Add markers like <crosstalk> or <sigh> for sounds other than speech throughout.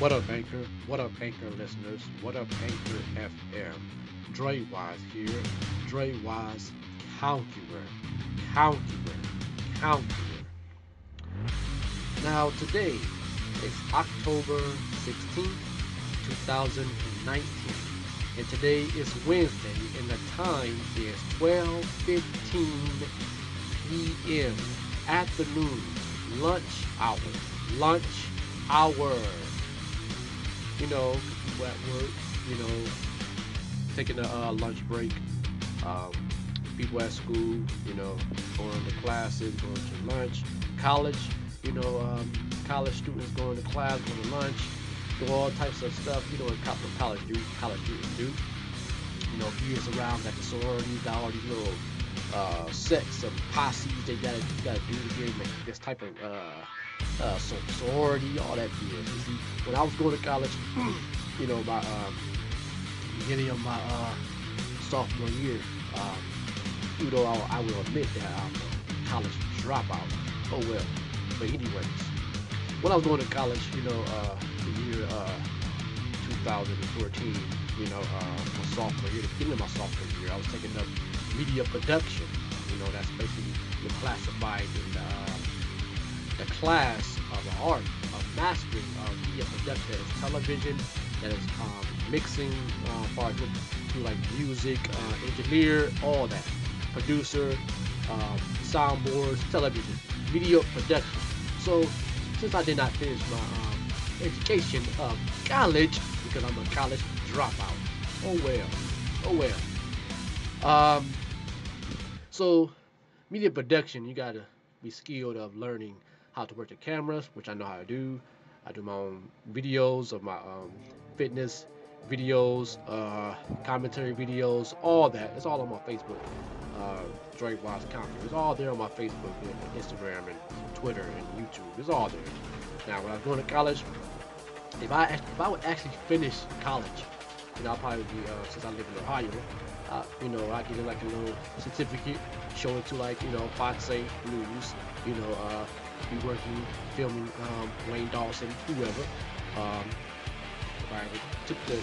What up, Anchor? What up, Anchor listeners? What up, Anchor FM? Dre Wise here. Dre Wise Calculator. Calculator. Calculator. Now, today is October 16th, 2019. And today is Wednesday, and the time is 12.15 p.m. Afternoon, lunch hour. Lunch hour you know, at work, you know, taking a uh, lunch break. Um, people at school, you know, going to classes, going to lunch. College, you know, um, college students going to class, going to lunch, do all types of stuff. You know, what college do, college students do. You know, years around that the sororities, got all these little uh, sets of posses they gotta, gotta do to get this type of uh, uh, so sorority, all that BS. You see, when I was going to college, <clears throat> you know, my um, beginning of my uh, sophomore year, um, even though I, I will admit that I'm a college dropout. Oh well. But anyways, when I was going to college, you know, uh, the year uh, 2014, you know, uh, my sophomore year, the beginning of my sophomore year, I was taking up media production. You know, that's basically classified in the uh, class of art of mastering of media production that is television, that is um, mixing, uh, far like music, uh, engineer, all that, producer, um, soundboards, television, video production. So since I did not finish my um, education of college, because I'm a college dropout, oh well, oh well. Um, so media production, you gotta be skilled of learning how to work the cameras, which I know how to do. I do my own videos of my um, fitness videos, uh, commentary videos, all that. It's all on my Facebook. Uh, Dre Wise Commentary. It's all there on my Facebook and Instagram and Twitter and YouTube. It's all there. Now, when I was going to college, if I if I would actually finish college, you know, I'll probably be uh, since I live in Ohio. Uh, you know, I get like a little certificate, show it to like you know Fox 8 News, you know, uh, be working, filming um, Wayne Dawson, whoever. Um, I took the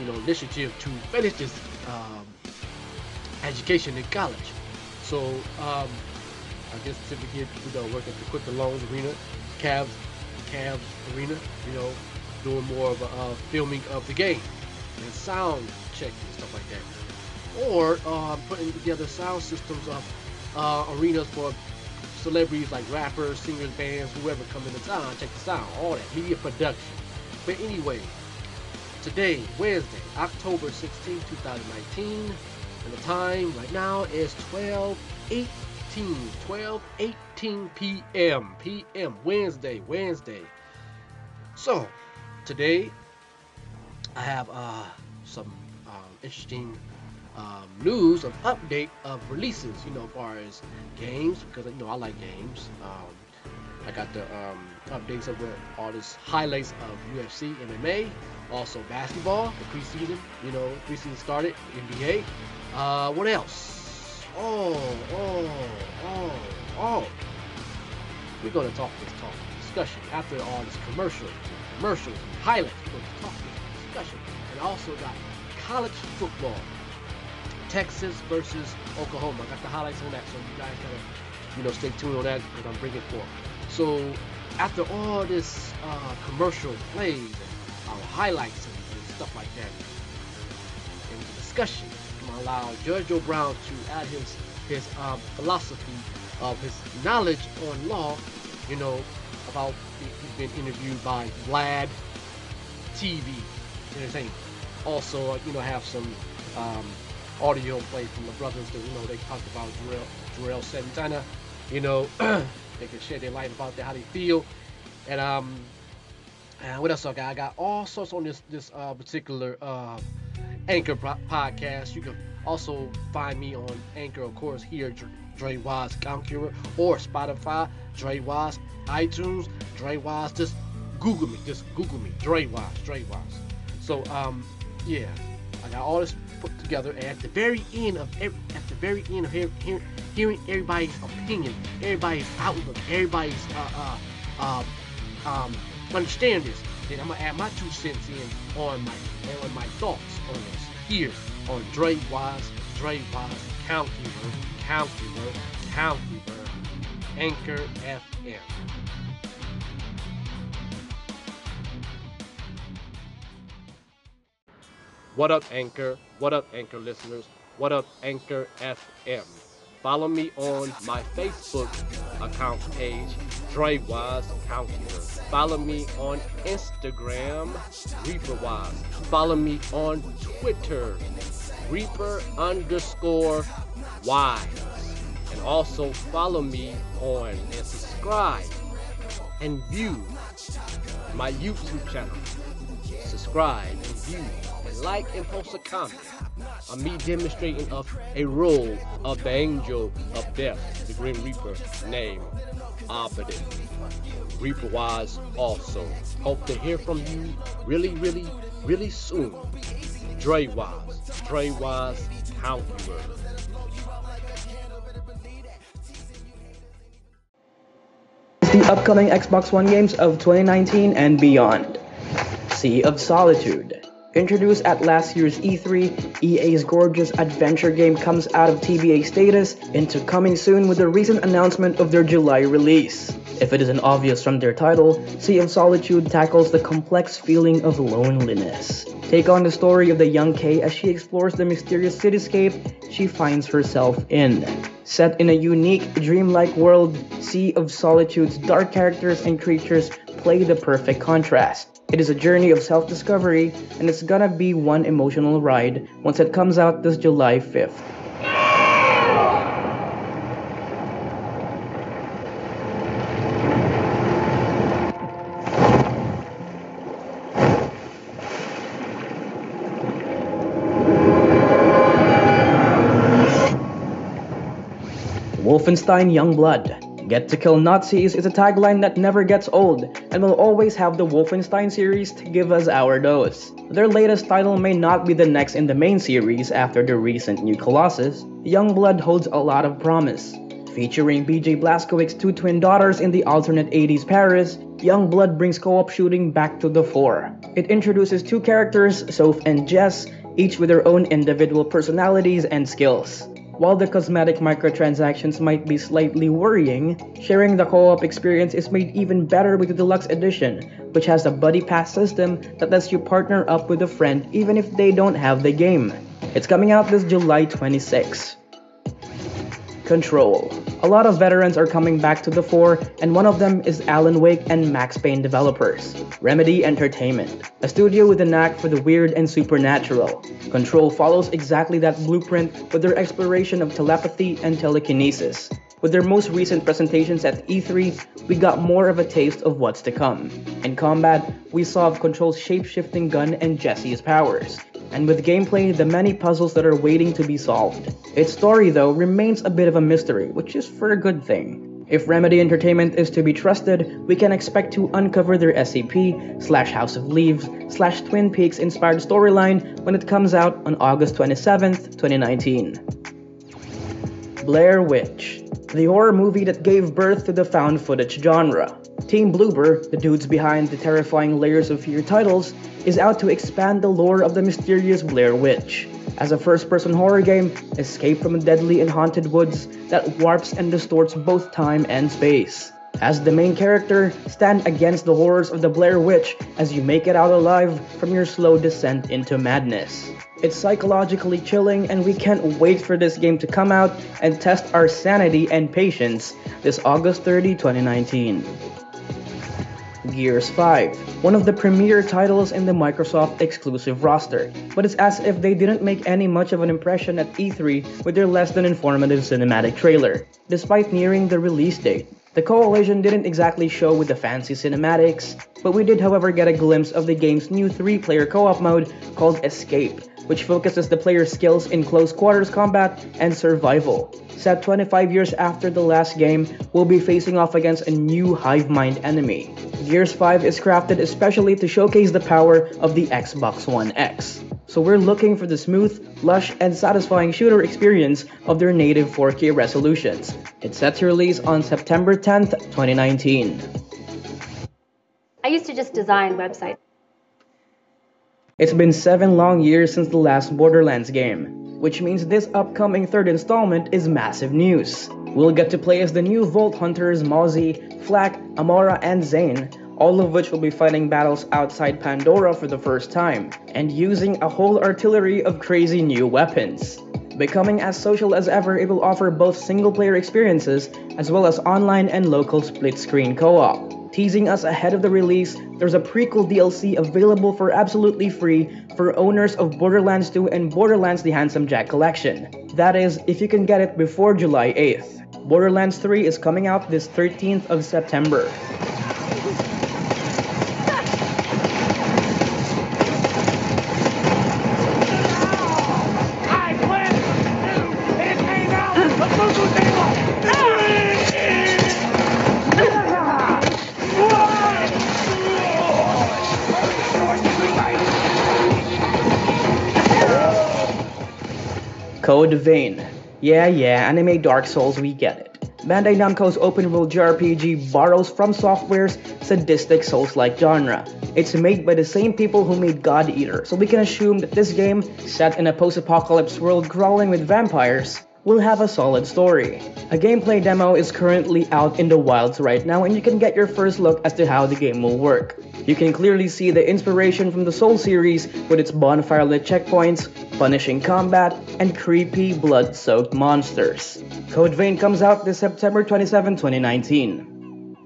you know initiative to finish this um, education in college. So um, I get certificate, you know, work at the Quicken Loans Arena, Cavs, Cavs Arena, you know, doing more of a uh, filming of the game and sound checking and stuff like that. Or um, putting together sound systems of uh, arenas for celebrities like rappers, singers, bands, whoever come into town, check the sound, all that, media production. But anyway, today, Wednesday, October 16, 2019, and the time right now is 12 18, 12 18 p.m. p.m. Wednesday, Wednesday. So, today I have uh, some um, interesting um, news of update of releases, you know, as far as games, because, you know, I like games. Um, I got the um, updates of all this highlights of UFC, MMA, also basketball, the preseason, you know, preseason started, NBA. Uh, what else? Oh, oh, oh, oh. We're going to talk this talk, discussion after all this commercial, commercials, highlights. We're going to talk this discussion. And also got college football Texas versus Oklahoma. I got the highlights on that, so you guys gotta, you know, stay tuned on that because I'm bringing forth. So after all this uh, commercial plays and our highlights and, and, stuff like that, in the discussion, I'm gonna allow Judge Joe Brown to add his his um, philosophy of his knowledge on law. You know, about he's been interviewed by Vlad TV Entertainment. Also, you know, have some um, audio play from the brothers that you know they talked about Juelz Juelz Santana. You know, <clears throat> they can share their light about that, how they feel. And um and what else I got? I got all sorts on this this uh, particular uh, Anchor podcast. You can also find me on Anchor, of course, here, Dre Wise Conqueror, or Spotify, Dre Wise, iTunes, Dre Wise. Just Google me, just Google me, Dre Wise, Dre Wise. So um, yeah, I got all this put together, and at the very end of every, at the very end of hear, hear, hearing everybody's opinion, everybody's outlook, everybody's uh, uh, uh, um, understand this. and I'm gonna add my two cents in on my on my thoughts on this here on Dre Wise, Dre Wise, County Word, County Anchor FM. What up, Anchor? What up, Anchor listeners? What up, Anchor FM? Follow me on my Facebook account page, DreWise Counselor. Follow me on Instagram, ReaperWise. Follow me on Twitter, Reaper underscore Wise. And also follow me on and subscribe and view my YouTube channel. Subscribe and view like and post a comment on me demonstrating of a role of the angel of death, the Grim Reaper, name Abaddon. Reaper Wise also. Hope to hear from you really, really, really soon. Dre Wise, Dre Wise, Counselor. The upcoming Xbox One games of 2019 and beyond. Sea of Solitude. Introduced at last year's E3, EA's gorgeous adventure game comes out of TBA status into coming soon with the recent announcement of their July release. If it isn't obvious from their title, Sea of Solitude tackles the complex feeling of loneliness. Take on the story of the young Kay as she explores the mysterious cityscape she finds herself in. Set in a unique, dreamlike world, Sea of Solitude's dark characters and creatures play the perfect contrast. It is a journey of self discovery, and it's gonna be one emotional ride once it comes out this July 5th. Wolfenstein Youngblood. Get to kill Nazis is a tagline that never gets old and will always have the Wolfenstein series to give us our dose. Their latest title may not be the next in the main series after the recent New Colossus. Youngblood holds a lot of promise. Featuring BJ Blazkowicz's two twin daughters in the alternate 80s Paris, Youngblood brings co-op shooting back to the fore. It introduces two characters, Soph and Jess, each with their own individual personalities and skills. While the cosmetic microtransactions might be slightly worrying, sharing the co-op experience is made even better with the Deluxe Edition, which has a buddy pass system that lets you partner up with a friend even if they don't have the game. It's coming out this July 26. Control. A lot of veterans are coming back to the fore, and one of them is Alan Wake and Max Payne developers, Remedy Entertainment, a studio with a knack for the weird and supernatural. Control follows exactly that blueprint with their exploration of telepathy and telekinesis. With their most recent presentations at E3, we got more of a taste of what's to come. In combat, we saw of Control's shape-shifting gun and Jesse's powers, and with gameplay, the many puzzles that are waiting to be solved. Its story, though, remains a bit of a mystery, which is for a good thing. If Remedy Entertainment is to be trusted, we can expect to uncover their SCP slash House of Leaves slash Twin Peaks inspired storyline when it comes out on August 27th, 2019. Blair Witch, the horror movie that gave birth to the found footage genre. Team Bloober, the dudes behind the terrifying Layers of Fear titles, is out to expand the lore of the mysterious Blair Witch. As a first person horror game, escape from a deadly and haunted woods that warps and distorts both time and space. As the main character, stand against the horrors of the Blair Witch as you make it out alive from your slow descent into madness. It's psychologically chilling, and we can't wait for this game to come out and test our sanity and patience this August 30, 2019. Gears 5, one of the premier titles in the Microsoft exclusive roster, but it's as if they didn't make any much of an impression at E3 with their less than informative cinematic trailer, despite nearing the release date. The Coalition didn't exactly show with the fancy cinematics, but we did however get a glimpse of the game's new 3-player co-op mode called Escape, which focuses the player's skills in close quarters combat and survival. Set 25 years after the last game, we'll be facing off against a new hive mind enemy. Gears 5 is crafted especially to showcase the power of the Xbox One X. So we're looking for the smooth, lush, and satisfying shooter experience of their native 4K resolutions. It's set to release on September 10th, 2019. I used to just design websites. It's been seven long years since the last Borderlands game, which means this upcoming third installment is massive news. We'll get to play as the new Vault Hunters Mozzie, Flak, Amara, and Zane, all of which will be fighting battles outside Pandora for the first time, and using a whole artillery of crazy new weapons. Becoming as social as ever, it will offer both single player experiences as well as online and local split screen co op. Teasing us ahead of the release, there's a prequel DLC available for absolutely free for owners of Borderlands 2 and Borderlands The Handsome Jack Collection. That is, if you can get it before July 8th. Borderlands 3 is coming out this 13th of September. Code Vein. Yeah, yeah, anime Dark Souls, we get it. Bandai Namco's open world JRPG borrows from Software's sadistic Souls like genre. It's made by the same people who made God Eater, so we can assume that this game, set in a post apocalypse world crawling with vampires, will have a solid story. A gameplay demo is currently out in the wilds right now and you can get your first look as to how the game will work. You can clearly see the inspiration from the Soul series with its bonfire-lit checkpoints, punishing combat, and creepy blood-soaked monsters. Code Vein comes out this September 27, 2019.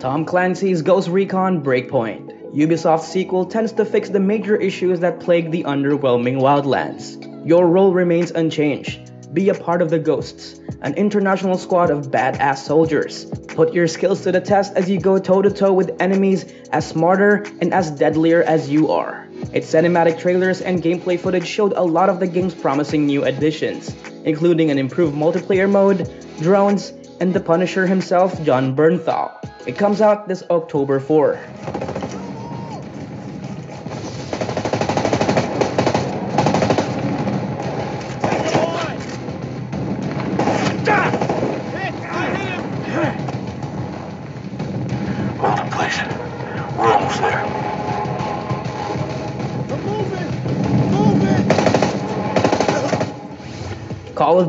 Tom Clancy's Ghost Recon Breakpoint. Ubisoft's sequel tends to fix the major issues that plague the underwhelming Wildlands. Your role remains unchanged be a part of the Ghosts, an international squad of badass soldiers. Put your skills to the test as you go toe to toe with enemies as smarter and as deadlier as you are. Its cinematic trailers and gameplay footage showed a lot of the game's promising new additions, including an improved multiplayer mode, drones, and the Punisher himself, Jon Bernthal. It comes out this October 4.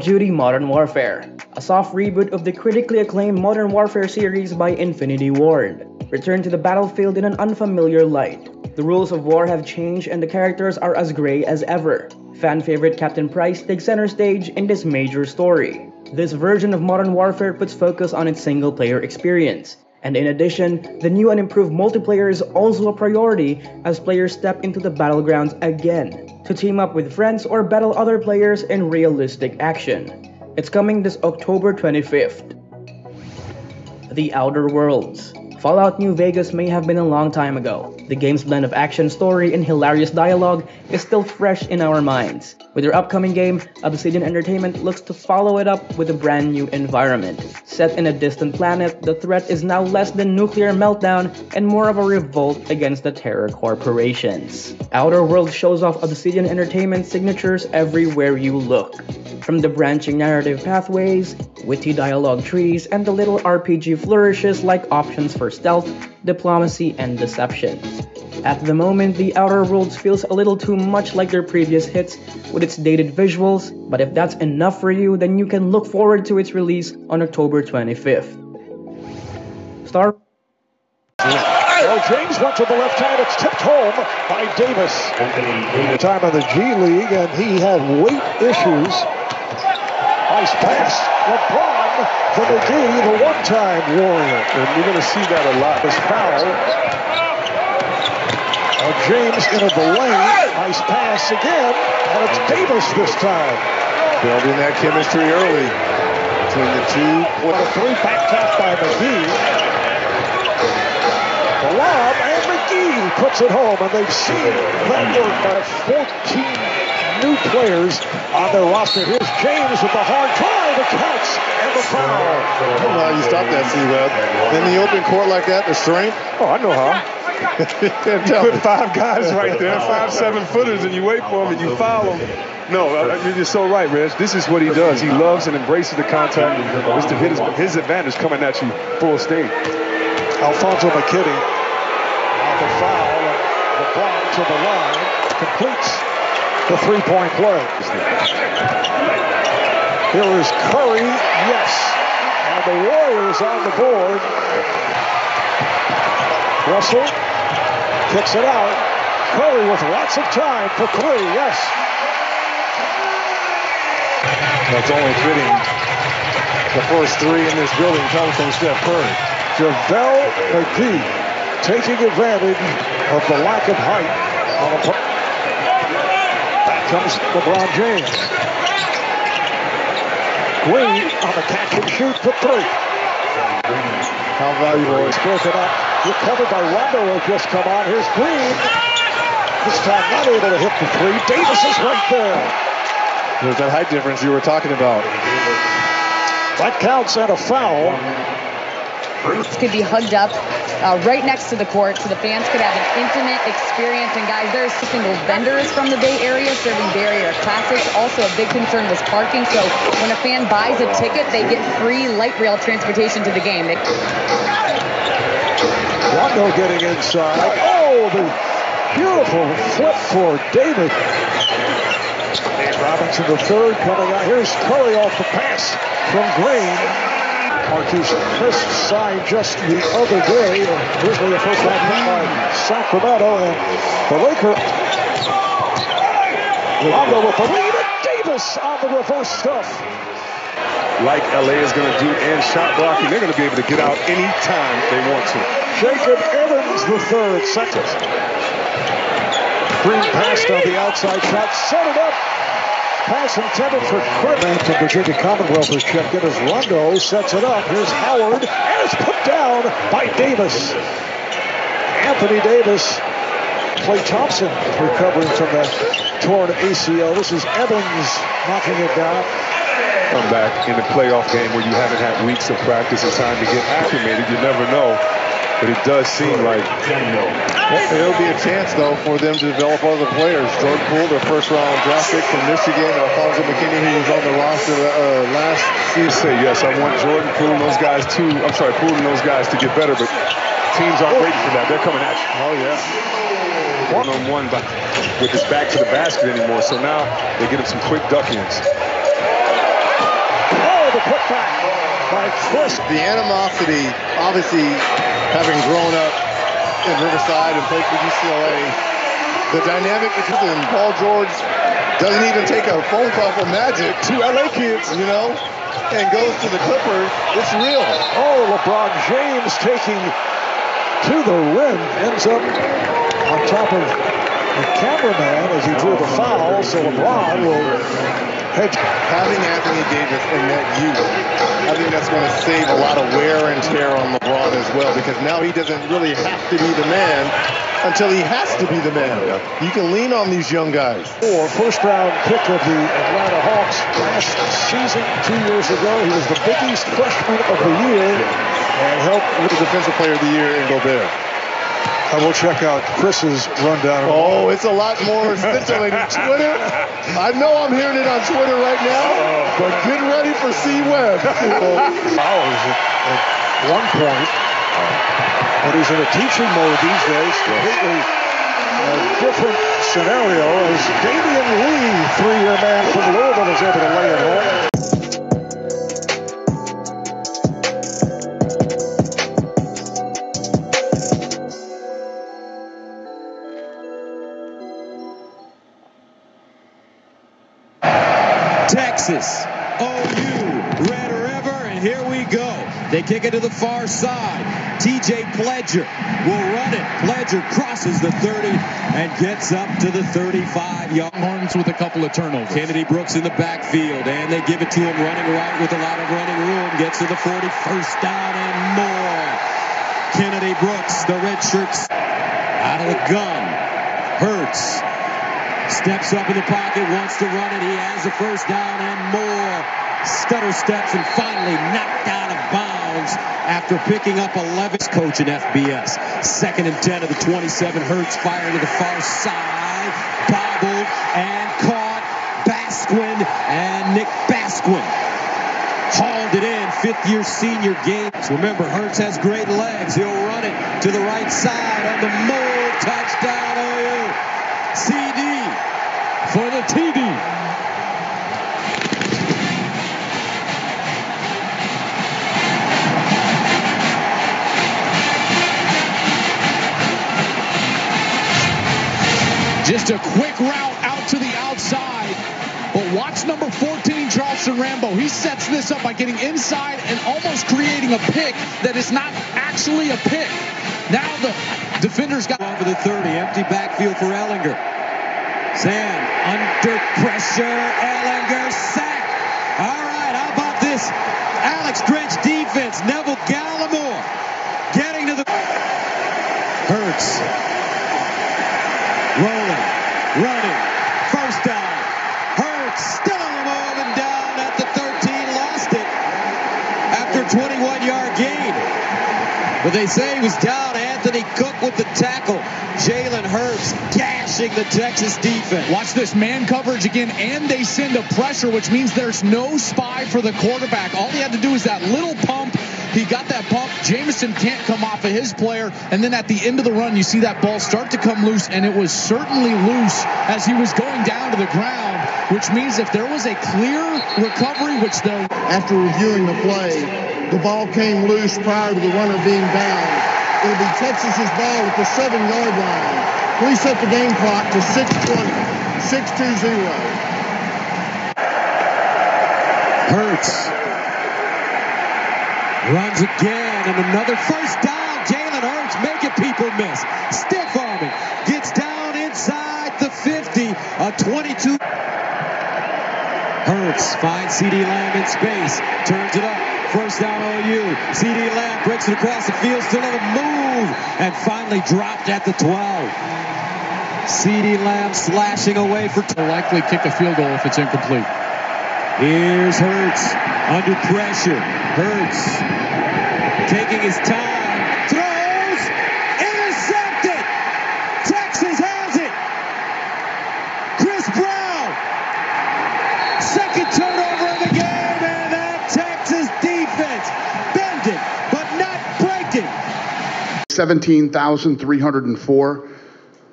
Of Duty Modern Warfare, a soft reboot of the critically acclaimed Modern Warfare series by Infinity Ward. Return to the battlefield in an unfamiliar light. The rules of war have changed and the characters are as grey as ever. Fan favorite Captain Price takes center stage in this major story. This version of Modern Warfare puts focus on its single player experience. And in addition, the new and improved multiplayer is also a priority as players step into the battlegrounds again to team up with friends or battle other players in realistic action. It's coming this October 25th. The Outer Worlds. Fallout New Vegas may have been a long time ago. The game's blend of action, story, and hilarious dialogue is still fresh in our minds. With their upcoming game, Obsidian Entertainment looks to follow it up with a brand new environment. Set in a distant planet, the threat is now less than nuclear meltdown and more of a revolt against the terror corporations. Outer Worlds shows off Obsidian Entertainment signatures everywhere you look. From the branching narrative pathways, witty dialogue trees, and the little RPG flourishes like options for stealth, diplomacy, and deception. At the moment, The Outer Worlds feels a little too much like their previous hits with its dated visuals, but if that's enough for you, then you can look forward to its release on October 25th. Star well, James went to the left hand. It's tipped home by Davis. Time in the G League, and he had weight issues. Nice pass. LeBron for McGee, the one-time warrior. And you're going to see that a lot. This foul. Uh, James into the lane. Nice pass again. And it's Davis this time. Building that chemistry early between the two. With a three back tap by McGee. The lob, and McGee puts it home. And they've seen that work. by 14 new players on their roster. Here's James with the hard drive, the catch, and the foul. I don't know how you stop that, C-Webb. In the open court like that, the strength. Oh, I know how. <laughs> you put five guys right there, five seven footers, and you wait for them and you foul them. No, uh, you're so right, Reg. This is what he does. He loves and embraces the contact. It's to his, his advantage coming at you full state. Alfonso McKinnie to the line, completes the three-point play. Here is Curry, yes. And the Warriors on the board. Russell kicks it out. Curry with lots of time for three, yes. That's only fitting. The first three in this building comes from Steph Curry. JaVale McGee taking advantage of the lack of height on a comes LeBron James. Green on the catch and shoot for three. How valuable It's broken up. Recovered by Rondo has just come on. Here's Green. This time not able to hit the three. Davis is right there. There's that height difference you were talking about. That counts and a foul. Could be hugged up uh, right next to the court so the fans could have an intimate experience. And guys, there's single vendors from the Bay Area serving Bay Area classics. Also, a big concern was parking. So when a fan buys a ticket, they get free light rail transportation to the game. They- Rondo getting inside. Oh, the beautiful flip for David. Robinson the third coming out. Here's Curry off the pass from Green. Marquese Chriss signed just the other day. Originally a first round pick by Sacramento. And the Lakers. Rondo with the lead. And Davis on the reverse stuff. Like LA is going to do in shot blocking, they're going to be able to get out anytime they want to. Jacob Evans the third. Second. Green passed on the outside shot. Set it up. Pass intended for Chriss. To Virginia Commonwealth is checked in as Rondo sets it up. Here's Howard. And it's put down by Davis. Anthony Davis. Klay Thompson recovering from that torn ACL. This is Evans knocking it down. Come back in the playoff game where you haven't had weeks of practice and time to get acclimated. You never know. But it does seem like Well, it'll be a chance, though, for them to develop other players. Jordan Poole, their first round draft pick from Michigan. Alfonso McKinnie, who was on the roster uh, last say, yes, I want Jordan Poole and those guys too. I'm sorry, Poole and those guys to get better, but teams aren't waiting for that. They're coming at you. Oh, yeah. One on one but with his back to the basket anymore. So now they get him some quick duck ins. The putback by Chriss. The animosity, obviously, having grown up in Riverside and played for UCLA, the dynamic between them, Paul George doesn't even take a phone call from Magic to LA kids, you know, and goes to the Clippers. It's real. Oh, LeBron James taking to the rim, ends up on top of the cameraman as he drew the foul. So LeBron will. Having Anthony Davis in that youth, I think that's going to save a lot of wear and tear on LeBron as well because now he doesn't really have to be the man until he has to be the man. You can lean on these young guys. Or first round pick of the Atlanta Hawks last season, two years ago. He was the biggest freshman of the year and helped with the defensive player of the year in Gobert. I will check out Chris's rundown. Oh, it's a lot more scintillating. <laughs> Twitter. I know I'm hearing it on Twitter right now, oh. but get ready for C-Webb. Hours at one point, but he's in a teaching mode these days. Completely a different scenario as Damion Lee, three-year man from Louisville, is able to lay it home. Texas, OU, Red River, and here we go. They kick it to the far side. TJ Pledger will run it. Pledger crosses the 30 and gets up to the 35 yard. Horns with a couple of turnovers. Kennedy Brooks in the backfield, and they give it to him running right with a lot of running room. Gets to the 40, first down and more. Kennedy Brooks, the red shirts, out of the gun. Hurts steps up in the pocket, wants to run it. He has the first down and more. Stutter steps and finally knocked out of bounds after picking up 11. Coach in FBS. Second and 10 of the 27. Hurts firing to the far side. Bobbled and caught. Basquine and Nick Basquine hauled it in. Fifth year senior games. Remember, Hurts has great legs. He'll run it to the right side on the move. Touchdown OU. CeeDee for the TD. Just a quick route out to the outside. But watch number 14, Charleston Rambo. He sets this up by getting inside and almost creating a pick that is not actually a pick. Now the defenders got over the 30. Empty backfield for Ehlinger. Sam under pressure. Ehlinger sack. All right, how about this? Alex Grinch defense. Neville Gallimore getting to the. Hurts. Rolling. Running. First down. Hurts still on the move and down at the 13. Lost it after 21 yard gain. But they say he was down. Anthony Cook with the tackle. Jalen Hurts gashing the Texas defense. Watch this man coverage again, and they send a pressure, which means there's no spy for the quarterback. All he had to do is that little pump. He got that pump. Jamison can't come off of his player. And then at the end of the run, you see that ball start to come loose, and it was certainly loose as he was going down to the ground, which means if there was a clear recovery, which there. After reviewing the play, the ball came loose prior to the runner being down. It'll be Texas's ball at the seven yard line. Please set the game clock to 620. 620. Hurts runs again and another first down. Jalen Hurts making people miss. Stiff arming. Gets down inside the 50. A 22. Hurts finds CeeDee Lamb in space. Turns it up. First down OU. CeeDee Lamb breaks it across the field. Still on the move. And finally dropped at the 12. CeeDee Lamb slashing away for. Will likely kick a field goal if it's incomplete. Here's Hurts under pressure. Hurts taking his time. 17,304.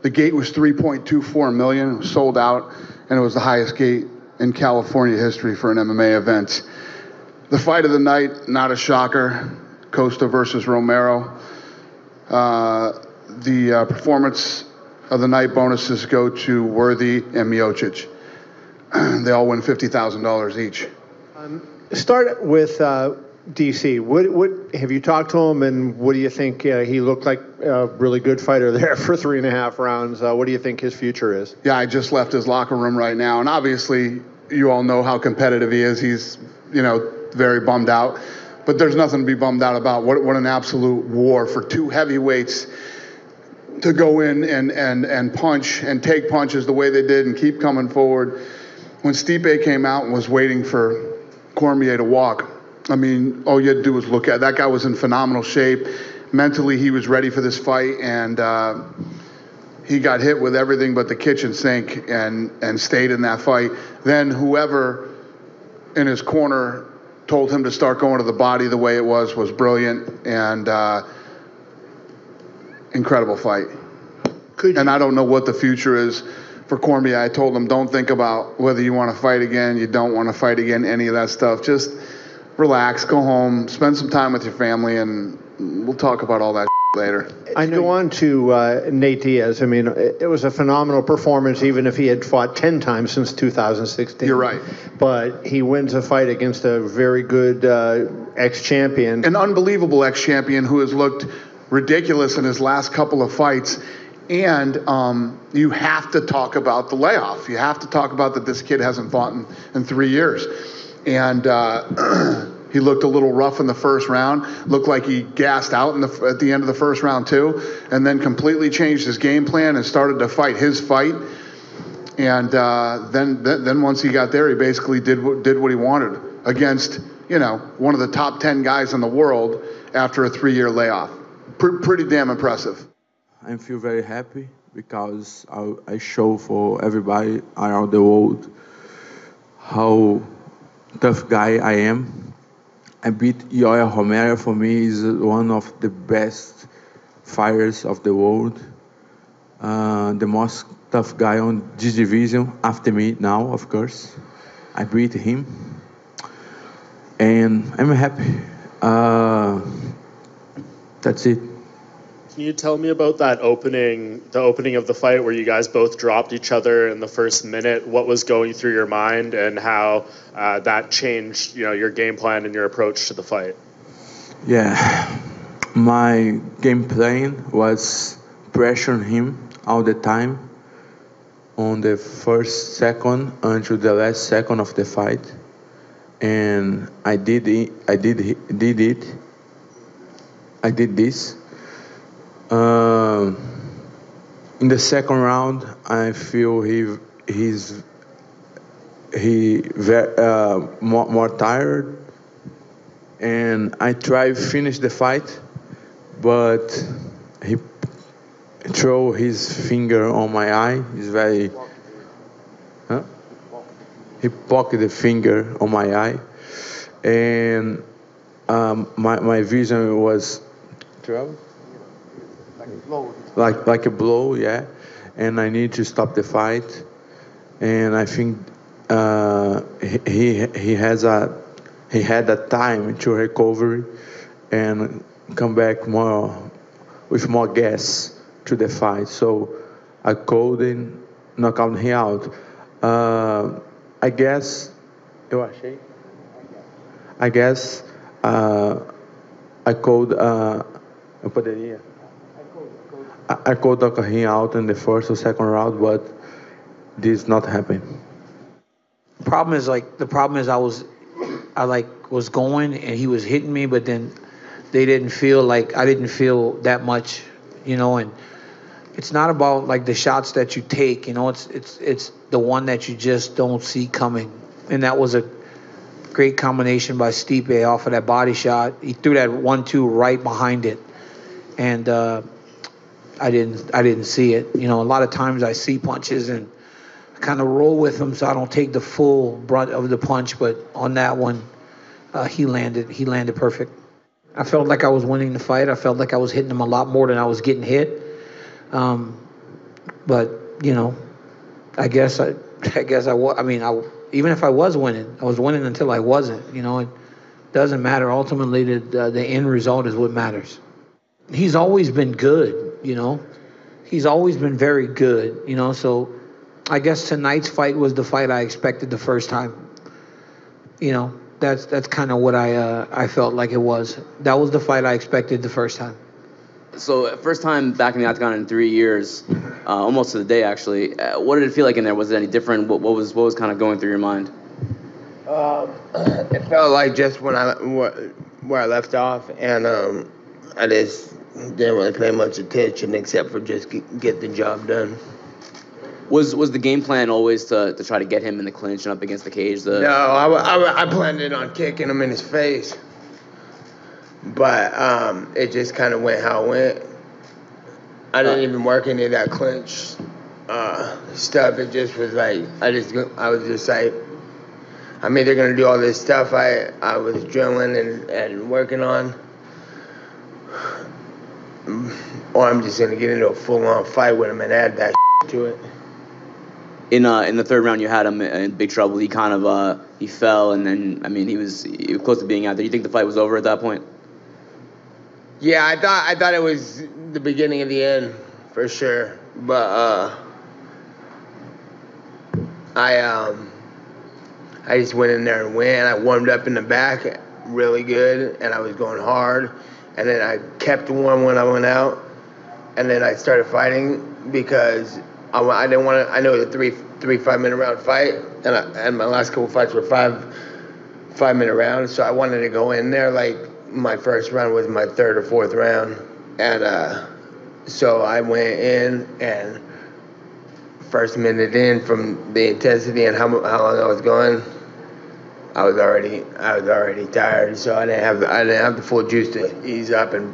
The gate was 3.24 million. It was sold out, and it was the highest gate in California history for an MMA event. The fight of the night, not a shocker. Costa versus Romero. Uh, the uh, performance of the night bonuses go to Worthy and Miocic. <clears throat> they all win $50,000 each. Start with uh, DC. What, what have you talked to him, and what do you think? Uh, he looked like a really good fighter <laughs> there for three and a half rounds. Uh, what do you think his future is? Yeah, I just left his locker room right now, and obviously, you all know how competitive he is. He's, you know, very bummed out, but there's nothing to be bummed out about. What, what an absolute war for two heavyweights to go in and, and, and punch and take punches the way they did and keep coming forward. When Stipe came out and was waiting for Cormier to walk, I mean, all you had to do was look at that guy was in phenomenal shape. Mentally, he was ready for this fight, and uh, he got hit with everything but the kitchen sink and and stayed in that fight. Then whoever in his corner told him to start going to the body the way it was was brilliant and uh, incredible fight. and I don't know what the future is for Cormier. I told him don't think about whether you want to fight again, you don't want to fight again, any of that stuff. Just relax, go home, spend some time with your family, and we'll talk about all that later. I go on to uh, Nate Diaz. I mean, it, it was a phenomenal performance, even if he had fought 10 times since 2016. You're right. But he wins a fight against a very good uh, ex champion. An unbelievable ex champion who has looked ridiculous in his last couple of fights. And um, you have to talk about the layoff. You have to talk about that this kid hasn't fought in, in three years. And uh, <clears throat> he looked a little rough in the first round. Looked like he gassed out the, at the end of the first round too, and then completely changed his game plan and started to fight his fight. And uh, then, then, once he got there, he basically did what, did what he wanted against you know one of the top ten guys in the world after a three-year layoff. Pr- pretty damn impressive. I feel very happy because I, I show for everybody around the world how tough guy I am. I beat Yoel Romero. For me, is one of the best fighters of the world. Uh, the most tough guy on this division after me now, of course. I beat him, and I'm happy. Uh, that's it. Can you tell me about that opening, the opening of the fight where you guys both dropped each other in the first minute? What was going through your mind, and how uh, that changed, you know, your game plan and your approach to the fight? Yeah, my game plan was pressuring him all the time on the first second until the last second of the fight, and I did it. I did did it. I did this. Uh, in the second round, I feel he he's he very, uh, more, more tired, and I try finish the fight, but he throw his finger on my eye. He's very. Huh? He poked the finger on my eye, and um, my my vision was. Like like a blow, yeah, and I need to stop the fight, and I think uh, he he has a he had a time to recover and come back more with more gas to the fight. So I called and knocked him out. Uh, I guess eu achei. I guess uh, I called. Uh, eu poderia. I, called him out in the first or second round, but this not happen. Problem is like the problem is I was, I like was going and he was hitting me, but then they didn't feel like I didn't feel that much, you know, and it's not about like the shots that you take, you know, it's it's it's the one that you just don't see coming. And that was a great combination by Stipe off of that body shot. He threw that one two right behind it. And uh, I didn't I didn't see it. You know, a lot of times I see punches and kind of roll with them so I don't take the full brunt of the punch, but on that one uh, he landed he landed perfect. I felt like I was winning the fight. I felt like I was hitting him a lot more than I was getting hit. Um, but you know, I guess I, <laughs> I guess I was. I mean, I even if I was winning, I was winning until I wasn't. You know, it doesn't matter. Ultimately, the the end result is what matters. He's always been good. You know, he's always been very good. You know, so I guess tonight's fight was the fight I expected the first time. You know, that's that's kind of what I uh, I felt like it was. That was the fight I expected the first time so first time back in the octagon in three years, uh, almost to the day actually. Uh, what did it feel like in there? Was it any different? What, what was what was kind of going through your mind? Um, <clears throat> it felt like just when I where I left off, and um, I just didn't really pay much attention except for just get, get the job done. Was was the game plan always to, to try to get him in the clinch and up against the cage? The... No, I, I, I planned it on kicking him in his face but um, it just kind of went how it went. I didn't even work any of that clinch uh, stuff. It just was like I just I was just like I'm either gonna do all this stuff I I was drilling and, and working on, or I'm just gonna get into a full on fight with him and add that <laughs> to it. In uh in the third round, you had him in big trouble. He kind of uh he fell and then I mean he was, he was close to being out there. You think the fight was over at that point? Yeah, I thought I thought it was the beginning of the end for sure, but uh, I um, I just went in there and went. I warmed up in the back really good, and I was going hard, and then I kept warm when I went out, and then I started fighting because I, I didn't want to. I know was three three five minute round fight, and I, and my last couple fights were five five minute rounds, so I wanted to go in there like my first round was my third or fourth round, and uh, so I went in and first minute in from the intensity and how how long I was going, I was already I was already tired, so I didn't have I didn't have the full juice to ease up and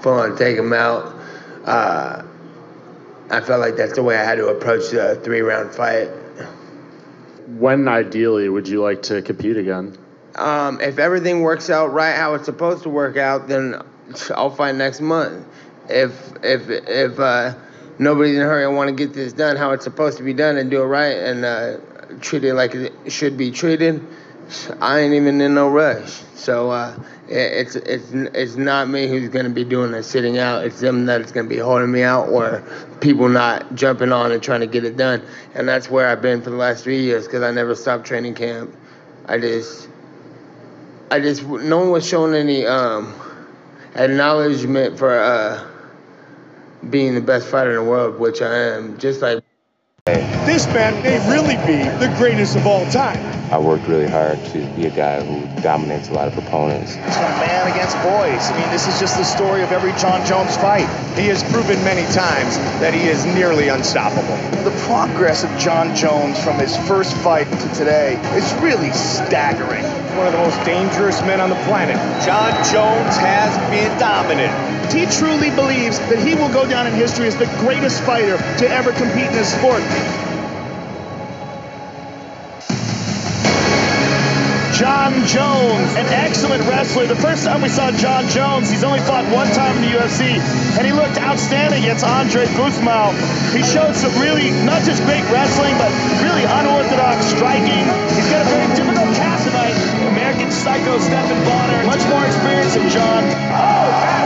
full on take them out. Uh, I felt like that's the way I had to approach the three round fight. When ideally would you like to compete again? Um, if everything works out right how it's supposed to work out, then I'll fight next month. If if if uh, nobody's in a hurry. I want to get this done how it's supposed to be done and do it right and uh, treat it like it should be treated. I ain't even in no rush. So uh, it's it's it's not me who's going to be doing the sitting out. It's them that's going to be holding me out, or people not jumping on and trying to get it done. And that's where I've been for the last three years because I never stopped training camp. I just I just no one was showing any um, acknowledgement for uh, being the best fighter in the world, which I am. Just like this man may really be the greatest of all time. I worked really hard to be a guy who dominates a lot of opponents. It's a man against boys. I mean, this is just the story of every Jon Jones fight. He has proven many times that he is nearly unstoppable. The progress of Jon Jones from his first fight to today is really staggering. One of the most dangerous men on the planet. Jon Jones has been dominant. He truly believes that he will go down in history as the greatest fighter to ever compete in this sport. Jon Jones, an excellent wrestler. The first time we saw Jon Jones, he's only fought one time in the UFC, and he looked outstanding against Andre Gusmão. He showed some really, not just great wrestling, but really unorthodox striking. He's got a very difficult cast tonight. American Psycho Stephen Bonnar, much more experience than Jon. Oh,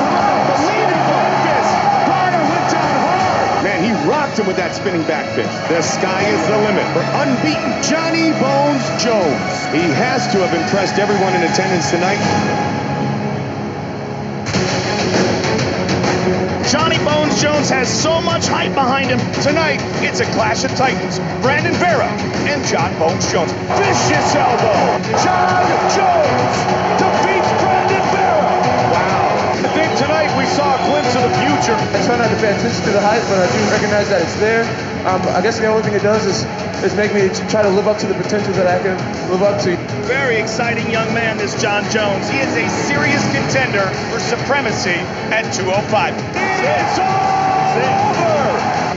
Him with that spinning back fist. The sky is the limit for unbeaten Johnny Bones Jones. He has to have impressed everyone in attendance tonight. Johnny Bones Jones has so much hype behind him. Tonight, it's a clash of titans. Brandon Vera and Jon Bones Jones. Vicious elbow. Jon Jones we saw a glimpse of the future. I try not to pay attention to the hype, but I do recognize that it's there. Um, I guess the only thing it does is, is make me try to live up to the potential that I can live up to. Very exciting young man, this Jon Jones. He is a serious contender for supremacy at 205. It's over!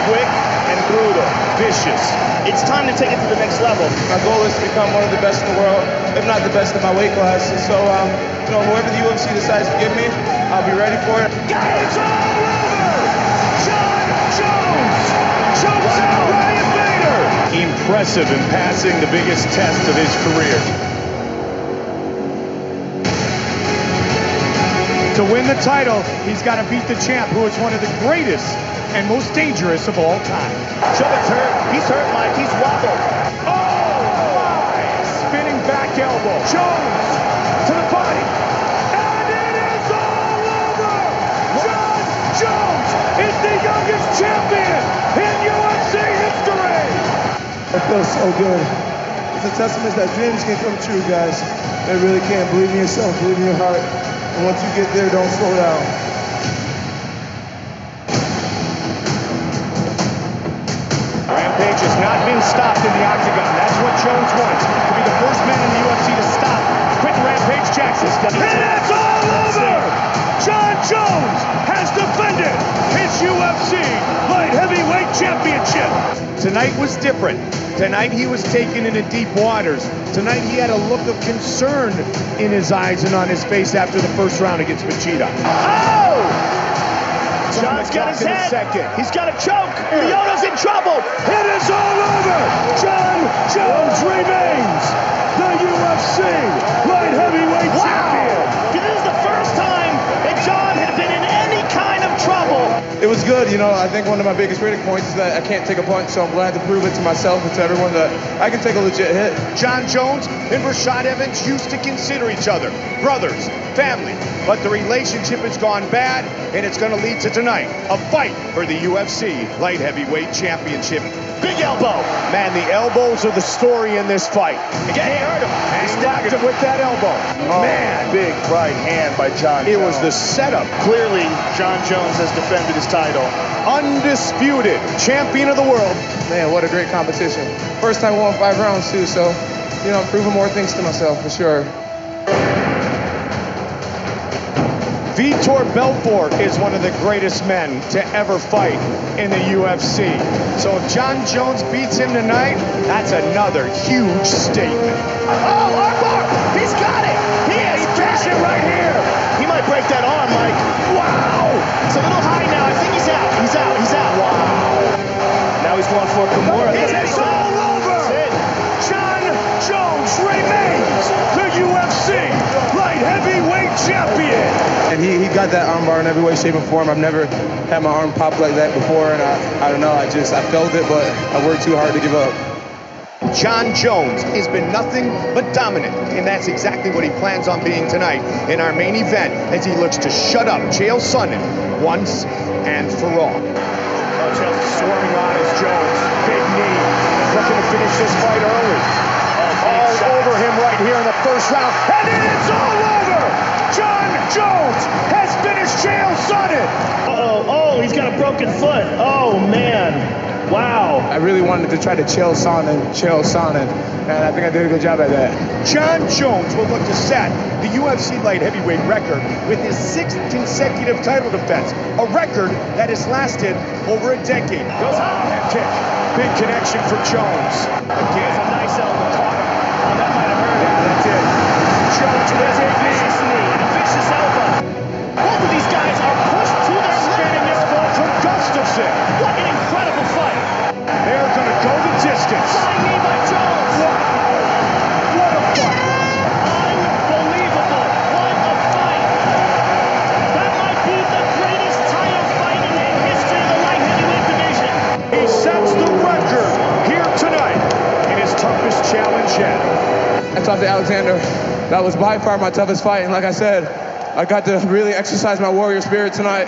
Quick and brutal, vicious. It's time to take it to the next level. My goal is to become one of the best in the world, if not the best in my weight class. And so, um, you know, whoever the UFC decides to give me, I'll be ready for it. It's all over! Jon Jones chokes out Ryan Bader! Impressive in passing the biggest test of his career. To win the title, he's got to beat the champ, who is one of the greatest and most dangerous of all time. Chubba's hurt. He's hurt, Mike. He's wobbled. Elbow. Jones to the body. And it is all over! Jon Jones is the youngest champion in UFC history! It feels so good. It's a testament that dreams can come true, guys. They really can. Believe in yourself, believe in your heart. And once you get there, don't slow down. Rampage has not been stopped in the octagon. That's what Jones wants. The first man in the UFC to stop Quinton Rampage Jackson. And it's all over! Jon Jones has defended his UFC light heavyweight championship. Tonight was different. Tonight he was taken into deep waters. Tonight he had a look of concern in his eyes and on his face after the first round against Machida. Oh! John's got his head. Second. He's got a choke. Lyoto's in trouble. It is all over. Jon Jones remains the UFC light heavyweight wow. champion. This is the first time that Jon had been in any kind of trouble. It was good, you know. I think one of my biggest critic points is that I can't take a punch, so I'm glad to prove it to myself and to everyone that I can take a legit hit. Jon Jones and Rashad Evans used to consider each other brothers, family, but the relationship has gone bad, and it's going to lead to tonight a fight for the UFC light heavyweight championship. Big elbow. Man, the elbows are the story in this fight. Again, he hurt him. And he knocked him with that elbow. Oh, Man. Big right hand by Jon It was the setup. Clearly, Jon Jones has defended his title. Undisputed champion of the world. Man, what a great competition. First time won five rounds, too, so, you know, I'm proving more things to myself, for sure. Vitor Belfort is one of the greatest men to ever fight in the UFC. So if Jon Jones beats him tonight, that's another huge statement. Oh, armbar! He's got it! He has got it right here! He might break that arm, Mike. Wow! It's a little high now. I think he's out. He's out. He's out. Wow. Now he's going for Kimura. It's champion. And he, he got that armbar in every way, shape, and form. I've never had my arm pop like that before, and I, I don't know. I just I felt it, but I worked too hard to give up. Jon Jones has been nothing but dominant, and that's exactly what he plans on being tonight in our main event as he looks to shut up Chael Sonnen once and for all. Oh, Chael's swarming on as Jones, big knee, looking to finish this fight early. all over him right here in the first round, and then it's all over! Jon Jones has finished Chael Sonnen! Uh-oh, oh, he's got a broken foot. Oh, man. Wow. I really wanted to try to chill Sonnen, chill Sonnen, and I think I did a good job at that. Jon Jones will look to set the UFC light heavyweight record with his sixth consecutive title defense, a record that has lasted over a decade. Goes on that kick. Big connection for Jones. Again, a nice elbow caught him. Oh, that might have hurt him. Yeah, that did. Jones with a vicious Gustafsson. What an incredible fight. They're going to go the distance. Flying knee by Jones. Wow. What a fight. Unbelievable. What a fight. That might be the greatest title fight in the history of the light heavyweight division. He sets the record here tonight in his toughest challenge yet. I talked to Alexander. That was by far my toughest fight, and like I said, I got to really exercise my warrior spirit tonight.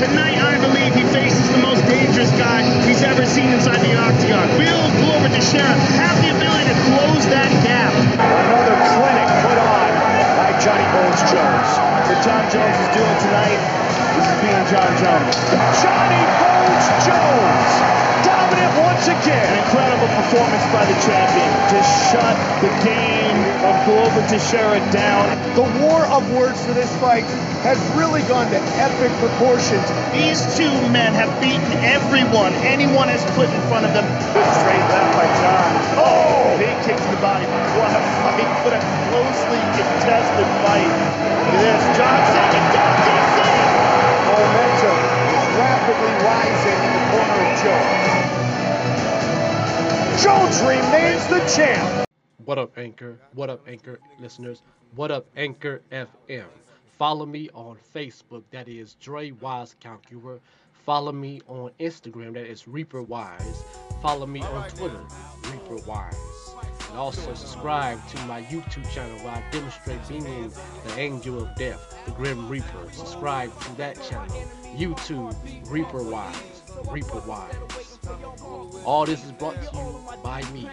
Tonight, I believe he faces the most dangerous guy he's ever seen inside the octagon. Bill Glover Teixeira have the ability to close that gap. Another clinic put on by Johnny Bones Jones. What Jon Jones is doing tonight, this is being Jon Jones. Johnny Bones Jones, dominant once again. An incredible performance by the champion to shut the game of Glover Teixeira down. The war of words for this fight has really gone to epic proportions. These two men have beaten everyone anyone has put in front of them. Good straight left by Jon. Oh! Big kick to the body. What a fight. What a closely contested fight. Look at this. Jon taking down DC. Momentum is rapidly rising in the corner of Jones. Jones remains the champ. What up, Anchor? What up, Anchor listeners? What up, Anchor FM? Follow me on Facebook, that is Dre Wise Calcular. Follow me on Instagram, that is Reaper Wise. Follow me on Twitter, Reaper Wise. And also subscribe to my YouTube channel where I demonstrate being the angel of death, the Grim Reaper. Subscribe to that channel, YouTube, Reaper Wise, Reaper Wise. All this is brought to you by me,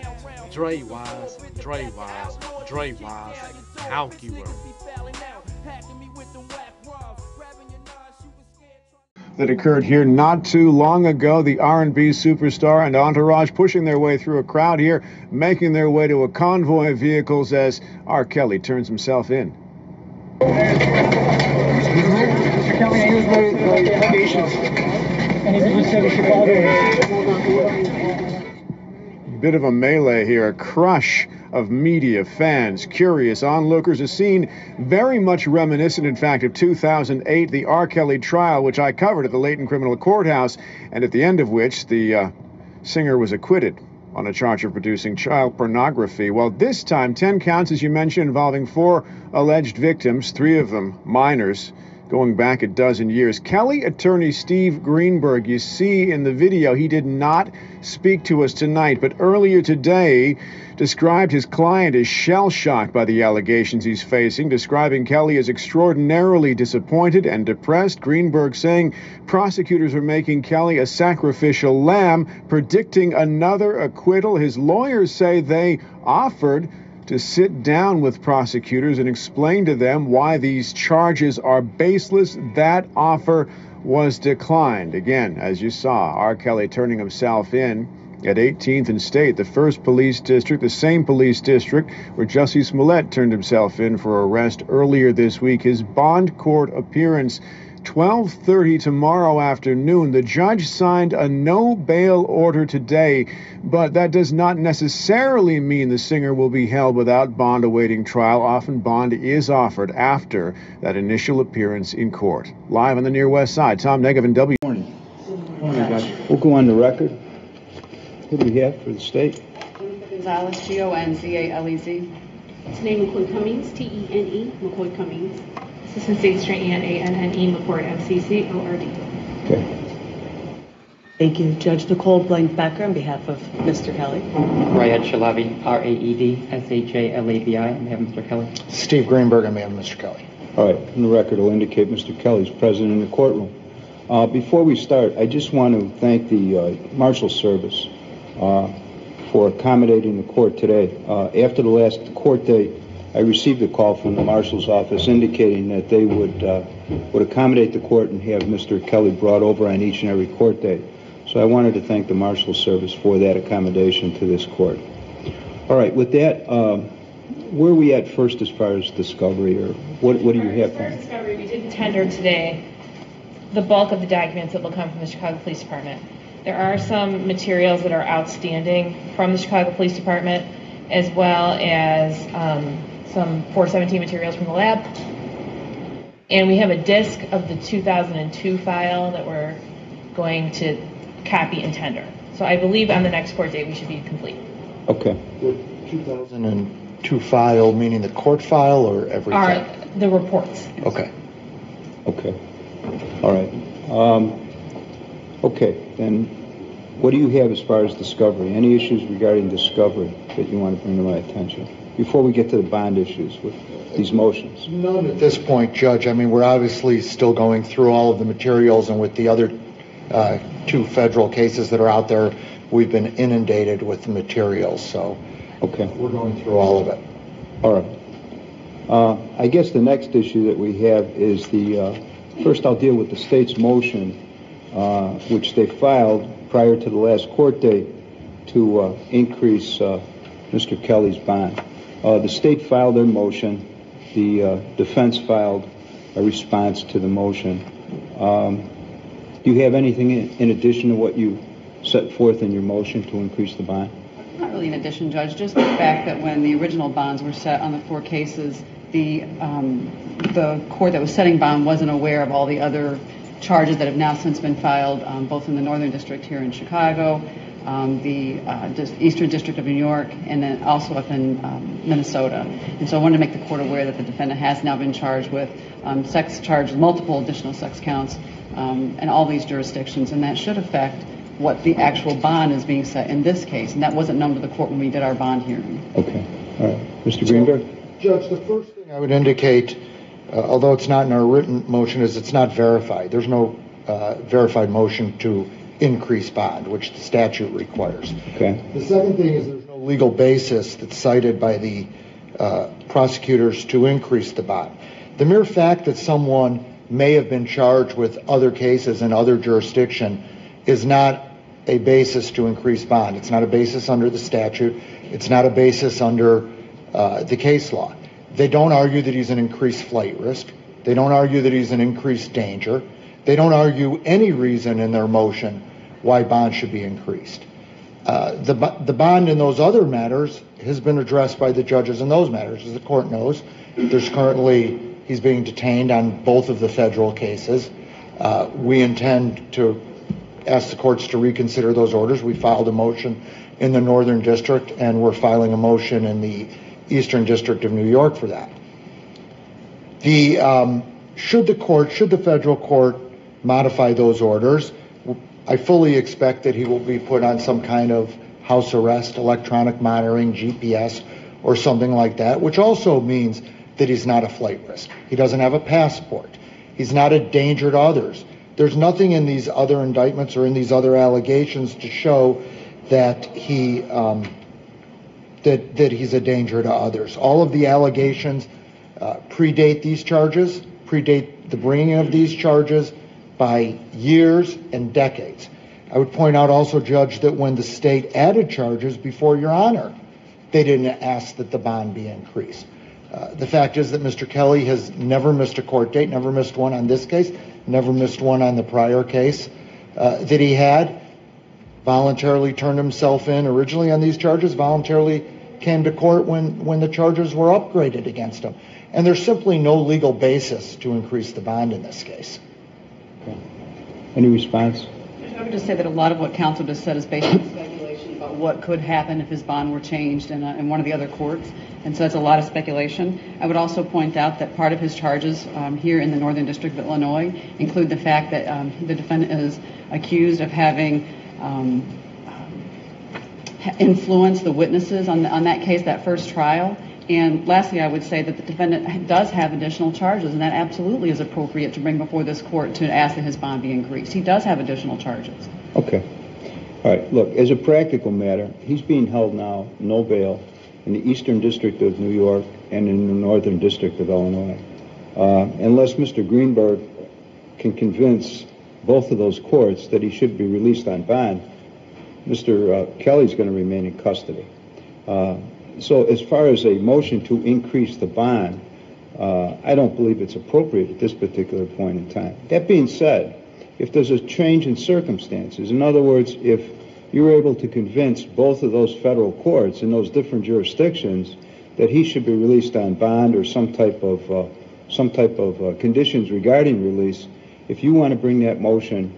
Dre Wise, Dre Wise, Dre Wise, Calcular. that occurred here not too long ago. The R&B superstar and entourage pushing their way through a crowd here, making their way to a convoy of vehicles as R. Kelly turns himself in. Mr. Kelly, here's my, my allegations. And he's going to say to Chicago. Bit of a melee here, a crush of media, fans, curious onlookers, a scene very much reminiscent, in fact, of 2008, the R. Kelly trial, which I covered at the Leighton Criminal Courthouse, and at the end of which the uh, singer was acquitted on a charge of producing child pornography. Well, this time, 10 counts, as you mentioned, involving four alleged victims, three of them minors going back a dozen years. Kelly attorney Steve Greenberg, you see in the video, he did not speak to us tonight, but earlier today described his client as shell shocked by the allegations he's facing, describing Kelly as extraordinarily disappointed and depressed. Greenberg saying prosecutors are making Kelly a sacrificial lamb, predicting another acquittal. His lawyers say they offered to sit down with prosecutors and explain to them why these charges are baseless. That offer was declined. Again, as you saw, R. Kelly turning himself in at 18th and State, the first police district, the same police district where Jussie Smollett turned himself in for arrest earlier this week. His bond court appearance 12:30 tomorrow afternoon. The judge signed a no bail order today, but that does not necessarily mean the singer will be held without bond awaiting trial. Often bond is offered after that initial appearance in court. Live on the near west side, Tom Negev and W. We'll go on the record. Who do we have for the state? Gonzalez, G-O-N-Z-A-L-E-Z. To name McCoy Cummings, T-E-N-E, McCoy Cummings. Assistant State Attorney, A-N-N-E, McCord, M-C-C-O-R-D. Okay. Thank you. Judge Nicole Blank-Becker on behalf of Mr. Kelly. Raed Shalabi, R-A-E-D-S-H-A-L-A-B-I, on behalf of Mr. Kelly. Steve Greenberg on behalf of Mr. Kelly. All right, and the record will indicate Mr. Kelly's present in the courtroom. Uh, before we start, I just want to thank the uh, Marshal Service uh, for accommodating the court today. Uh, after the last court date, I received a call from the Marshal's office indicating that they would uh, would accommodate the court and have Mr. Kelly brought over on each and every court date. So I wanted to thank the Marshal Service for that accommodation to this court. All right, with that, um, where are we at first as far as discovery, or what, what do you have? First discovery, we did tender today the bulk of the documents that will come from the Chicago Police Department. There are some materials that are outstanding from the Chicago Police Department, as well as um, some 417 materials from the lab. And we have a disk of the 2002 file that we're going to copy and tender. So I believe on the next court date we should be complete. Okay. The 2002 file, meaning the court file or everything? Are the reports. Okay. Okay. All right. Um, okay, then what do you have as far as discovery? Any issues regarding discovery that you want to bring to my attention before we get to the bond issues with these motions? None at this point, Judge. I mean, we're obviously still going through all of the materials, and with the other uh, two federal cases that are out there, we've been inundated with the materials. So, okay, we're going through all of it. All right. Uh, I guess the next issue that we have is the uh, first. I'll deal with the state's motion, uh, which they filed prior to the last court date to uh, increase uh, Mr. Kelly's bond. Uh, the state filed their motion. The defense filed a response to the motion. Um, do you have anything in, in addition to what you set forth in your motion to increase the bond? Not really in addition, Judge, just the fact that when the original bonds were set on the four cases, the um, the court that was setting bond wasn't aware of all the other charges that have now since been filed, um, both in the Northern District here in Chicago, um, the uh, Eastern District of New York, and then also up in um, Minnesota. And so I wanted to make the court aware that the defendant has now been charged with um, sex charges, multiple additional sex counts, um, in all these jurisdictions, and that should affect what the actual bond is being set in this case. And that wasn't known to the court when we did our bond hearing. Okay. All right. Mr. Greenberg? Judge, the first thing I would indicate, uh, although it's not in our written motion, is it's not verified. There's no uh, verified motion to increase bond, which the statute requires. Okay. The second thing is there's no legal basis that's cited by the uh, prosecutors to increase the bond. The mere fact that someone may have been charged with other cases in other jurisdiction is not a basis to increase bond. It's not a basis under the statute. It's not a basis under uh, the case law. They don't argue that he's an increased flight risk. They don't argue that he's an increased danger. They don't argue any reason in their motion why bond should be increased. Uh, the, the bond in those other matters has been addressed by the judges in those matters. As the court knows, there's currently, he's being detained on both of the federal cases. Uh, we intend to ask the courts to reconsider those orders. We filed a motion in the Northern District, and we're filing a motion in the Eastern District of New York for that. The um, should the court, should the federal court modify those orders, I fully expect that he will be put on some kind of house arrest, electronic monitoring, GPS, or something like that, which also means that he's not a flight risk. He doesn't have a passport. He's not a danger to others. There's nothing in these other indictments or in these other allegations to show that he um, that that he's a danger to others. All of the allegations uh, predate these charges, predate the bringing of these charges by years and decades. I would point out also, Judge, that when the state added charges before Your Honor, they didn't ask that the bond be increased. Uh, the fact is that Mr. Kelly has never missed a court date, never missed one on this case, never missed one on the prior case uh, that he had. Voluntarily turned himself in originally on these charges, voluntarily came to court when, when the charges were upgraded against him. And there's simply no legal basis to increase the bond in this case. Okay. Any response? I would just say that a lot of what counsel just said is based on speculation about what could happen if his bond were changed in, a, in one of the other courts. And so that's a lot of speculation. I would also point out that part of his charges um, here in the Northern District of Illinois include the fact that um, the defendant is accused of having um, influenced the witnesses on, the, on that case, that first trial. And lastly, I would say that the defendant does have additional charges, and that absolutely is appropriate to bring before this court to ask that his bond be increased. He does have additional charges. Okay. All right. Look, as a practical matter, he's being held now, no bail, in the Eastern District of New York and in the Northern District of Illinois. Uh, unless Mr. Greenberg can convince both of those courts that he should be released on bond, Mr. Uh, Kelly's going to remain in custody. Uh, so as far as a motion to increase the bond, uh, I don't believe it's appropriate at this particular point in time. That being said, if there's a change in circumstances, in other words, if you're able to convince both of those federal courts in those different jurisdictions that he should be released on bond or some type of uh, some type of uh, conditions regarding release, if you want to bring that motion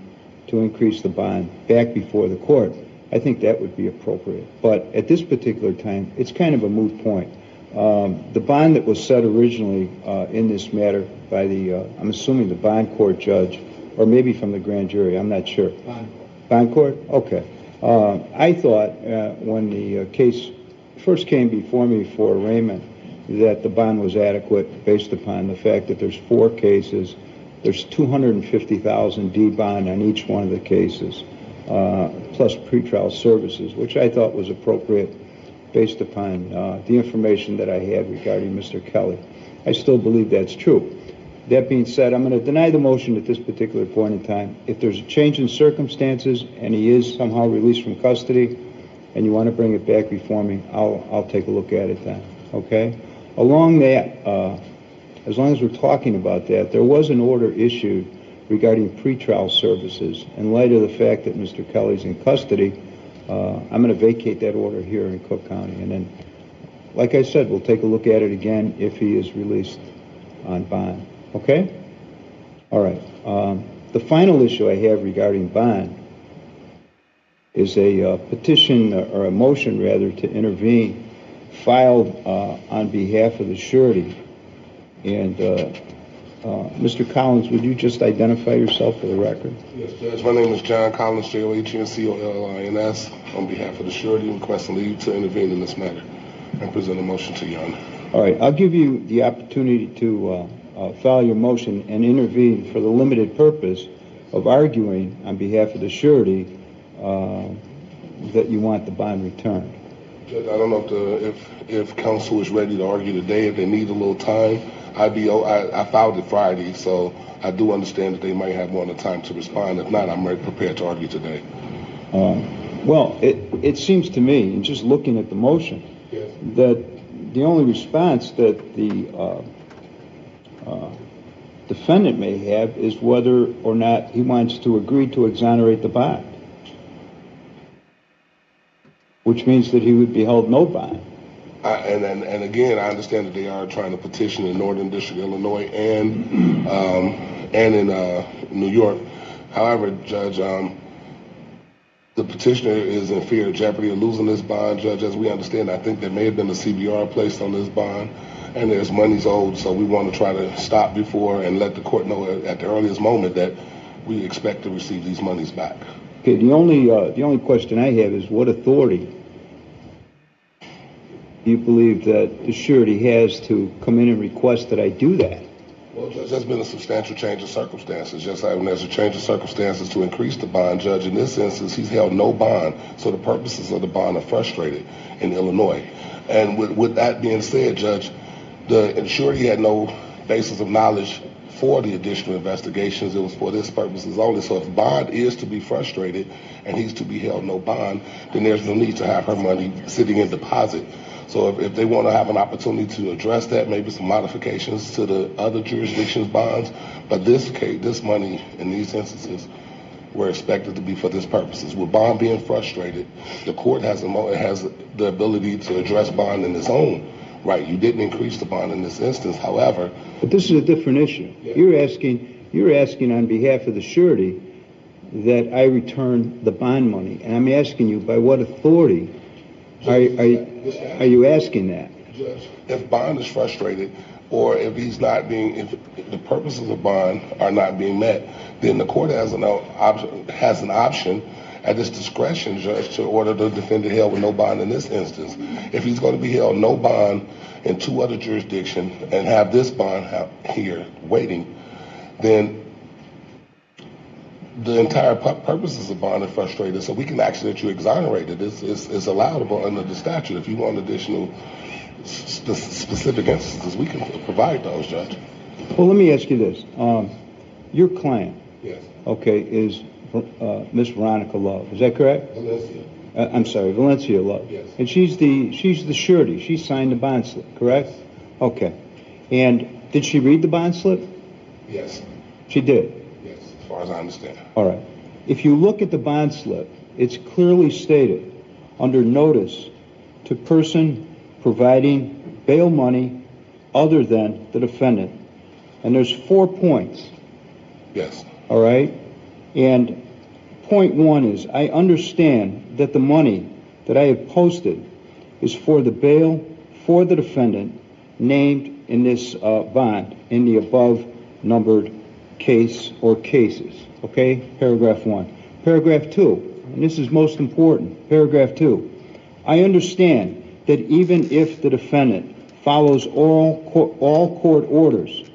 to increase the bond back before the court, I think that would be appropriate. But at this particular time, it's kind of a moot point. Um, the bond that was set originally uh, in this matter by the, uh, I'm assuming the bond court judge, or maybe from the grand jury, I'm not sure. Bond. Bond court? Okay. Uh, I thought uh, when the uh, case first came before me for Raymond that the bond was adequate based upon the fact that there's four cases, there's 250,000 D bond on each one of the cases plus pretrial services, which I thought was appropriate based upon uh, the information that I had regarding Mr. Kelly. I still believe that's true. That being said, I'm going to deny the motion at this particular point in time. If there's a change in circumstances and he is somehow released from custody and you want to bring it back before me, I'll, I'll take a look at it then. Okay? Along that, uh, as long as we're talking about that, there was an order issued regarding pretrial services. In light of the fact that Mr. Kelly's in custody, uh, I'm going to vacate that order here in Cook County. And then, like I said, we'll take a look at it again if he is released on bond. Okay? All right. Um, the final issue I have regarding bond is a uh, petition or a motion, rather, to intervene filed uh, on behalf of the surety. And uh, Mr. Collins, would you just identify yourself for the record? Yes, Judge. My name is John Collins, J-O-H-N-C-O-L-I-N-S. On behalf of the surety, requesting leave to intervene in this matter and present a motion to Your Honor. All right. I'll give you the opportunity to uh, uh, file your motion and intervene for the limited purpose of arguing on behalf of the surety uh, that you want the bond returned. Judge, I don't know if the if if counsel is ready to argue today. If they need a little time, I'd be. I, I filed it Friday, so I do understand that they might have more time to respond. If not, I'm very prepared to argue today. Uh, well, it it seems to me, in just looking at the motion, Yes. that the only response that the uh, uh, defendant may have is whether or not he wants to agree to exonerate the bond, which means that he would be held no bond. I, and, and and again, I understand that they are trying to petition in Northern District, Illinois, and um, and in uh, New York. However, Judge, um, the petitioner is in fear of jeopardy of losing this bond, Judge. As we understand, I think there may have been a CBR placed on this bond, and there's monies owed. So we want to try to stop before and let the court know at, the earliest moment that we expect to receive these monies back. Okay. The only uh, the only question I have is what authority you believe that the surety has to come in and request that I do that? Well, Judge, there's been a substantial change of circumstances. Just like when there's a change of circumstances to increase the bond, Judge, in this instance, he's held no bond, so the purposes of the bond are frustrated in Illinois. And with, with that being said, Judge, the surety had no basis of knowledge for the additional investigations. It was for this purposes only. So if bond is to be frustrated and he's to be held no bond, then there's no need to have her money sitting in deposit. So if, if they want to have an opportunity to address that, maybe some modifications to the other jurisdictions' bonds, but this case, this money in these instances were expected to be for this purposes. With bond being frustrated, the court has, a, mo- has the ability to address bond in its own right. You didn't increase the bond in this instance, however. But this is a different issue. You're asking you're asking on behalf of the surety that I return the bond money. And I'm asking you, by what authority are, are, are you asking that? Judge, if bond is frustrated, or if he's not being, if the purposes of bond are not being met, then the court has an option, has an option at its discretion, Judge, to order the defendant held with no bond in this instance. If he's going to be held no bond in two other jurisdictions and have this bond here waiting, then the entire purpose is a bond are frustrated. So we can actually let you exonerate it. It's, it's, it's allowable under the statute. If you want additional sp- specific instances, we can provide those, Judge. Well, let me ask you this. Um, your client, Yes. okay, is uh, Miss Veronica Love. Is that correct? Valencia. Uh, I'm sorry, Valencia Love. Yes. And she's the she's the surety. She signed the bond slip, correct? Okay. And did she read the bond slip? Yes. She did. Far as I understand. All right. If you look at the bond slip, it's clearly stated under notice to person providing bail money other than the defendant. And there's four points. Yes. All right? And point one is I understand that the money that I have posted is for the bail for the defendant named in this uh, bond in the above numbered case or cases. Okay? Paragraph one. Paragraph two, and this is most important. Paragraph two. I understand that even if the defendant follows all court, all court orders,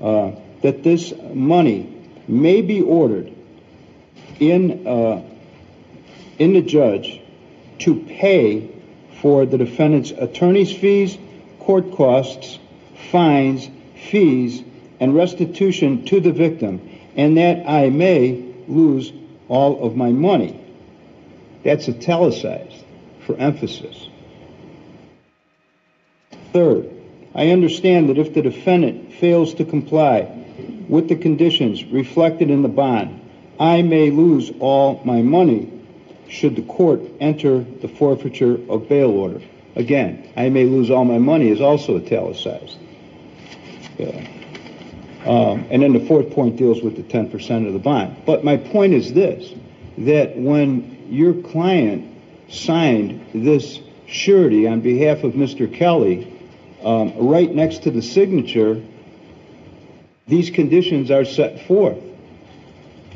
uh, that this money may be ordered in uh, in the judge to pay for the defendant's attorney's fees, court costs, fines, fees, and restitution to the victim, and that I may lose all of my money. That's italicized for emphasis. Third, I understand that if the defendant fails to comply with the conditions reflected in the bond, I may lose all my money should the court enter the forfeiture of bail order. Again, I may lose all my money is also italicized. Yeah. Um, and then the fourth point deals with the 10% of the bond. But my point is this, that when your client signed this surety on behalf of Mr. Kelly, um, right next to the signature, these conditions are set forth.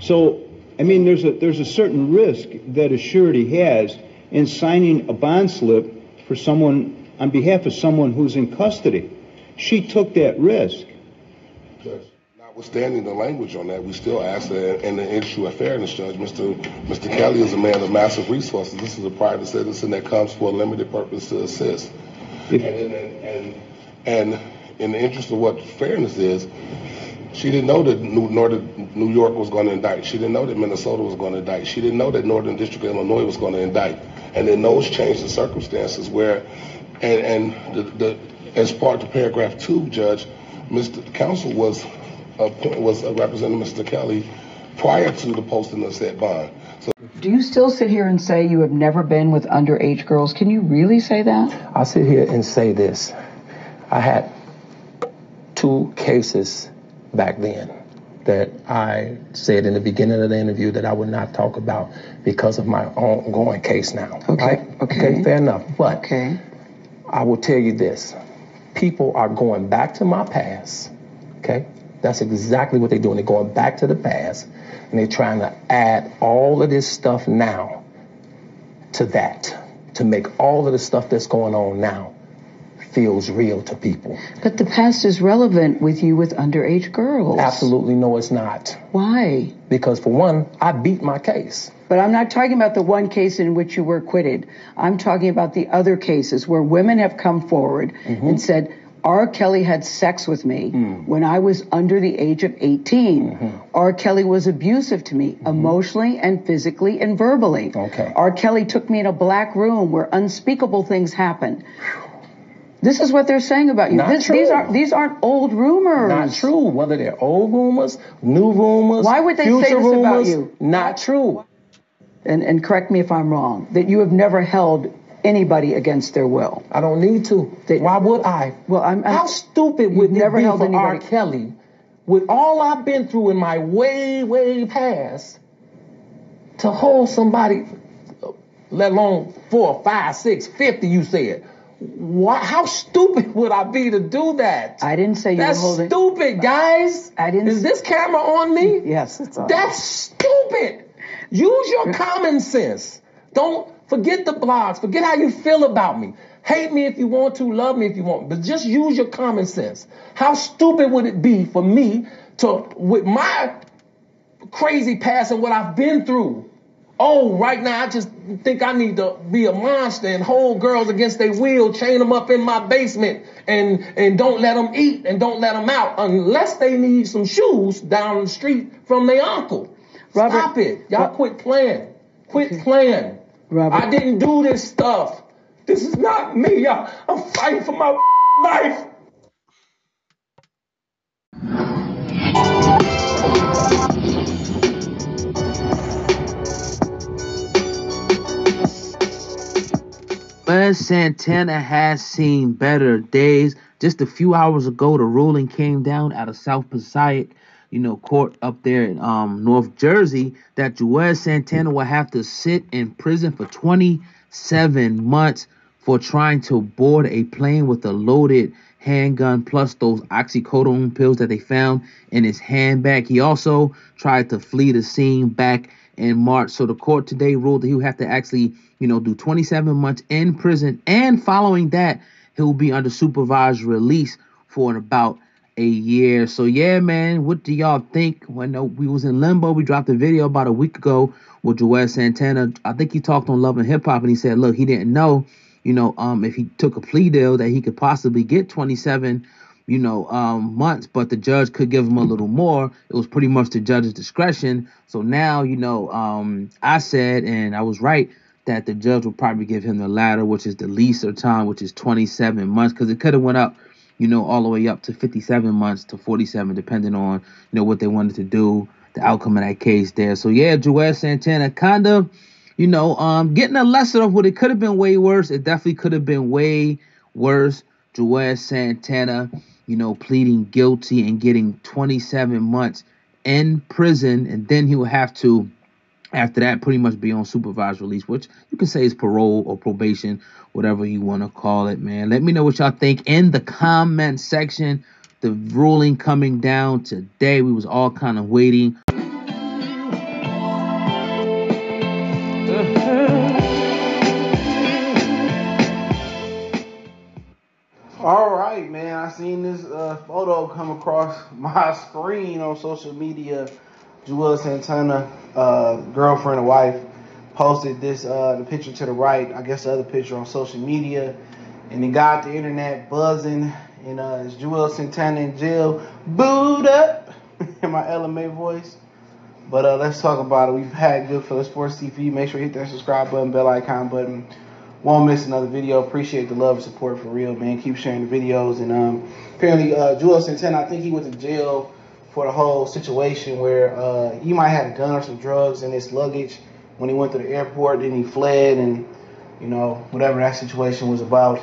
So, I mean, there's a there's a certain risk that a surety has in signing a bond slip for someone on behalf of someone who's in custody. She took that risk. Notwithstanding the language on that, we still ask that in the issue of fairness, Judge, Mr. Mr. Kelly is a man of massive resources. This is a private citizen that comes for a limited purpose to assist. And, and, and, in the interest of what fairness is, she didn't know that New, Northern, New York was going to indict. She didn't know that Minnesota was going to indict. She didn't know that Northern District of Illinois was going to indict. And then those changed the circumstances where, and, and the, the, as part of paragraph two, Judge, Mr. Counsel was was representing Mr. Kelly prior to the posting of said bond. So Do you still sit here and say you have never been with underage girls? Can you really say that? I'll sit here and say this. I had two cases back then that I said in the beginning of the interview that I would not talk about because of my ongoing case now. Okay. Right? Okay. fair enough. But Okay. I will tell you this. People are going back to my past. Okay? That's exactly what they're doing. They're going back to the past and they're trying to add all of this stuff now to that to make all of the stuff that's going on now feels real to people. But the past is relevant with you with underage girls. Absolutely no, it's not. Why? Because for one, I beat my case. But I'm not talking about the one case in which you were acquitted. I'm talking about the other cases where women have come forward Mm-hmm. and said, R. Kelly had sex with me Mm. when I was under the age of 18. Mm-hmm. R. Kelly was abusive to me, emotionally and physically and verbally. Okay. R. Kelly took me in a black room where unspeakable things happened. This is what they're saying about you. Not This- true. These aren't these aren't old rumors. Not true. Whether they're old rumors, new rumors, Why would they say this about you? Not true. And, and correct me if I'm wrong. That you have never held anybody against their will. I don't need to. Why would I? Well, I'm, I'm How stupid would never be held for R. anybody- Kelly, with all I've been through in my way, way past, to hold somebody, let alone four, five, six, fifty. You said. Why, how stupid would I be to do that? I didn't say you That's were holding. stupid, guys. I didn't. Is this camera on me? Yes, it's on. That's stupid. Use your common sense. Don't forget the blogs. Forget how you feel about me. Hate me if you want to, love me if you want, but just use your common sense. How stupid would it be for me to, with my crazy past and what I've been through, oh, right now I just think I need to be a monster and hold girls against their will, chain them up in my basement, and and don't let them eat and don't let them out unless they need some shoes down the street from their uncle. Robert- Stop it, y'all. Quit playing. Quit playing. Robert. I didn't do this stuff. This is not me. I, I'm fighting for my life. But Santana has seen better days. Just a few hours ago, the ruling came down out of South Passaic, you know, court up there in um, North Jersey, that Juelz Santana will have to sit in prison for 27 months for trying to board a plane with a loaded handgun plus those oxycodone pills that they found in his handbag. He also tried to flee the scene back in March. So the court today ruled that he would have to actually, you know, do 27 months in prison. And following that, he'll be under supervised release for about a year. So yeah, man, what do y'all think? When uh, we was in limbo, we dropped a video about a week ago with Juelz Santana. I think he talked on Love and Hip Hop, and he said, look, he didn't know, you know, um, if he took a plea deal that he could possibly get 27 you know, um, months, but the judge could give him a little more. It was pretty much the judge's discretion. So now, you know, um, I said, and I was right, that the judge will probably give him the latter, which is the leaser time, which is 27 months, because it could have went up, you know, all the way up to 57 months to 47, depending on, you know, what they wanted to do, the outcome of that case there. So yeah, Juelz Santana kind of, you know, um, getting a lesson of what it could have been way worse. It definitely could have been way worse. Juelz Santana, you know, pleading guilty and getting 27 months in prison, and then he will have to, after that, pretty much be on supervised release, which you can say is parole or probation, whatever you want to call it, man. Let me know what y'all think in the comment section. The ruling coming down today, we was all kind of waiting. All right, man. I seen this uh, photo come across <laughs> my screen on social media. Juelz Santana, uh, girlfriend and wife, posted this uh, the picture to the right. I guess the other picture on social media, and it got the internet buzzing. And uh, it's Juelz Santana in jail, booed up <laughs> in my LMA voice. But uh, let's talk about it. We've had good for the Sports TV. Make sure you hit that subscribe button, bell icon button. Won't miss another video. Appreciate the love and support for real, man. Keep sharing the videos. And um, apparently, uh, Juelz Santana, I think he went to jail for the whole situation where uh, he might have a gun or some drugs in his luggage when he went to the airport. Then he fled, and you know whatever that situation was about.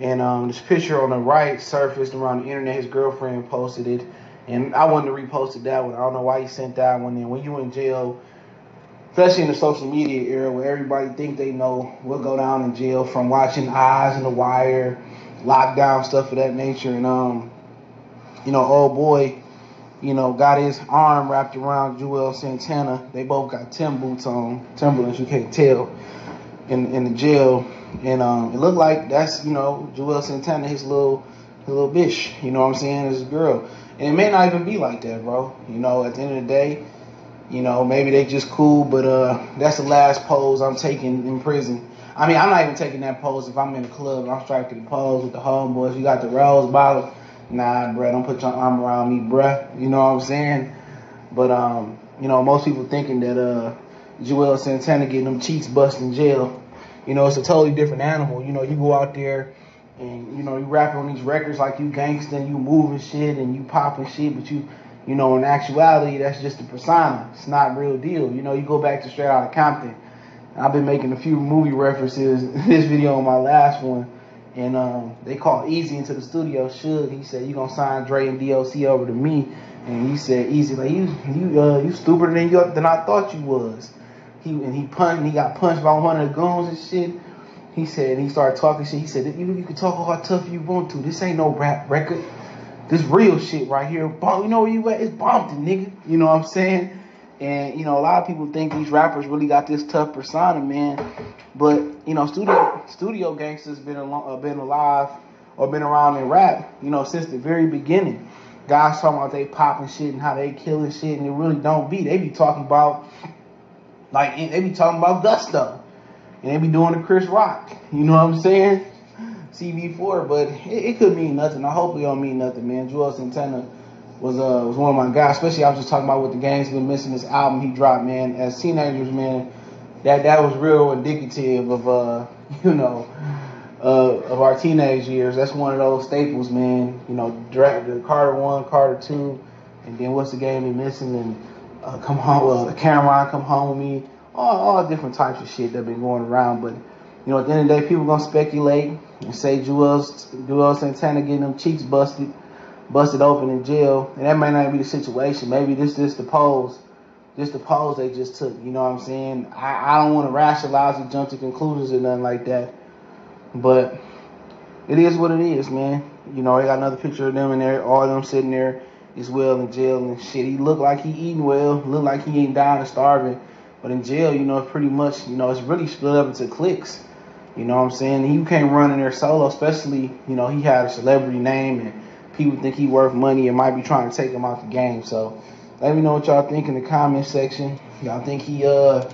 And um, this picture on the right surfaced around the internet. His girlfriend posted it, and I wanted to repost it that one. I don't know why he sent that one in. When you in jail, especially in the social media era where everybody think they know what go down in jail from watching Eyes and The Wire, lockdown stuff of that nature, and um, you know, old boy, you know, got his arm wrapped around Juelz Santana. They both got Tim boots on, Timberlands, you can't tell, in in the jail, and um, it looked like that's you know Juelz Santana, his little his little bitch, you know what I'm saying, his girl, and it may not even be like that, bro. You know, at the end of the day. You know, maybe they just cool, but uh, that's the last pose I'm taking in prison. I mean, I'm not even taking that pose if I'm in the club I'm striking the pose with the homeboys. You got the rose bottle. Nah, bruh, don't put your arm around me, bruh. You know what I'm saying? But, um, you know, most people thinking that uh, Juelz Santana getting them cheeks bust in jail. You know, it's a totally different animal. You know, you go out there and, you know, you rapping on these records like you gangsta and you moving shit and you popping shit, but you you know, in actuality, that's just a persona. It's not real deal. You know, you go back to Straight out of Compton. I've been making a few movie references in <laughs> this video on my last one. And um, they called Eazy into the studio. Should he said, you to sign Dre and DOC over to me. And he said, Eazy, like, you you uh, you stupider than, you, than I thought you was. he and he punched. He got punched by one of the goons and shit. He said he started talking shit. He said you you can talk all tough you want to. This ain't no rap record. This real shit right here. You know where you at? It's Bompton, nigga. You know what I'm saying? And you know a lot of people think these rappers really got this tough persona, man. But you know studio studio gangsters been uh, been alive or been around in rap, you know, since the very beginning. Guys talking about they popping shit and how they killing shit, and it really don't be. They be talking about like they be talking about gusto, and they be doing the Chris Rock. You know what I'm saying? <laughs> CB4, but it, it could mean nothing. I hope it don't mean nothing, man. Juelz Santana was uh was one of my guys. Especially I was just talking about what the gang's been missing. This album he dropped, man. As teenagers, man, that that was real indicative of uh <laughs> you know uh, of our teenage years. That's one of those staples, man. You know, the Carter one, Carter two, and then what's the game we missing? And uh, come home, uh, the Cam'ron, come home with me. All, all different types of shit that been going around. But you know, at the end of the day, people gonna speculate and say Juelz Juelz Santana getting them cheeks busted, busted open in jail, and that may not be the situation. Maybe this this the pose. Just the pose they just took, you know what I'm saying? I, I don't want to rationalize or jump to conclusions or nothing like that. But it is what it is, man. You know, they got another picture of them in there, all of them sitting there as well in jail and shit. He looked like he eating well, looked like he ain't dying and starving. But in jail, you know, pretty much, you know, it's really split up into cliques. You know what I'm saying? You can't run in there solo, especially, you know, he had a celebrity name and people think he worth money and might be trying to take him out the game. So let me know what y'all think in the comment section. Y'all think he uh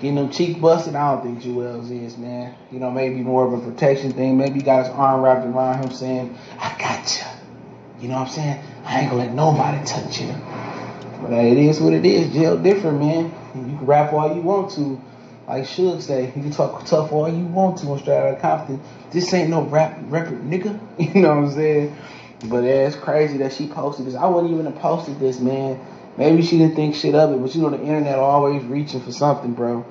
getting them cheek busted? I don't think Juelz is, man. You know, maybe more of a protection thing. Maybe he got his arm wrapped around him saying, I got you. You know what I'm saying? I ain't gonna let nobody touch you. But uh, it is what it is. Jail different, man. You can rap all you want to. Like Suge say, you can talk tough all you want to on Straight Outta Compton. This ain't no rap record, nigga. <laughs> You know what I'm saying? But yeah, it's crazy that she posted this. I wouldn't even have posted this, man. Maybe she didn't think shit of it, but you know the internet always reaching for something, bro.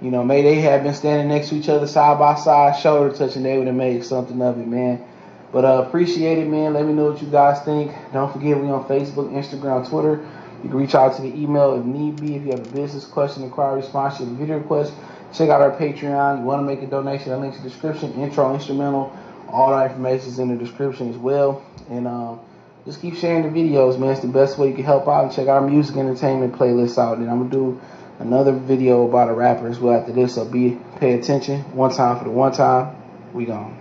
You know, maybe they have been standing next to each other side by side, shoulder touching, they would have made something of it, man. But uh, appreciate it, man. Let me know what you guys think. Don't forget we on Facebook, Instagram, Twitter. You can reach out to the email if need be. If you have a business question, inquiry, sponsorship, video request, check out our Patreon. You want to make a donation, that link's in the description. Intro, instrumental, all that information is in the description as well. And um, just keep sharing the videos, man. It's the best way you can help out. And check our music entertainment playlist out. And I'm gonna do another video about a rapper as well after this. So be pay attention. One time for the one time. We gone.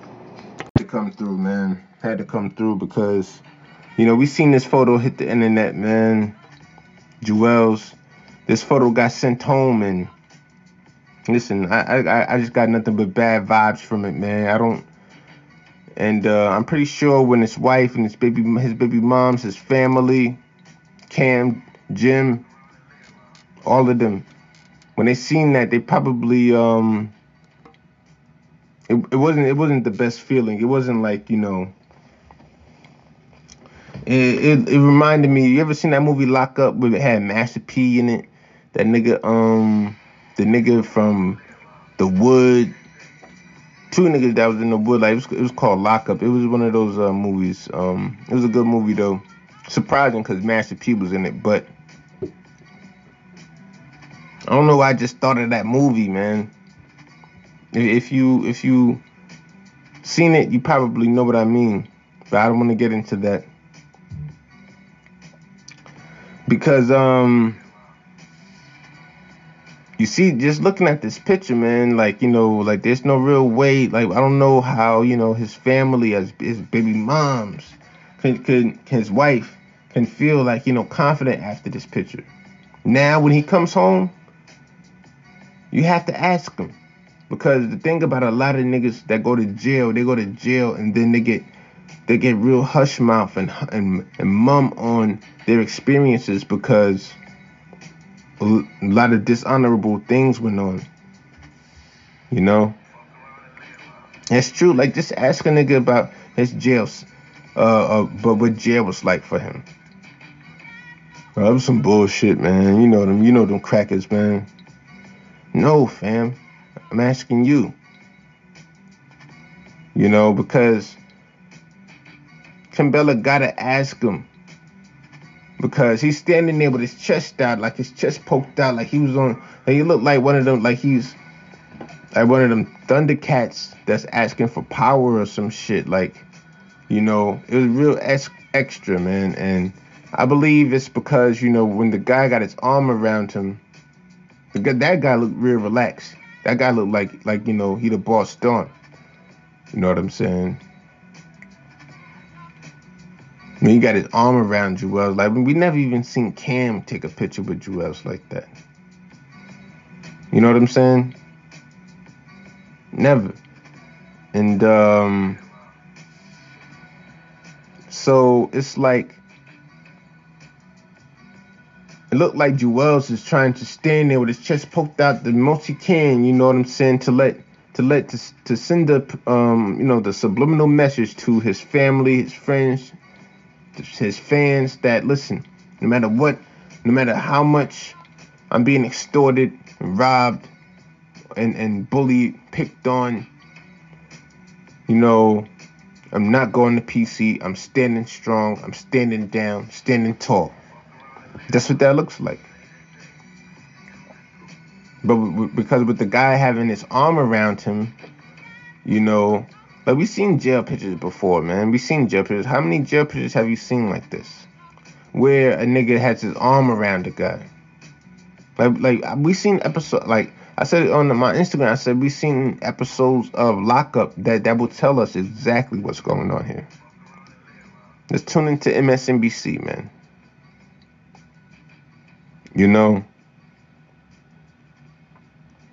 to come through, man. Had to come through because, you know, we seen this photo hit the internet, man. Juelz, this photo got sent home, and listen, I I I just got nothing but bad vibes from it, man. I don't, and uh, I'm pretty sure when his wife and his baby, his baby moms, his family, Cam, Jim, all of them, when they seen that, they probably um it, it wasn't it wasn't the best feeling. It wasn't like you know. It, it it reminded me. You ever seen that movie Lock Up where it had Master P in it? That nigga um the nigga from the Wood. Two niggas that was in the wood. Like it was, it was called Lock Up. It was one of those uh, movies. Um, it was a good movie though. Surprising because Master P was in it, but I don't know why I just thought of that movie, man. If you if you seen it, you probably know what I mean. But I don't want to get into that because um you see just looking at this picture man like you know like there's no real way like i don't know how you know his family as his baby moms can, can his wife can feel like you know confident after this picture. Now when he comes home you have to ask him. Because the thing about a lot of niggas that go to jail they go to jail and then they get they get real hush mouth and and, and mum on their experiences because a lot of dishonorable things went on. You know? It's true. Like just ask a nigga about his jails, uh, uh but what jail was like for him. Bro, that was some bullshit, man. You know them. You know them crackers, man. No, fam. I'm asking you. You know because Kimbella gotta ask him because he's standing there with his chest out, like his chest poked out, like he was on. Like he looked like one of them, like he's like one of them Thundercats that's asking for power or some shit. Like, you know, it was real ex- extra, man. And I believe it's because you know when the guy got his arm around him, guy, that guy looked real relaxed. That guy looked like like you know he the boss on. You know what I'm saying? When he got his arm around Juelz, like we never even seen Cam take a picture with Juelz like that. You know what I'm saying? Never. And um so it's like it looked like Juelz is trying to stand there with his chest poked out the most he can, you know what I'm saying, to let to let to, to send the um you know the subliminal message to his family, his friends, his fans that listen, no matter what, no matter how much I'm being extorted, and robbed, and and bullied, picked on, you know, I'm not going to PC. I'm standing strong. I'm standing down, standing tall. That's what that looks like. But because with the guy having his arm around him, you know, like we've seen jail pictures before, man. We've seen jail pictures. How many jail pictures have you seen like this, where a nigga has his arm around a guy? Like, like we seen episode like I said on my Instagram. I said we seen episodes of Lockup that that will tell us exactly what's going on here. Let's tune into MSNBC, man. You know,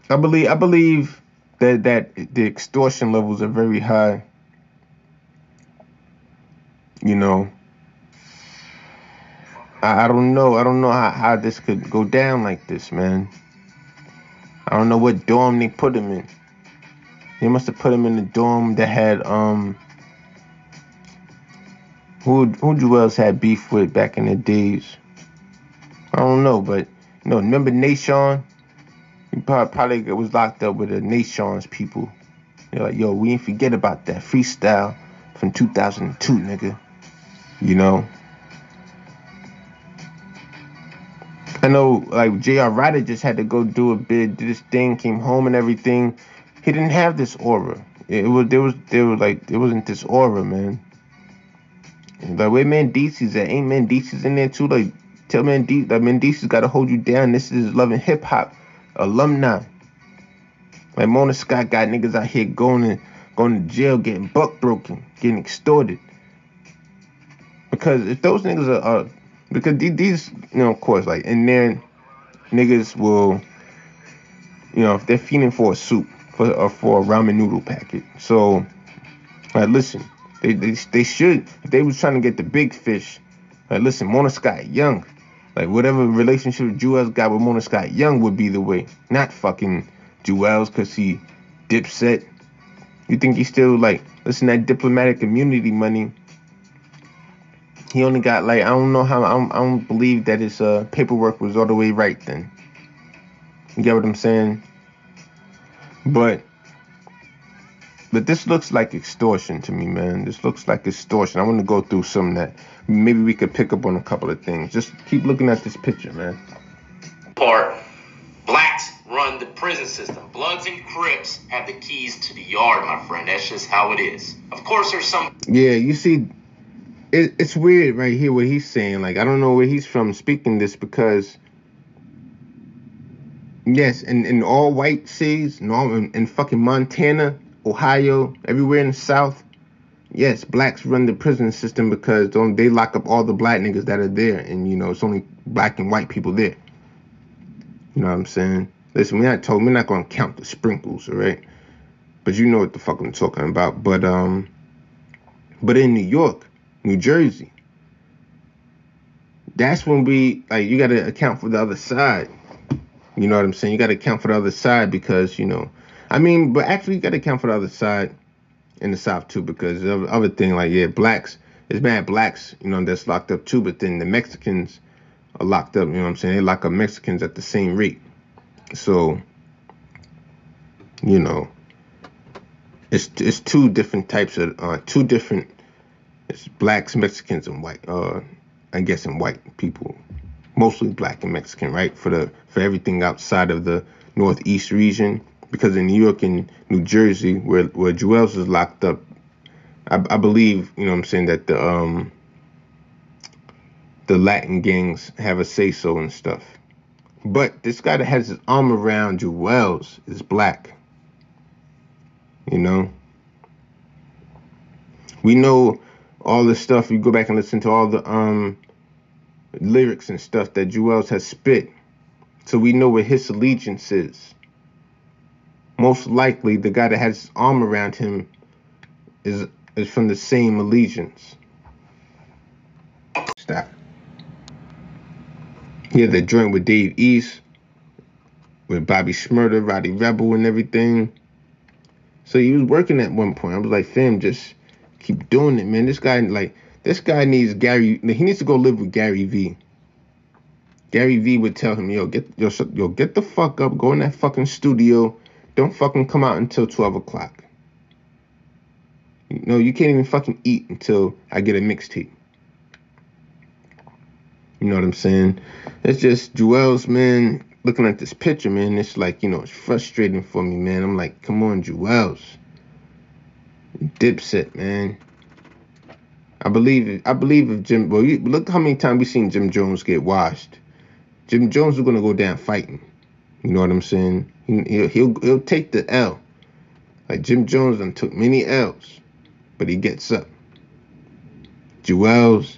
I believe I believe that that the extortion levels are very high. You know, I, I don't know. I don't know how, how this could go down like this, man. I don't know what dorm they put him in. They must have put him in the dorm that had um who who Juelz had beef with back in the days. I don't know, but you know, remember Nation? He probably, was locked up with the Nation's people. They're like, yo, we ain't forget about that freestyle from 2002, nigga. You know? I know, like, J.R. Rider just had to go do a bid, did this thing, came home and everything. He didn't have this aura. It was, there was, there was, like, it wasn't this aura, man. Like, where Mendeecees at? Ain't Mendeecees in there, too? Like, tell Mendeecees, like, Mendeecees got to hold you down. This is loving hip hop alumni. Like Mona Scott got niggas out here going to going to jail, getting buck broken, getting extorted. Because if those niggas are, are because these, you know, of course, like, and then niggas will, you know, if they're feeding for a soup, for or for a ramen noodle packet. So, like, listen, they they they should if they was trying to get the big fish. Like, listen, Mona Scott Young like whatever relationship Juelz got with Mona Scott Young would be the way, not fucking Juelz because he dipset. You think he still like listen that diplomatic immunity money? He only got like I don't know how I don't, I don't believe that his uh, paperwork was all the way right then. You get what I'm saying? But but this looks like extortion to me, man. This looks like extortion. I want to go through some that maybe we could pick up on a couple of things. Just keep looking at this picture, man. Part blacks run the prison system. Bloods and Crips have the keys to the yard, my friend. That's just how it is. Of course, there's some. Yeah, you see, it, it's weird right here what he's saying. Like I don't know where he's from speaking this because. Yes, in, in all white cities, in, in fucking Montana, Ohio, everywhere in the South, yes, blacks run the prison system because they lock up all the black niggas that are there, and you know it's only black and white people there. You know what I'm saying? Listen, we're not told we're not gonna count the sprinkles, all right? But you know what the fuck I'm talking about. But um, but in New York, New Jersey, that's when we like you got to account for the other side. You know what I'm saying? You got to account for the other side because you know I mean, but actually, you got to account for the other side in the South too, because the other thing, like yeah, blacks, there's bad blacks, you know, that's locked up too, but then the Mexicans are locked up. You know what I'm saying? They lock up Mexicans at the same rate. So, you know, it's it's two different types of uh, two different. It's blacks, Mexicans, and white. Uh, I guess guessing white people, mostly black and Mexican, right? For the for everything outside of the northeast region, because in New York and New Jersey, where where Juelz is locked up, I, I believe you know what I'm saying that the um the Latin gangs have a say so and stuff. But this guy that has his arm around Juelz is black. You know? We know all the stuff, you go back and listen to all the um lyrics and stuff that Juelz has spit. So we know what his allegiance is. Most likely the guy that has his arm around him is is from the same allegiance. Stop. He had that joint with Dave East, with Bobby Shmurda, Rowdy Rebel, and everything. So he was working at one point. I was like, fam, just keep doing it, man. This guy, like, this guy needs Gary. He needs to go live with Gary V. Gary V would tell him, yo, get yo, yo, get the fuck up, go in that fucking studio. Don't fucking come out until 12 o'clock. You know, you can't even fucking eat until I get a mixtape. You know what I'm saying? It's just Juelz, man, looking at this picture, man, it's like, you know, it's frustrating for me, man. I'm like, come on, Juelz. Dipset, man. I believe I believe if Jim well you, look how many times we seen Jim Jones get washed. Jim Jones is gonna go down fighting. You know what I'm saying? He, will he'll he'll take the L. Like Jim Jones done took many L's, but he gets up. Juelz,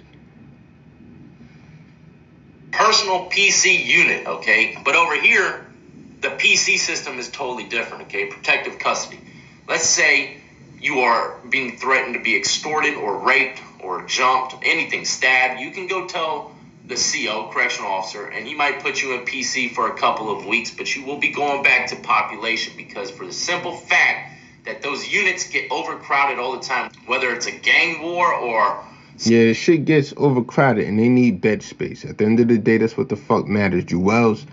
personal PC unit, okay? But over here, the PC system is totally different, okay? Protective custody. Let's say you are being threatened to be extorted or raped or jumped, anything, stabbed. You can go tell the CO, correctional officer, and he might put you in PC for a couple of weeks, but you will be going back to population because for the simple fact that those units get overcrowded all the time, whether it's a gang war or yeah, shit gets overcrowded and they need bed space. At the end of the day, that's what the fuck matters. Juelz,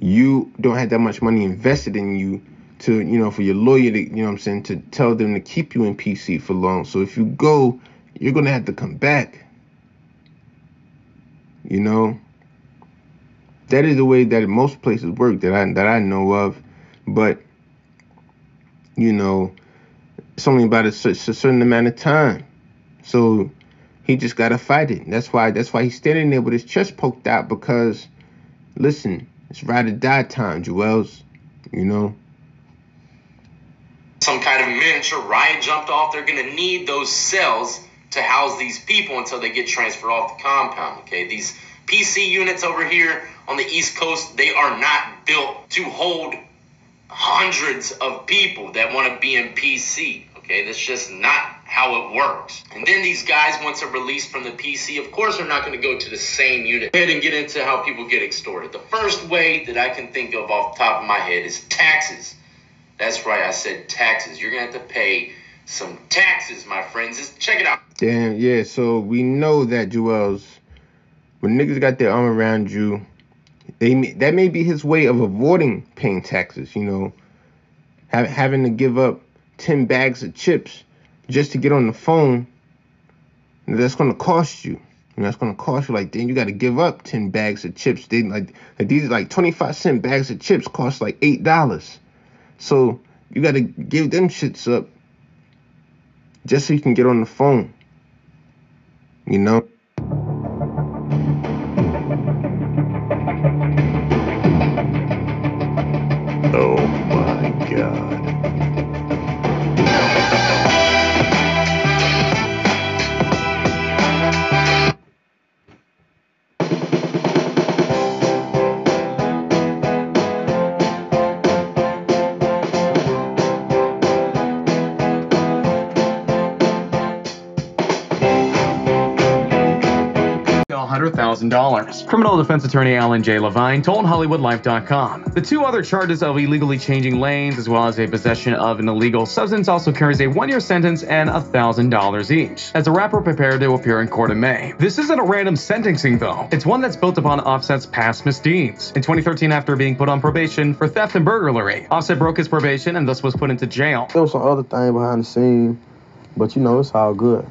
you don't have that much money invested in you to, you know, for your lawyer to, you know what I'm saying, to tell them to keep you in PC for long. So if you go, you're gonna have to come back. You know? That is the way that most places work that I that I know of. But you know, it's only about a, a certain amount of time. So he just gotta fight it. That's why that's why he's standing there with his chest poked out because listen, it's ride or die time, Juelz. You know. Some kind of miniature riot jumped off. They're gonna need those cells to house these people until they get transferred off the compound. Okay, these PC units over here on the East Coast, they are not built to hold hundreds of people that want to be in PC. Okay, that's just not how it works. And then these guys, once they're released from the PC, of course, they're not going to go to the same unit. Head and get into how people get extorted. The first way that I can think of off the top of my head is taxes. That's right, I said taxes. You're going to have to pay some taxes, my friends. Just check it out. Damn, yeah. So we know that Juelz, when niggas got their arm around you, they that may be his way of avoiding paying taxes. You know, have, having to give up ten bags of chips just to get on the phone, that's gonna cost you. And that's gonna cost you like then you gotta give up ten bags of chips. They like, like these like twenty five cent bags of chips cost like eight dollars. So you gotta give them shits up just so you can get on the phone. You know? $100,000. Criminal defense attorney Alan J. Levine told HollywoodLife.com. The two other charges of illegally changing lanes as well as a possession of an illegal substance also carries a one-year sentence and $1,000 each, as the rapper prepared to appear in court in May. This isn't a random sentencing though. It's one that's built upon Offset's past misdeeds. In 2013, after being put on probation for theft and burglary, Offset broke his probation and thus was put into jail. There was some other thing behind the scene, but you know, it's all good.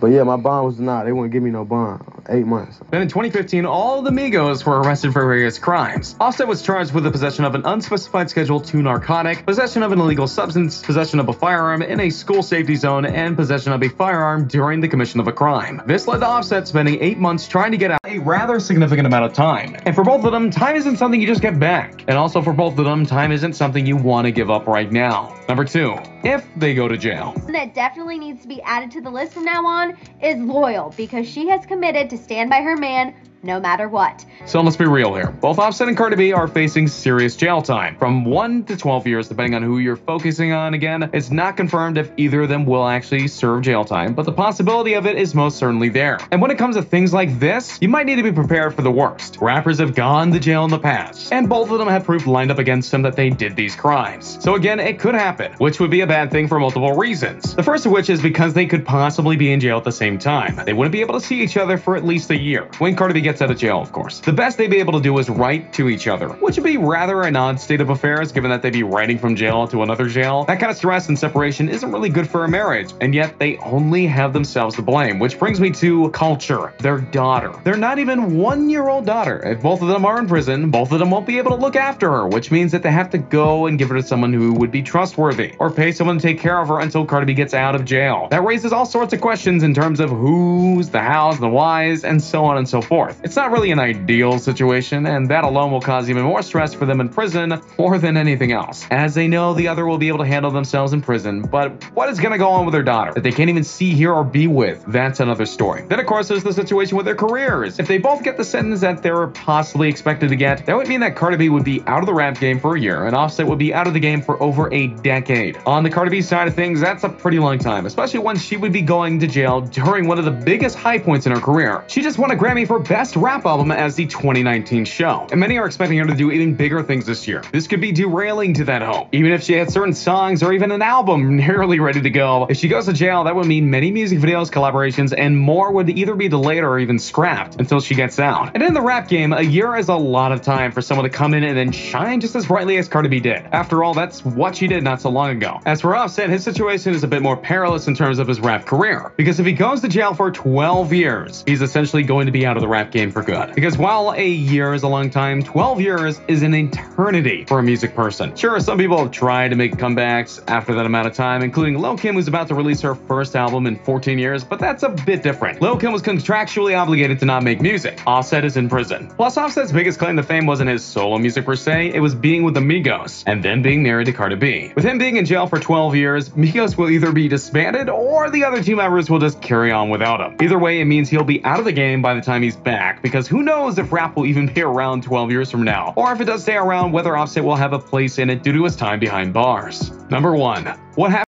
But yeah, my bond was denied. They wouldn't give me no bond. Eight months. Then in 2015, all the Migos were arrested for various crimes. Offset was charged with the possession of an unspecified Schedule II narcotic, possession of an illegal substance, possession of a firearm in a school safety zone, and possession of a firearm during the commission of a crime. This led to Offset spending eight months trying to get out a rather significant amount of time. And for both of them, time isn't something you just get back. And also for both of them, time isn't something you want to give up right now. Number two, if they go to jail. that definitely needs to be added to the list from now on is loyal because she has committed to stand by her man no matter what. So let's be real here. Both Offset and Cardi B are facing serious jail time, from 1 to 12 years, depending on who you're focusing on. Again, it's not confirmed if either of them will actually serve jail time, but the possibility of it is most certainly there. And when it comes to things like this, you might need to be prepared for the worst. Rappers have gone to jail in the past, and both of them have proof lined up against them that they did these crimes. So again, it could happen, which would be a bad thing for multiple reasons. The first of which is because they could possibly be in jail at the same time. They wouldn't be able to see each other for at least a year. When Cardi B gets out of jail, of course. The best they'd be able to do is write to each other, which would be rather an odd state of affairs given that they'd be writing from jail to another jail. That kind of stress and separation isn't really good for a marriage, and yet they only have themselves to blame, which brings me to culture, their daughter. They're not even one year old daughter. If both of them are in prison, both of them won't be able to look after her, which means that they have to go and give her to someone who would be trustworthy, or pay someone to take care of her until Cardi B gets out of jail. That raises all sorts of questions in terms of who's, the hows, the whys, and so on and so forth. It's not really an ideal situation, and that alone will cause even more stress for them in prison more than anything else, as they know the other will be able to handle themselves in prison. But what is going to go on with their daughter that they can't even see, hear, or be with? That's another story. Then, of course, there's the situation with their careers. If they both get the sentence that they're possibly expected to get, that would mean that Cardi B would be out of the rap game for a year, and Offset would be out of the game for over a decade. On the Cardi B side of things, that's a pretty long time, especially when she would be going to jail during one of the biggest high points in her career. She just won a Grammy for Best Rap Album as the 2019 show, and many are expecting her to do even bigger things this year. This could be derailing to that hope. Even if she had certain songs or even an album <laughs> nearly ready to go, if she goes to jail, that would mean many music videos, collaborations, and more would either be delayed or even scrapped until she gets out. And in the rap game, a year is a lot of time for someone to come in and then shine just as brightly as Cardi B did. After all, that's what she did not so long ago. As for Offset, his situation is a bit more perilous in terms of his rap career, because if he goes to jail for 12 years, he's essentially going to be out of the rap game for good. Because while a year is a long time, 12 years is an eternity for a music person. Sure, some people have tried to make comebacks after that amount of time, including Lil Kim, who's about to release her first album in 14 years, but that's a bit different. Lil Kim was contractually obligated to not make music. Offset is in prison. Plus, Offset's biggest claim to fame wasn't his solo music per se, it was being with the Migos, and then being married to Cardi B. With him being in jail for 12 years, Migos will either be disbanded or the other two members will just carry on without him. Either way, it means he'll be out of the game by the time he's back, because who knows if rap will even be around 12 years from now, or if it does stay around, whether Offset will have a place in it due to his time behind bars. Number 1. What happened?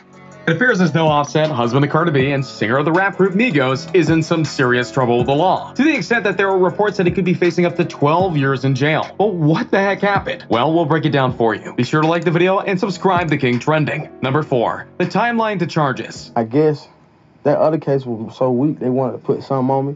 It appears as though Offset, husband of Cardi B and singer of the rap group Migos, is in some serious trouble with the law, to the extent that there are reports that he could be facing up to 12 years in jail. But what the heck happened? Well, we'll break it down for you. Be sure to like the video and subscribe to King Trending. Number 4. The timeline to charges. I guess that other case was so weak they wanted to put something on me,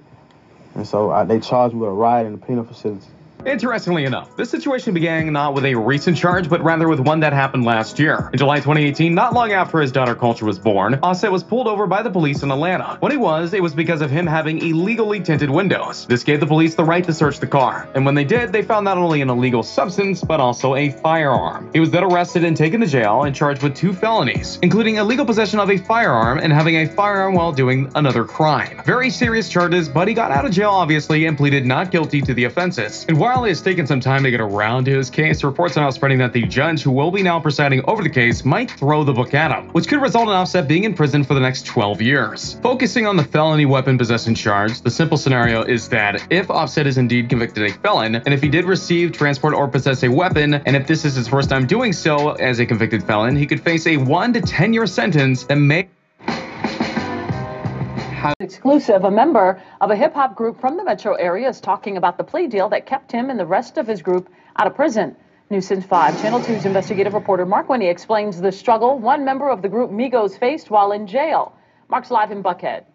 and so I, they charged me with a riot in the penal facility. Interestingly enough, this situation began not with a recent charge, but rather with one that happened last year. In July 2018, not long after his daughter Culture was born, Offset was pulled over by the police in Atlanta. When he was, it was because of him having illegally tinted windows. This gave the police the right to search the car, and when they did, they found not only an illegal substance, but also a firearm. He was then arrested and taken to jail and charged with two felonies, including illegal possession of a firearm and having a firearm while doing another crime. Very serious charges, but he got out of jail obviously and pleaded not guilty to the offenses. And while it has taken some time to get around to his case, reports are now spreading that the judge who will be now presiding over the case might throw the book at him, which could result in Offset being in prison for the next 12 years. Focusing on the felony weapon possession charge, the simple scenario is that if Offset is indeed convicted a felon, and if he did receive, transport, or possess a weapon, and if this is his first time doing so as a convicted felon, he could face a 1 to 10 year sentence that may Exclusive, a member of a hip hop group from the metro area is talking about the plea deal that kept him and the rest of his group out of prison. News 5, Channel 2's investigative reporter Mark Winne explains the struggle one member of the group Migos faced while in jail. Mark's live in Buckhead.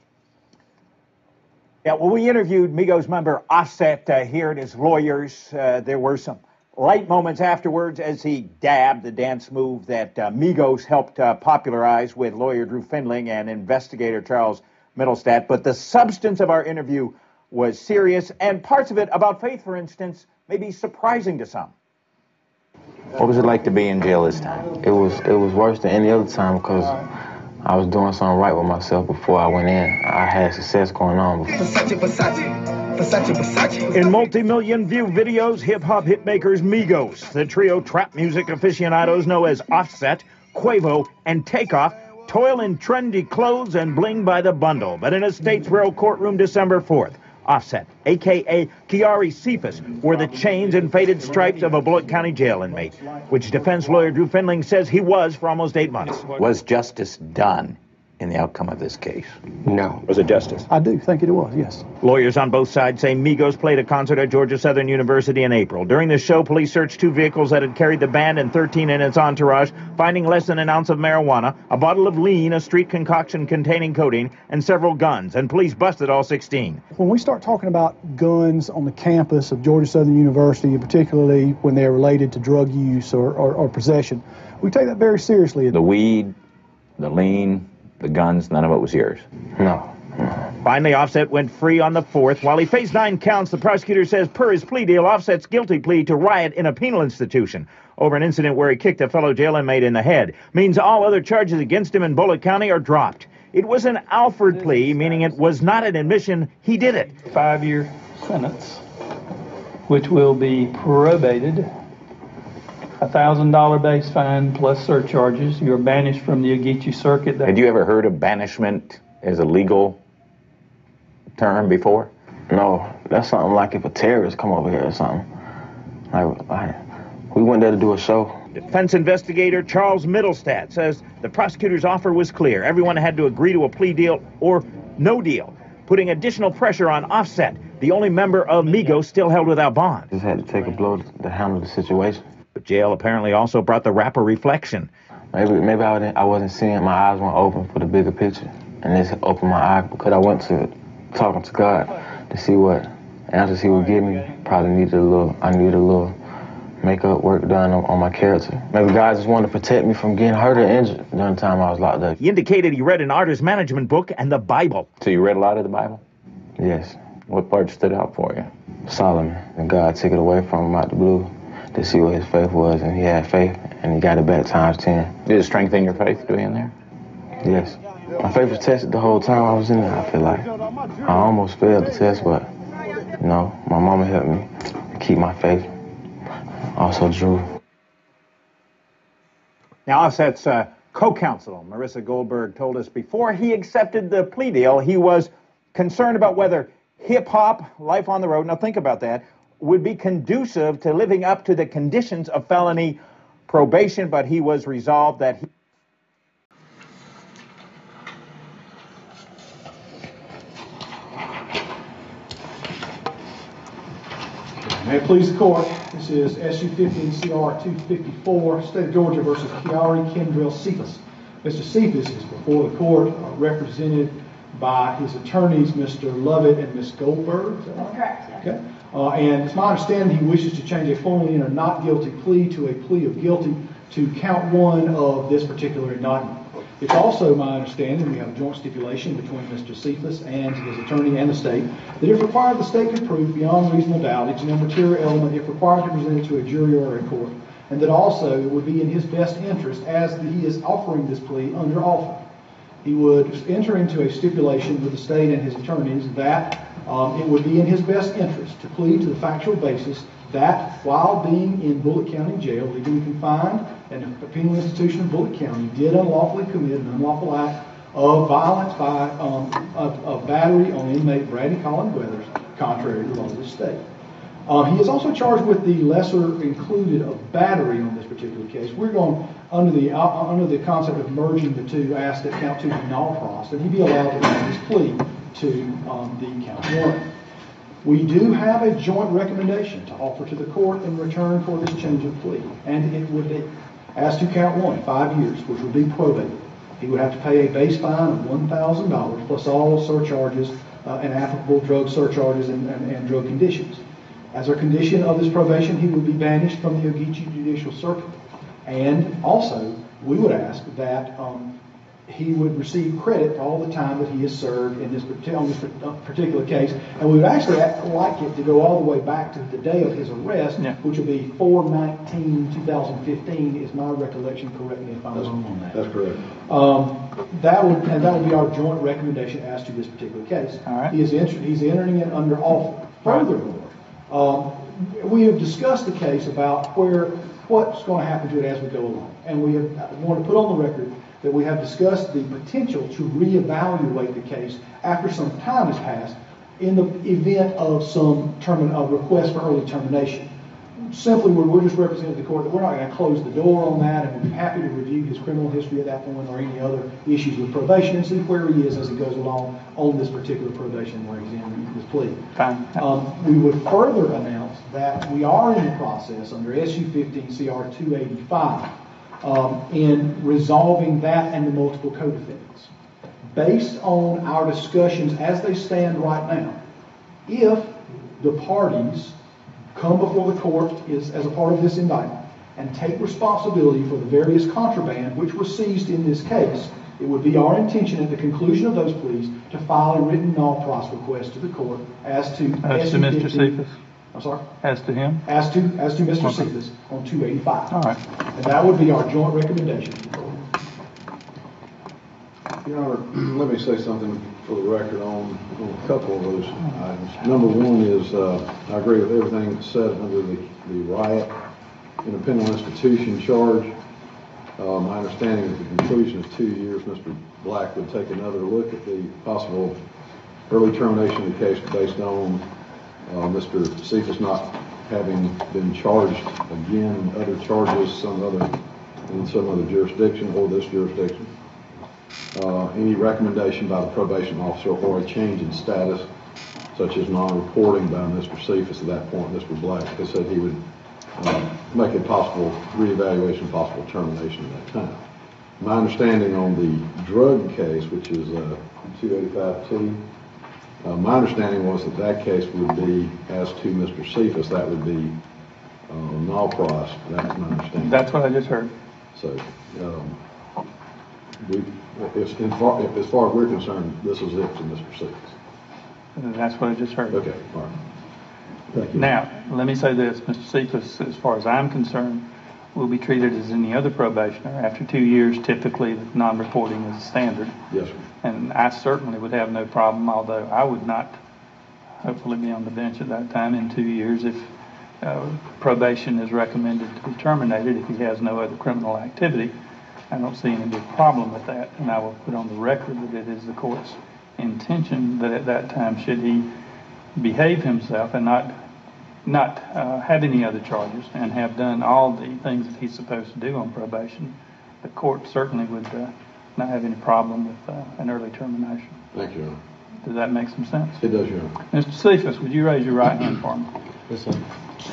Yeah, well, we interviewed Migos member Offset uh, here at his lawyers. Uh, there were some light moments afterwards as he dabbed the dance move that uh, Migos helped uh, popularize with lawyer Drew Findling and investigator Charles Middlestat. But the substance of our interview was serious, and parts of it about faith, for instance, may be surprising to some. What was it like to be in jail this time? It was it was worse than any other time because I was doing something right with myself before I went in. I had success going on. In multi-million view videos, hip-hop hitmakers Migos, the trio trap music aficionados know as Offset, Quavo, and Takeoff, toil in trendy clothes and bling by the bundle. But in a Statesboro courtroom December 4th, Offset, aka Kiari Cephas, wore the chains and faded stripes of a Bulloch County jail inmate, which defense lawyer Drew Findling says he was for almost eight months. Was justice done in the outcome of this case? No. Was it justice? I do think it was, yes. Lawyers on both sides say Migos played a concert at Georgia Southern University in April. During the show, police searched two vehicles that had carried the band and 13 in its entourage, finding less than an ounce of marijuana, a bottle of lean, a street concoction containing codeine, and several guns, and police busted all 16. When we start talking about guns on the campus of Georgia Southern University, particularly when they're related to drug use or, or, or possession, we take that very seriously. The weed, the lean, the guns, none of it was yours. No. Finally, Offset went free on the 4th. While he faced nine counts, the prosecutor says per his plea deal, Offset's guilty plea to riot in a penal institution over an incident where he kicked a fellow jail inmate in the head means all other charges against him in Bulloch County are dropped. It was an Alford plea, meaning it was not an admission he did it. Five-year sentence, which will be probated. A thousand dollar base fine plus surcharges. You're banished from the Ogeechee circuit. Had you ever heard of banishment as a legal term before? No, that's something like if a terrorist come over here or something. Like, like we went there to do a show. Defense investigator Charles Middlestat says the prosecutor's offer was clear. Everyone had to agree to a plea deal or no deal, putting additional pressure on Offset, the only member of Migos still held without bond. Just had to take a blow to handle the situation. But jail apparently also brought the rapper reflection. Maybe maybe I, wasn't, I wasn't seeing. My eyes weren't open for the bigger picture, and this opened my eye because I went to talking to God to see what answers He would give me. Probably needed a little. I needed a little makeup work done on, on my character. Maybe God just wanted to protect me from getting hurt or injured during the time I was locked up. He indicated he read an artist management book and the Bible. So you read a lot of the Bible? Yes. What part stood out for you? Solomon, and God took it away from him out the blue to see what his faith was, and he had faith, and he got it back times ten. Did it strengthen your faith doing in there? Yes. My faith was tested the whole time I was in there, I feel like. I almost failed the test, but, you know, my mama helped me keep my faith. Also Drew. Now, Offset's uh, co-counsel, Marissa Goldberg, told us before he accepted the plea deal, he was concerned about whether hip-hop, life on the road, now think about that, would be conducive to living up to the conditions of felony probation, but he was resolved that he May it please the court, this is SU 15 CR 254, State of Georgia versus Kiari Kendrell Cephas. Mr. Cephas is before the court, uh, represented by his attorneys, Mr. Lovett and Ms. Goldberg. Is that right? Correct. Okay. Uh, and it's my understanding he wishes to change a formally in or not guilty plea to a plea of guilty to count one of this particular indictment. It's also my understanding, we have a joint stipulation between Mr. Cephas and his attorney and the state, that if required, the state could prove beyond reasonable doubt each and every material element if required to present it to a jury or a court, and that also it would be in his best interest as he is offering this plea under offer. He would enter into a stipulation with the state and his attorneys that um, it would be in his best interest to plead to the factual basis that while being in Bulloch County Jail, legally confined, and a penal institution of Bulloch County, did unlawfully commit an unlawful act of violence by um, battery on inmate Brady Collins Weathers, contrary to the laws of the state. Um, he is also charged with the lesser included of battery on this particular case. We're going under the uh, under the concept of merging the two, ask that count two be null pros, and he be allowed to make his plea to um, the count one. We do have a joint recommendation to offer to the court in return for this change of plea, and it would be, as to count one, five years, which would be probated. He would have to pay a base fine of $1,000 plus all surcharges uh, and applicable drug surcharges and, and, and drug conditions. As a condition of this probation, he would be banished from the Ogeechee Judicial Circuit. And also, we would ask that um, he would receive credit for all the time that he has served in this, parti- on this particular case. And we would actually like it to go all the way back to the day of his arrest, which would be 4/19/2015, is my recollection, correct me if I'm wrong on that. That's correct. Um, That would, and that would be our joint recommendation as to this particular case. He is, enter- he's entering it under offer. Furthermore, um, we have discussed the case about where, what's going to happen to it as we go along. And we have, I want to put on the record that we have discussed the potential to reevaluate the case after some time has passed in the event of some termin, a request for early termination. Simply, we're, we're just representing the court that we're not going to close the door on that, and we'd be happy to review his criminal history at that point or any other issues with probation and see where he is as he goes along on this particular probation where he's in this plea. Fine. Um, we would further announce that we are in the process under SU 15 CR 285 um, in resolving that and the multiple co-defendants. Based on our discussions as they stand right now, if the parties come before the court is, as a part of this indictment and take responsibility for the various contraband which was seized in this case, it would be our intention at the conclusion of those pleas to file a written non-pros request to the court as to As to Mr. 15 Cephas? I'm sorry? As to him? As to, as to Mr. Okay. Cephas on 285. All right. And that would be our joint recommendation. Your Honor, <clears throat> let me say something for the record on, on a couple of those items. Number one is, uh, I agree with everything said under the, the riot in a penal institution charge. Uh, my understanding is at the conclusion of two years, Mr. Black would take another look at the possible early termination of the case based on, uh, Mr. Cephas not having been charged again, other charges, some other, in some other jurisdiction or this jurisdiction uh, any recommendation by the probation officer or a change in status, such as non-reporting by Mr. Cephas at that point, Mr. Black, has said he would uh, make a possible reevaluation, possible termination at that time. My understanding on the drug case, which is uh, 285T, uh, my understanding was that that case would be, as to Mr. Cephas, that would be uh, null pros. That's my understanding. That's what I just heard. So, um, we, if, in far, if, as far as we're concerned, this is it for Mr. Cephas. That's what I just heard. Okay, all right. Thank you. Now, let me say this, Mr. Cephas, as far as I'm concerned, will be treated as any other probationer. After two years, typically, non-reporting is standard. Yes, sir. And I certainly would have no problem, although I would not hopefully be on the bench at that time in two years if uh, probation is recommended to be terminated if he has no other criminal activity. I don't see any big problem with that, and I will put on the record that it is the court's intention that at that time, should he behave himself and not not uh, have any other charges and have done all the things that he's supposed to do on probation, the court certainly would uh, not have any problem with uh, an early termination. Thank you, Your Honor. Does that make some sense? It does, Your Honor. Mr. Cephas, would you raise your right hand for me? Yes, sir.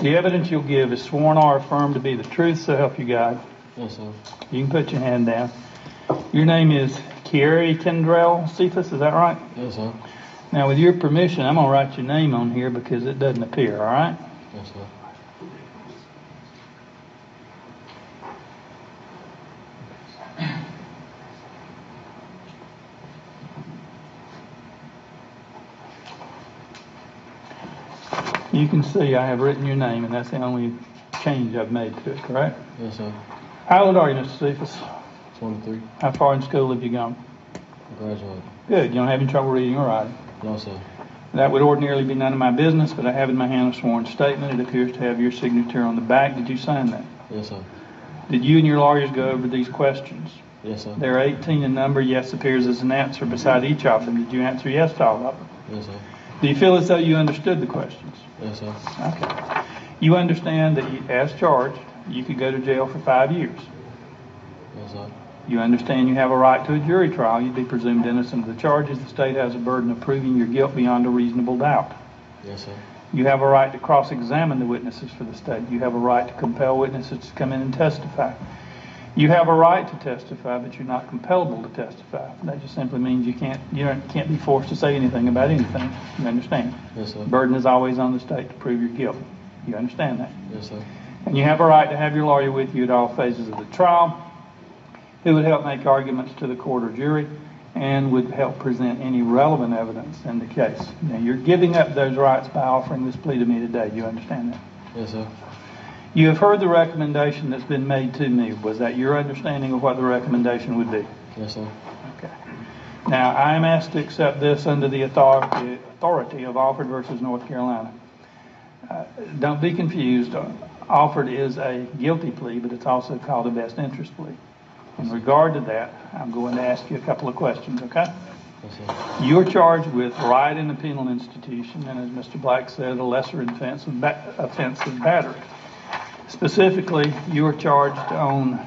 The evidence you'll give is sworn or affirmed to be the truth, so help you God. Yes, sir. You can put your hand down. Your name is Kiari Kendrell Cephas, is that right? Yes, sir. Now, with your permission, I'm gonna write your name on here because it doesn't appear, all right? Yes, sir. You can see I have written your name, and that's the only change I've made to it, correct? Yes, sir. How old are you, Mr. Cephas? 23. How far in school have you gone? Graduate. Good. You don't have any trouble reading or writing? No, sir. That would ordinarily be none of my business, but I have in my hand a sworn statement. It appears to have your signature on the back. Did you sign that? Yes, sir. Did you and your lawyers go over these questions? Yes, sir. There are 18 in number. Yes appears as an answer beside each of them. Did you answer yes to all of them? Yes, sir. Do you feel as though you understood the questions? Yes, sir. Okay. You understand that you, as charged, you could go to jail for five years. Yes, sir. You understand you have a right to a jury trial. You'd be presumed innocent of the charges. The state has a burden of proving your guilt beyond a reasonable doubt. Yes, sir. You have a right to cross-examine the witnesses for the state. You have a right to compel witnesses to come in and testify. You have a right to testify, but you're not compellable to testify. That just simply means you can't you don't, can't be forced to say anything about anything. You understand? Yes, sir. Burden is always on the state to prove your guilt. You understand that? Yes, sir. And you have a right to have your lawyer with you at all phases of the trial. who would help make arguments to the court or jury and would help present any relevant evidence in the case. Now, you're giving up those rights by offering this plea to me today. Do you understand that? Yes, sir. You have heard the recommendation that's been made to me. Was that your understanding of what the recommendation would be? Yes, sir. Okay. Now, I am asked to accept this under the authority, authority of Alford versus North Carolina. Uh, don't be confused. Alford is a guilty plea, but it's also called a best interest plea. In regard to that, I'm going to ask you a couple of questions, okay? Yes, sir. You're charged with riot in a penal institution, and as Mr. Black said, a lesser offense of, ba- offense of battery. Specifically, you are charged on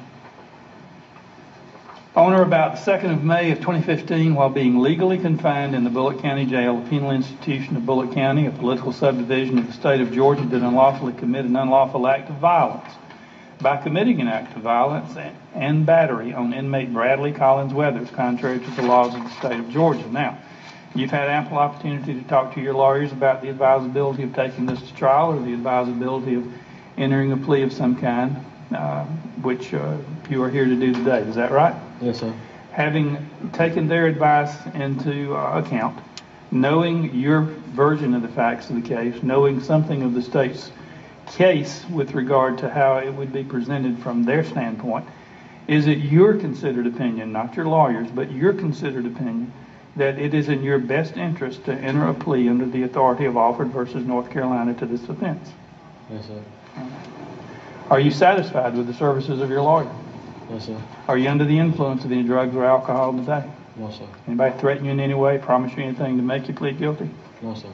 on or about the 2nd of May of 2015 while being legally confined in the Bulloch County Jail, a penal institution of Bulloch County, a political subdivision of the state of Georgia, did unlawfully commit an unlawful act of violence. By committing an act of violence and battery on inmate Bradley Collins Weathers, contrary to the laws of the state of Georgia. Now, you've had ample opportunity to talk to your lawyers about the advisability of taking this to trial or the advisability of entering a plea of some kind, uh, which uh, you are here to do today. Is that right? Yes, sir. Having taken their advice into uh, account, knowing your version of the facts of the case, knowing something of the state's case with regard to how it would be presented from their standpoint, is it your considered opinion, not your lawyers, but your considered opinion, that it is in your best interest to enter a plea under the authority of Alford versus North Carolina to this offense? Yes, sir. Are you satisfied with the services of your lawyer? Yes, sir. Are you under the influence of any drugs or alcohol today? No, sir. Anybody threaten you in any way, promise you anything to make you plead guilty? No, sir.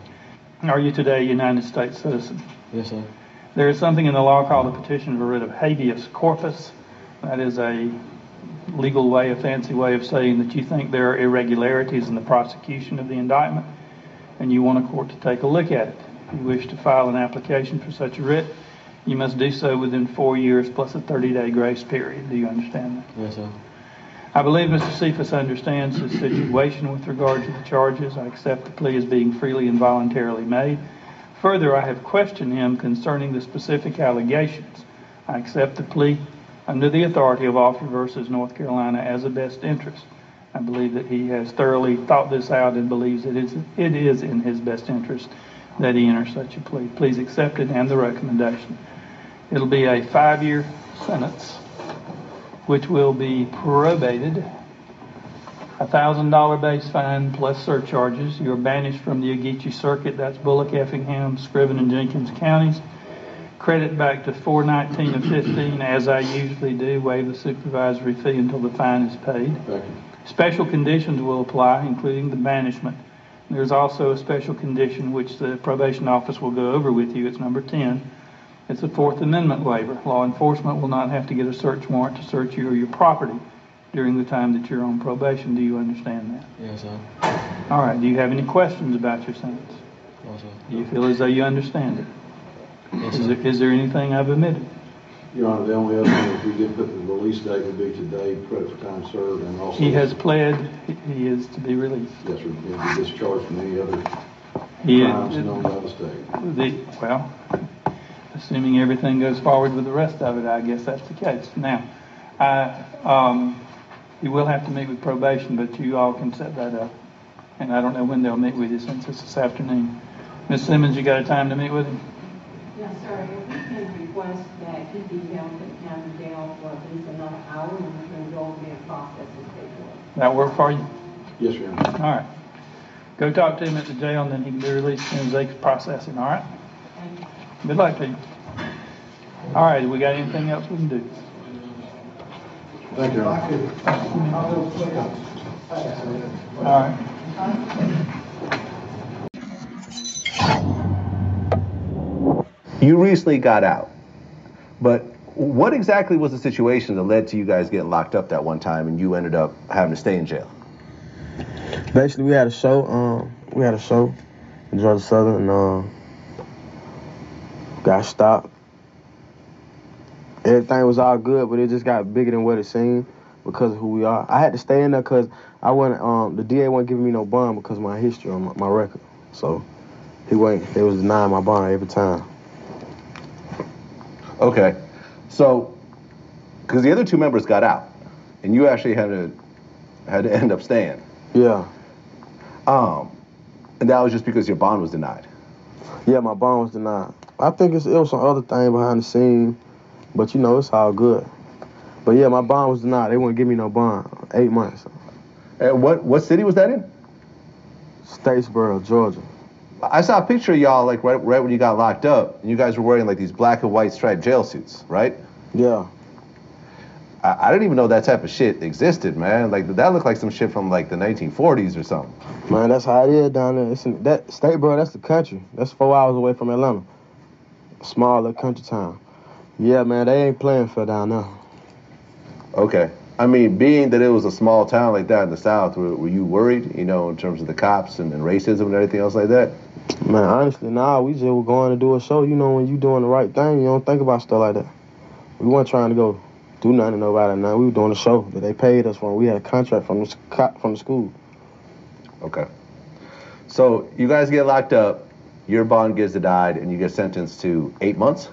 Are you today a United States citizen? Yes, sir. There is something in the law called a petition for writ of habeas corpus. That is a legal way, a fancy way of saying that you think there are irregularities in the prosecution of the indictment and you want a court to take a look at it. You wish to file an application for such a writ, you must do so within four years plus a 30-day grace period. Do you understand that? Yes, sir. I believe Mr. Cephus understands his situation with regard to the charges. I accept the plea as being freely and voluntarily made. Further, I have questioned him concerning the specific allegations. I accept the plea under the authority of Alford versus North Carolina as a best interest. I believe that he has thoroughly thought this out and believes that it is in his best interest that he enter such a plea. Please accept it and the recommendation. It'll be a five-year sentence, which will be probated, a thousand dollar base fine plus surcharges. You're banished from the Ogeechee Circuit. That's Bulloch, Effingham, Screven, and Jenkins counties. Credit back to 419 of 15, as I usually do. Waive the supervisory fee until the fine is paid. Special conditions will apply, including the banishment. There's also a special condition which the probation office will go over with you. It's number 10. It's a Fourth Amendment waiver. Law enforcement will not have to get a search warrant to search you or your property during the time that you're on probation. Do you understand that? Yes, sir. All right. Do you have any questions about your sentence? No, sir. Do you feel as though you understand it? Yes, Is there, is there anything I've omitted? Your Honor, the only other thing, if we did put the release date would be today, credit for time served, and also. He has pled. He is to be released. Yes, sir, he'll be discharged from any other He crimes known by the state. The, well, assuming everything goes forward with the rest of it, I guess that's the case. Now, I, um, you will have to meet with probation, but you all can set that up. And I don't know when they'll meet with you since it's this afternoon. Ms. Simmons, you got a time to meet with him? Yes, sir. If we can request that he be held in county jail for at least another hour and we can go over and process his paperwork. That work for you? Yes, Your Honor. All right. Go talk to him at the jail and then he can be released as soon as they can process him, all right? Thank you. Good luck to you. All right, we got anything else we can do? Thank you, Your Honor. All right. You recently got out, but what exactly was the situation that led to you guys getting locked up that one time and you ended up having to stay in jail? Basically, we had a show. Um, we had a show in Georgia Southern, and um, got stopped. Everything was all good, but it just got bigger than what it seemed because of who we are. I had to stay in there because I wasn't. Um, the DA wasn't giving me no bond because of my history on my, my record. So he wasn't. They was denying my bond every time. Okay, so because the other two members got out, and you actually had to had to <laughs> end up staying. Yeah. Um, and that was just because your bond was denied. Yeah, my bond was denied. I think it's, it was some other thing behind the scene, but you know, it's all good. But yeah, my bond was denied. They wouldn't give me no bond. Eight months. And what what city was that in? Statesboro, Georgia. I saw a picture of y'all like right, right when you got locked up, and you guys were wearing like these black and white striped jail suits, right? Yeah. I, I didn't even know that type of shit existed, man. Like that looked like some shit from like the 1940s or something. Man, that's how it is down there. It's in, that Statesboro, that's the country. That's four hours away from Atlanta. Small little country town. Yeah, man, they ain't playing for down there. Okay. I mean, being that it was a small town like that in the South, were, were you worried, you know, in terms of the cops and, and racism and everything else like that? Man, honestly, nah, we just were going to do a show. You know, when you doing the right thing, you don't think about stuff like that. We weren't trying to go do nothing to nobody. Now we were doing a show that they paid us for. We had a contract from the from the school. Okay. So you guys get locked up, your bond gets denied, and you get sentenced to eight months?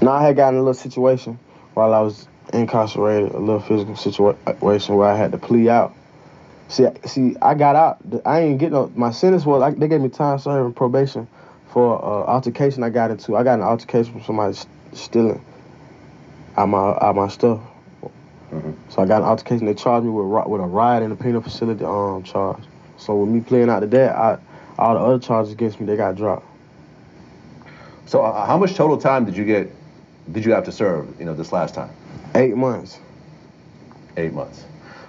Now I had gotten a little situation while I was incarcerated, a little physical situation where I had to plea out. See, see, I got out. I ain't getting no. My sentence was I, they gave me time serving probation for uh, altercation I got into. I got an altercation from somebody stealing out my out my stuff. So I got an altercation. They charged me with with a riot in the penal facility um charge. So with me playing out of that, I, all the other charges against me they got dropped. So uh, how much total time did you get? Did you have to serve? You know, this last time. Eight months. Eight months.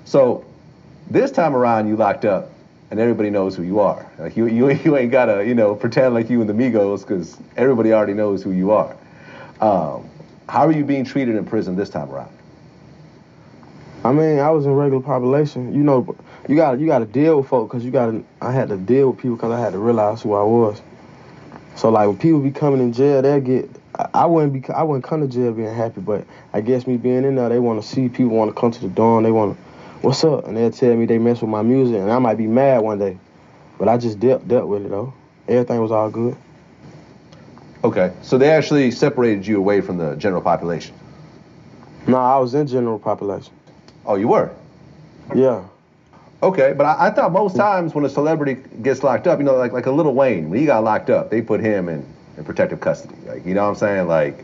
So this time around, you locked up, and everybody knows who you are. Like you, you, you ain't gotta, you know, pretend like you and the Migos, because everybody already knows who you are. Um, how are you being treated in prison this time around? I mean, I was in regular population. You know, you got you got to deal with folk because you got. I had to deal with people because I had to realize who I was. So like when people be coming in jail, they get. I, I wouldn't be. I wouldn't come to jail being happy, but I guess me being in there, they want to see people want to come to the dorm. They want to, what's up? And they'll tell me they mess with my music, and I might be mad one day, but I just dealt dealt with it though. Everything was all good. Okay, so they actually separated you away from the general population. No, I was in general population. Oh, you were. Yeah. Okay, but I, I thought most times when a celebrity gets locked up, you know, like like a Lil Wayne, when he got locked up, they put him in, in protective custody. Like, you know what I'm saying? Like,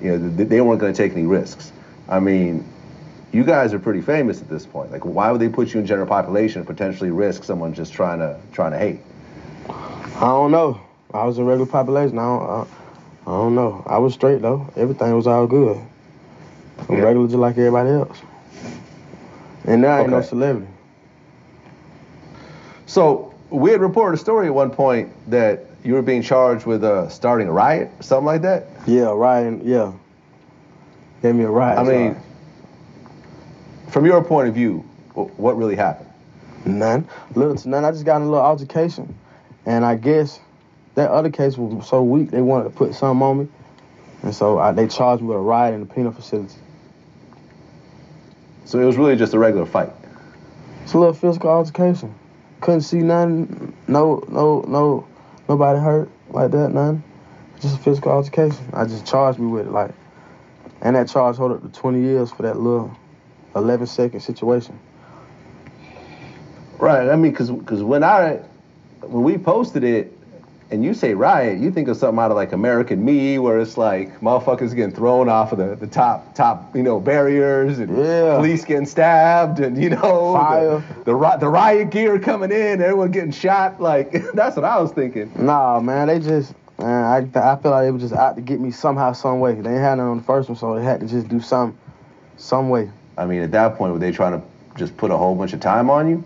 you know, they, they weren't going to take any risks. I mean, you guys are pretty famous at this point. Like, why would they put you in general population and potentially risk someone just trying to trying to hate? I don't know. I was in regular population. I don't. I, I don't know. I was straight though. Everything was all good. I'm regular just like everybody else. And now I ain't no celebrity. So we had reported a story at one point that you were being charged with uh, starting a riot, something like that. Yeah, riot. Yeah. Gave me a riot. I mean, from your point of view, what really happened? None. Little to none. I just got in a little altercation. And I guess that other case was so weak, they wanted to put something on me. And so I, they charged me with a riot in the penal facility. So it was really just a regular fight. It's a little physical altercation. Couldn't see nothing. No, no, no, nobody hurt like that, none. Just a physical altercation. I just charged me with it, like. And that charge hold up to 20 years for that little 11 second situation. Right. I mean, because because when I when we posted it, and you say riot, you think of something out of like American Me, where it's like motherfuckers getting thrown off of the, the top top you know barriers and police getting stabbed and you know Fire. the the, ri- the riot gear coming in, everyone getting shot. Like <laughs> that's what I was thinking. Nah, man, they just, man, I, I feel like they were just out to get me somehow, some way. They ain't had none on the first one, so they had to just do some, some way. I mean, at that point, were they trying to just put a whole bunch of time on you?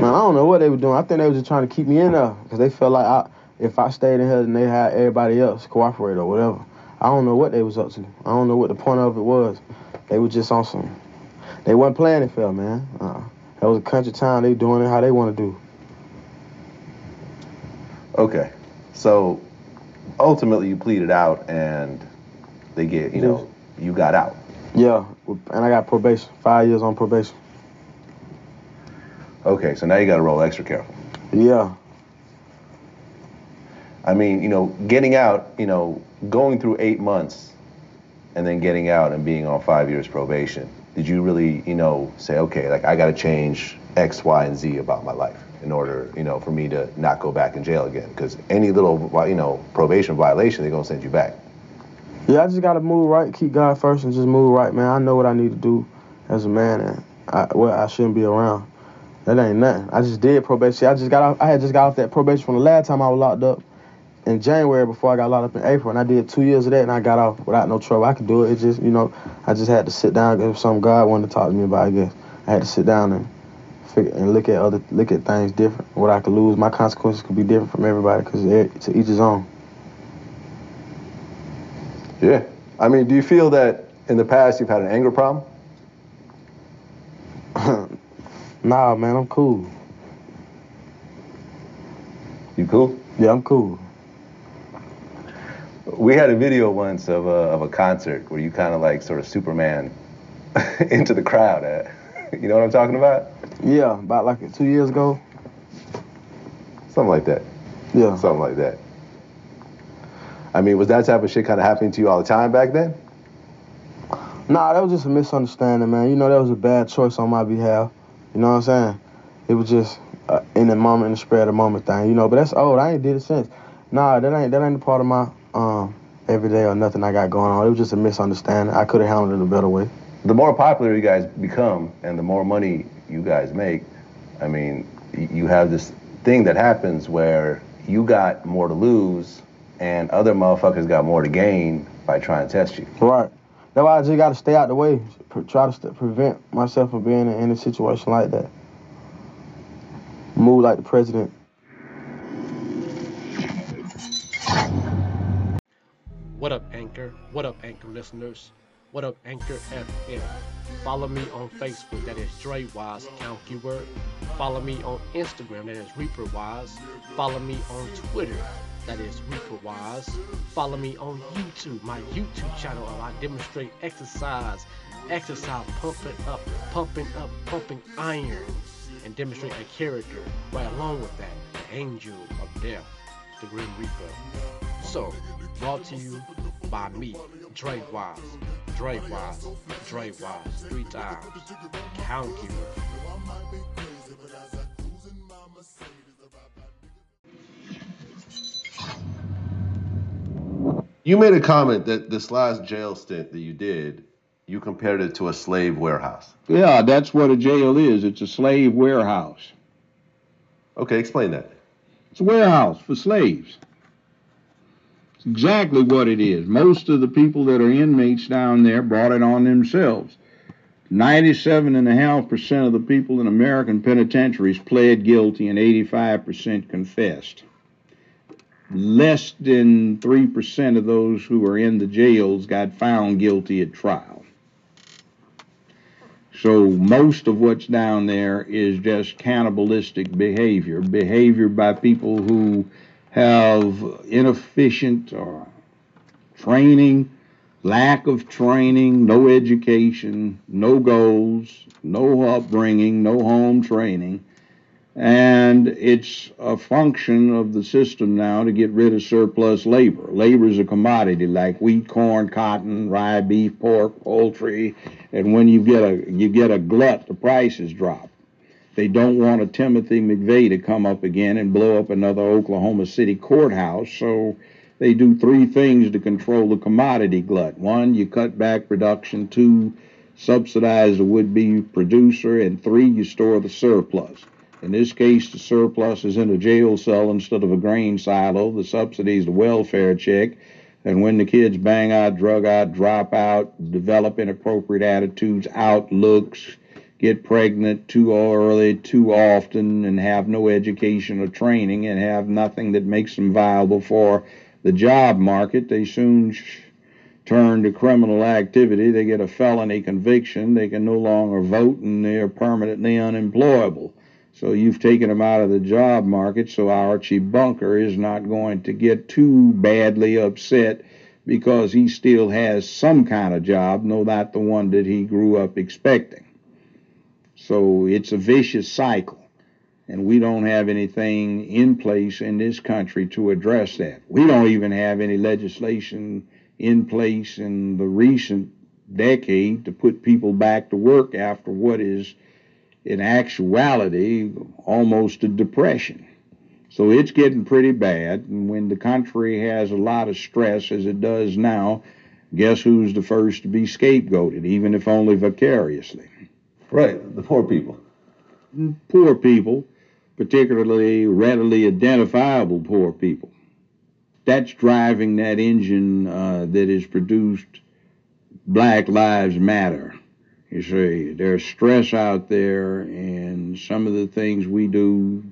Man, I don't know what they were doing. I think they were just trying to keep me in there because they felt like I, if I stayed in here, then they had everybody else cooperate or whatever. I don't know what they was up to. I don't know what the point of it was. They were just on some. They wasn't playing it fair, man. Uh, that was a country town. They doing it how they want to do. Okay, so ultimately you pleaded out and they get you know you got out. Yeah, and I got probation. Five years on probation. Okay, so now you got to roll extra careful. Yeah. I mean, you know, getting out, you know, going through eight months and then getting out and being on five years probation, did you really, you know, say, okay, like I got to change X, Y, and Z about my life in order, you know, for me to not go back in jail again? Because any little, you know, probation violation, they're gonna send you back. Yeah, I just gotta move right, keep God first, and just move right, man. I know what I need to do as a man, and I, well, I shouldn't be around. That ain't nothing. I just did probation. I just got off. I had just got off that probation from the last time I was locked up in January before I got locked up in April, and I did two years of that, and I got off without no trouble. I could do it. It just, you know, I just had to sit down. If some God wanted to talk to me about, I guess I had to sit down and figure and look at other, look at things different. What I could lose, my consequences could be different from everybody because to each his own. Yeah. I mean, do you feel that in the past you've had an anger problem? <laughs> nah, man, I'm cool. You cool? Yeah, I'm cool. We had a video once of a, of a concert where you kind of like sort of Superman <laughs> into the crowd. At, <laughs> you know what I'm talking about? Yeah, about like two years ago. Something like that. Yeah. Something like that. I mean, was that type of shit kind of happening to you all the time back then? Nah, that was just a misunderstanding, man. You know, that was a bad choice on my behalf. You know what I'm saying? It was just uh, in the moment, in the spread of the moment thing. You know, but that's old. I ain't did it since. Nah, that ain't that ain't a part of my um everyday or nothing I got going on. It was just a misunderstanding. I could have handled it a better way. The more popular you guys become and the more money you guys make, I mean, you have this thing that happens where you got more to lose and other motherfuckers got more to gain by trying to test you. Right. That's why I just got to stay out the way. Try to st- prevent myself from being in any situation like that. Move like the president. What up, Anchor? What up, Anchor listeners? What up, Anchor FM? Follow me on Facebook, that is Dre Wise, count keyword. Follow me on Instagram, that is Reaper Wise. Follow me on Twitter, that is Reaper Wise. Follow me on YouTube, my YouTube channel, where I demonstrate exercise, exercise pumping up, pumping up, pumping iron, and demonstrate a character right along with that, the angel of death, the Grim Reaper. So, brought to you by me, Dre Wise, Dre Wise, Dre Wise, three times. Count keyword. You made a comment that this last jail stint that you did, you compared it to a slave warehouse. Yeah, that's what a jail is. It's a slave warehouse. Okay, explain that. It's a warehouse for slaves. It's exactly what it is. Most of the people that are inmates down there brought it on themselves. 97.5% of the people in American penitentiaries pled guilty and 85% confessed. Less than 3% of those who were in the jails got found guilty at trial. So most of what's down there is just cannibalistic behavior, behavior by people who have inefficient uh, training, lack of training, no education, no goals, no upbringing, no home training. And it's a function of the system now to get rid of surplus labor. Labor is a commodity like wheat, corn, cotton, rye, beef, pork, poultry. And when you get a you get a glut, the prices drop. They don't want a Timothy McVeigh to come up again and blow up another Oklahoma City courthouse. So they do three things to control the commodity glut. One, you cut back production. Two, subsidize the would-be producer. And three, you store the surplus. In this case, the surplus is in a jail cell instead of a grain silo. The subsidy is the welfare check. And when the kids bang out, drug out, drop out, develop inappropriate attitudes, outlooks, get pregnant too early, too often, and have no education or training and have nothing that makes them viable for the job market, they soon sh- turn to criminal activity. They get a felony conviction. They can no longer vote and they're permanently unemployable. So you've taken them out of the job market. So Archie Bunker is not going to get too badly upset because he still has some kind of job, no not the one that he grew up expecting. So it's a vicious cycle. And we don't have anything in place in this country to address that. We don't even have any legislation in place in the recent decade to put people back to work after what is, in actuality, almost a depression. So it's getting pretty bad. And when the country has a lot of stress, as it does now, guess who's the first to be scapegoated, even if only vicariously? Right, the poor people. Poor people, particularly readily identifiable poor people. That's driving that engine uh, that has produced Black Lives Matter. You see, there's stress out there, and some of the things we do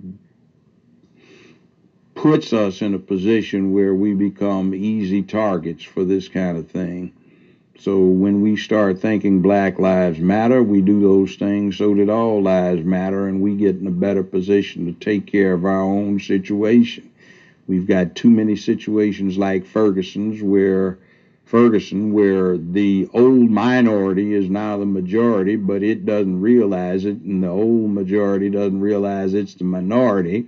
puts us in a position where we become easy targets for this kind of thing. So when we start thinking Black Lives Matter, we do those things so that all lives matter and we get in a better position to take care of our own situation. We've got too many situations like Ferguson's where Ferguson where the old minority is now the majority, but it doesn't realize it, and the old majority doesn't realize it's the minority.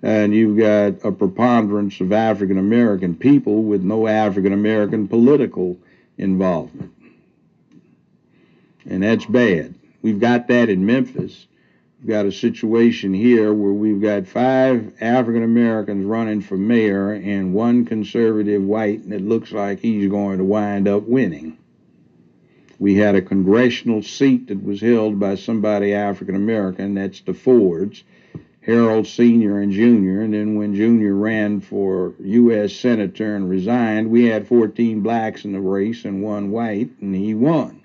And you've got a preponderance of African American people with no African American political involvement. And that's bad. We've got that in Memphis. We've got a situation here where we've got five African Americans running for mayor and one conservative white, and it looks like he's going to wind up winning. We had a congressional seat that was held by somebody African American, that's the Fords, Harold Sr. and Jr., and then when Jr. ran for U.S. Senator and resigned, we had 14 blacks in the race and one white, and he won.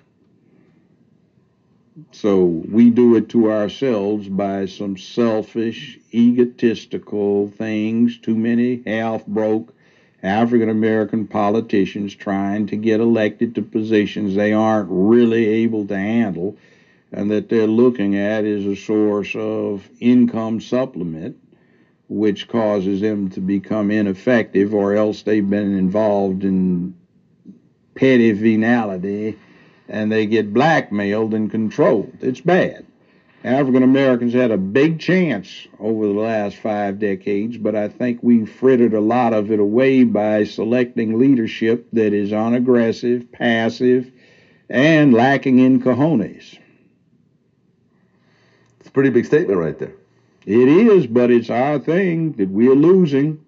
So we do it to ourselves by some selfish, egotistical things, too many half broke African American politicians trying to get elected to positions they aren't really able to handle and that they're looking at is a source of income supplement, which causes them to become ineffective, or else they've been involved in petty venality and they get blackmailed and controlled. It's bad. African Americans had a big chance over the last five decades, but I think we frittered a lot of it away by selecting leadership that is unaggressive, passive, and lacking in cojones. It's a pretty big statement right there. It is, but it's our thing that we're losing.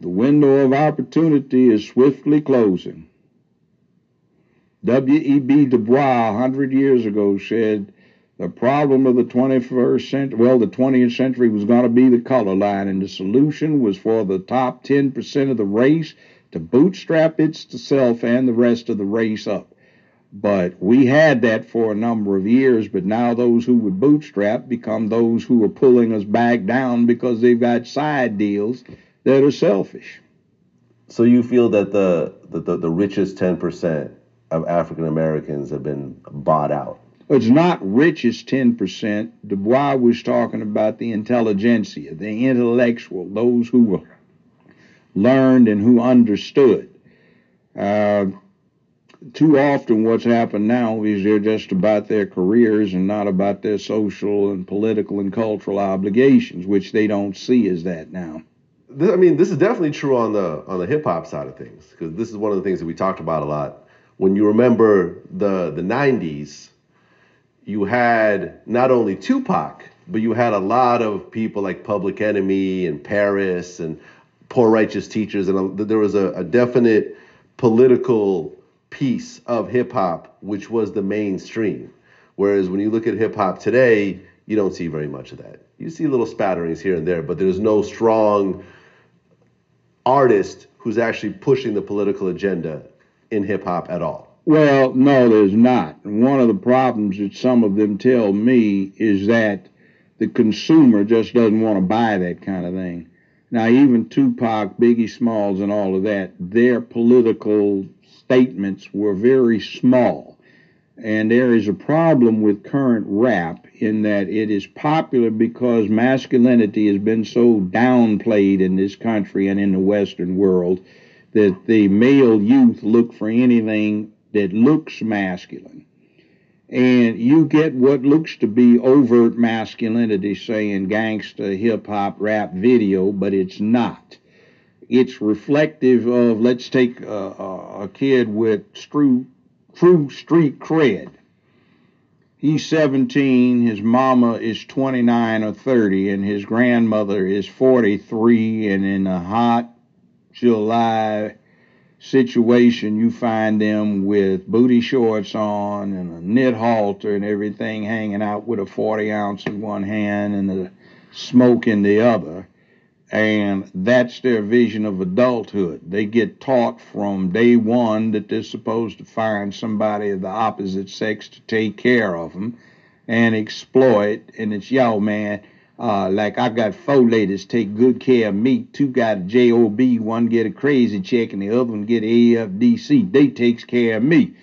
The window of opportunity is swiftly closing. W.E.B. Du Bois, 100 years ago, said the problem of the 21st century, well, the 20th century was going to be the color line, and the solution was for the top 10% of the race to bootstrap itself and the rest of the race up. But we had that for a number of years, but now those who would bootstrap become those who are pulling us back down because they've got side deals that are selfish. So you feel that the the, the, the richest 10% of African Americans have been bought out? It's not richest 10%. Du Bois was talking about the intelligentsia, the intellectual, those who were learned and who understood. Uh, too often what's happened now is they're just about their careers and not about their social and political and cultural obligations, which they don't see as that now. I mean, this is definitely true on the on the hip hop side of things because this is one of the things that we talked about a lot. When you remember the the '90s, you had not only Tupac, but you had a lot of people like Public Enemy and Paris and Poor Righteous Teachers, and a, there was a, a definite political piece of hip hop, which was the mainstream. Whereas when you look at hip hop today, you don't see very much of that. You see little spatterings here and there, but there's no strong artist who's actually pushing the political agenda in hip hop at all. Well, no, there's not. One of the problems that some of them tell me is that the consumer just doesn't want to buy that kind of thing. Now, even Tupac, Biggie Smalls, and all of that, their political statements were very small. And there is a problem with current rap in that it is popular because masculinity has been so downplayed in this country and in the Western world that the male youth look for anything that looks masculine. And you get what looks to be overt masculinity, say in gangsta, hip hop, rap video, but it's not it's reflective of let's take a, a, a kid with true true street cred. He's 17, his mama is 29 or 30, and his grandmother is 43, and in a hot July situation, you find them with booty shorts on and a knit halter and everything hanging out with a 40 ounce in one hand and the smoke in the other. And that's their vision of adulthood. They get taught from day one that they're supposed to find somebody of the opposite sex to take care of them and exploit. And it's, yo, man, uh, like I've got four ladies take good care of me. Two got job, one get a crazy check, and the other one get AFDC. They takes care of me,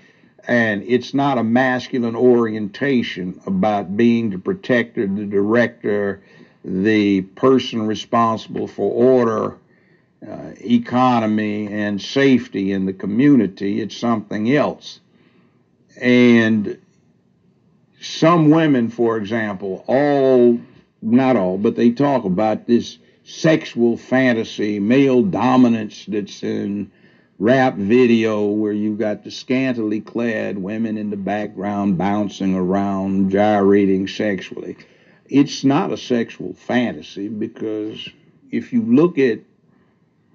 and it's not a masculine orientation about being the protector, the director, the person responsible for order, uh, economy, and safety in the community. It's something else, and some women, for example, all not all, but they talk about this sexual fantasy, male dominance that's in rap video where you've got the scantily clad women in the background bouncing around, gyrating sexually. It's not a sexual fantasy because if you look at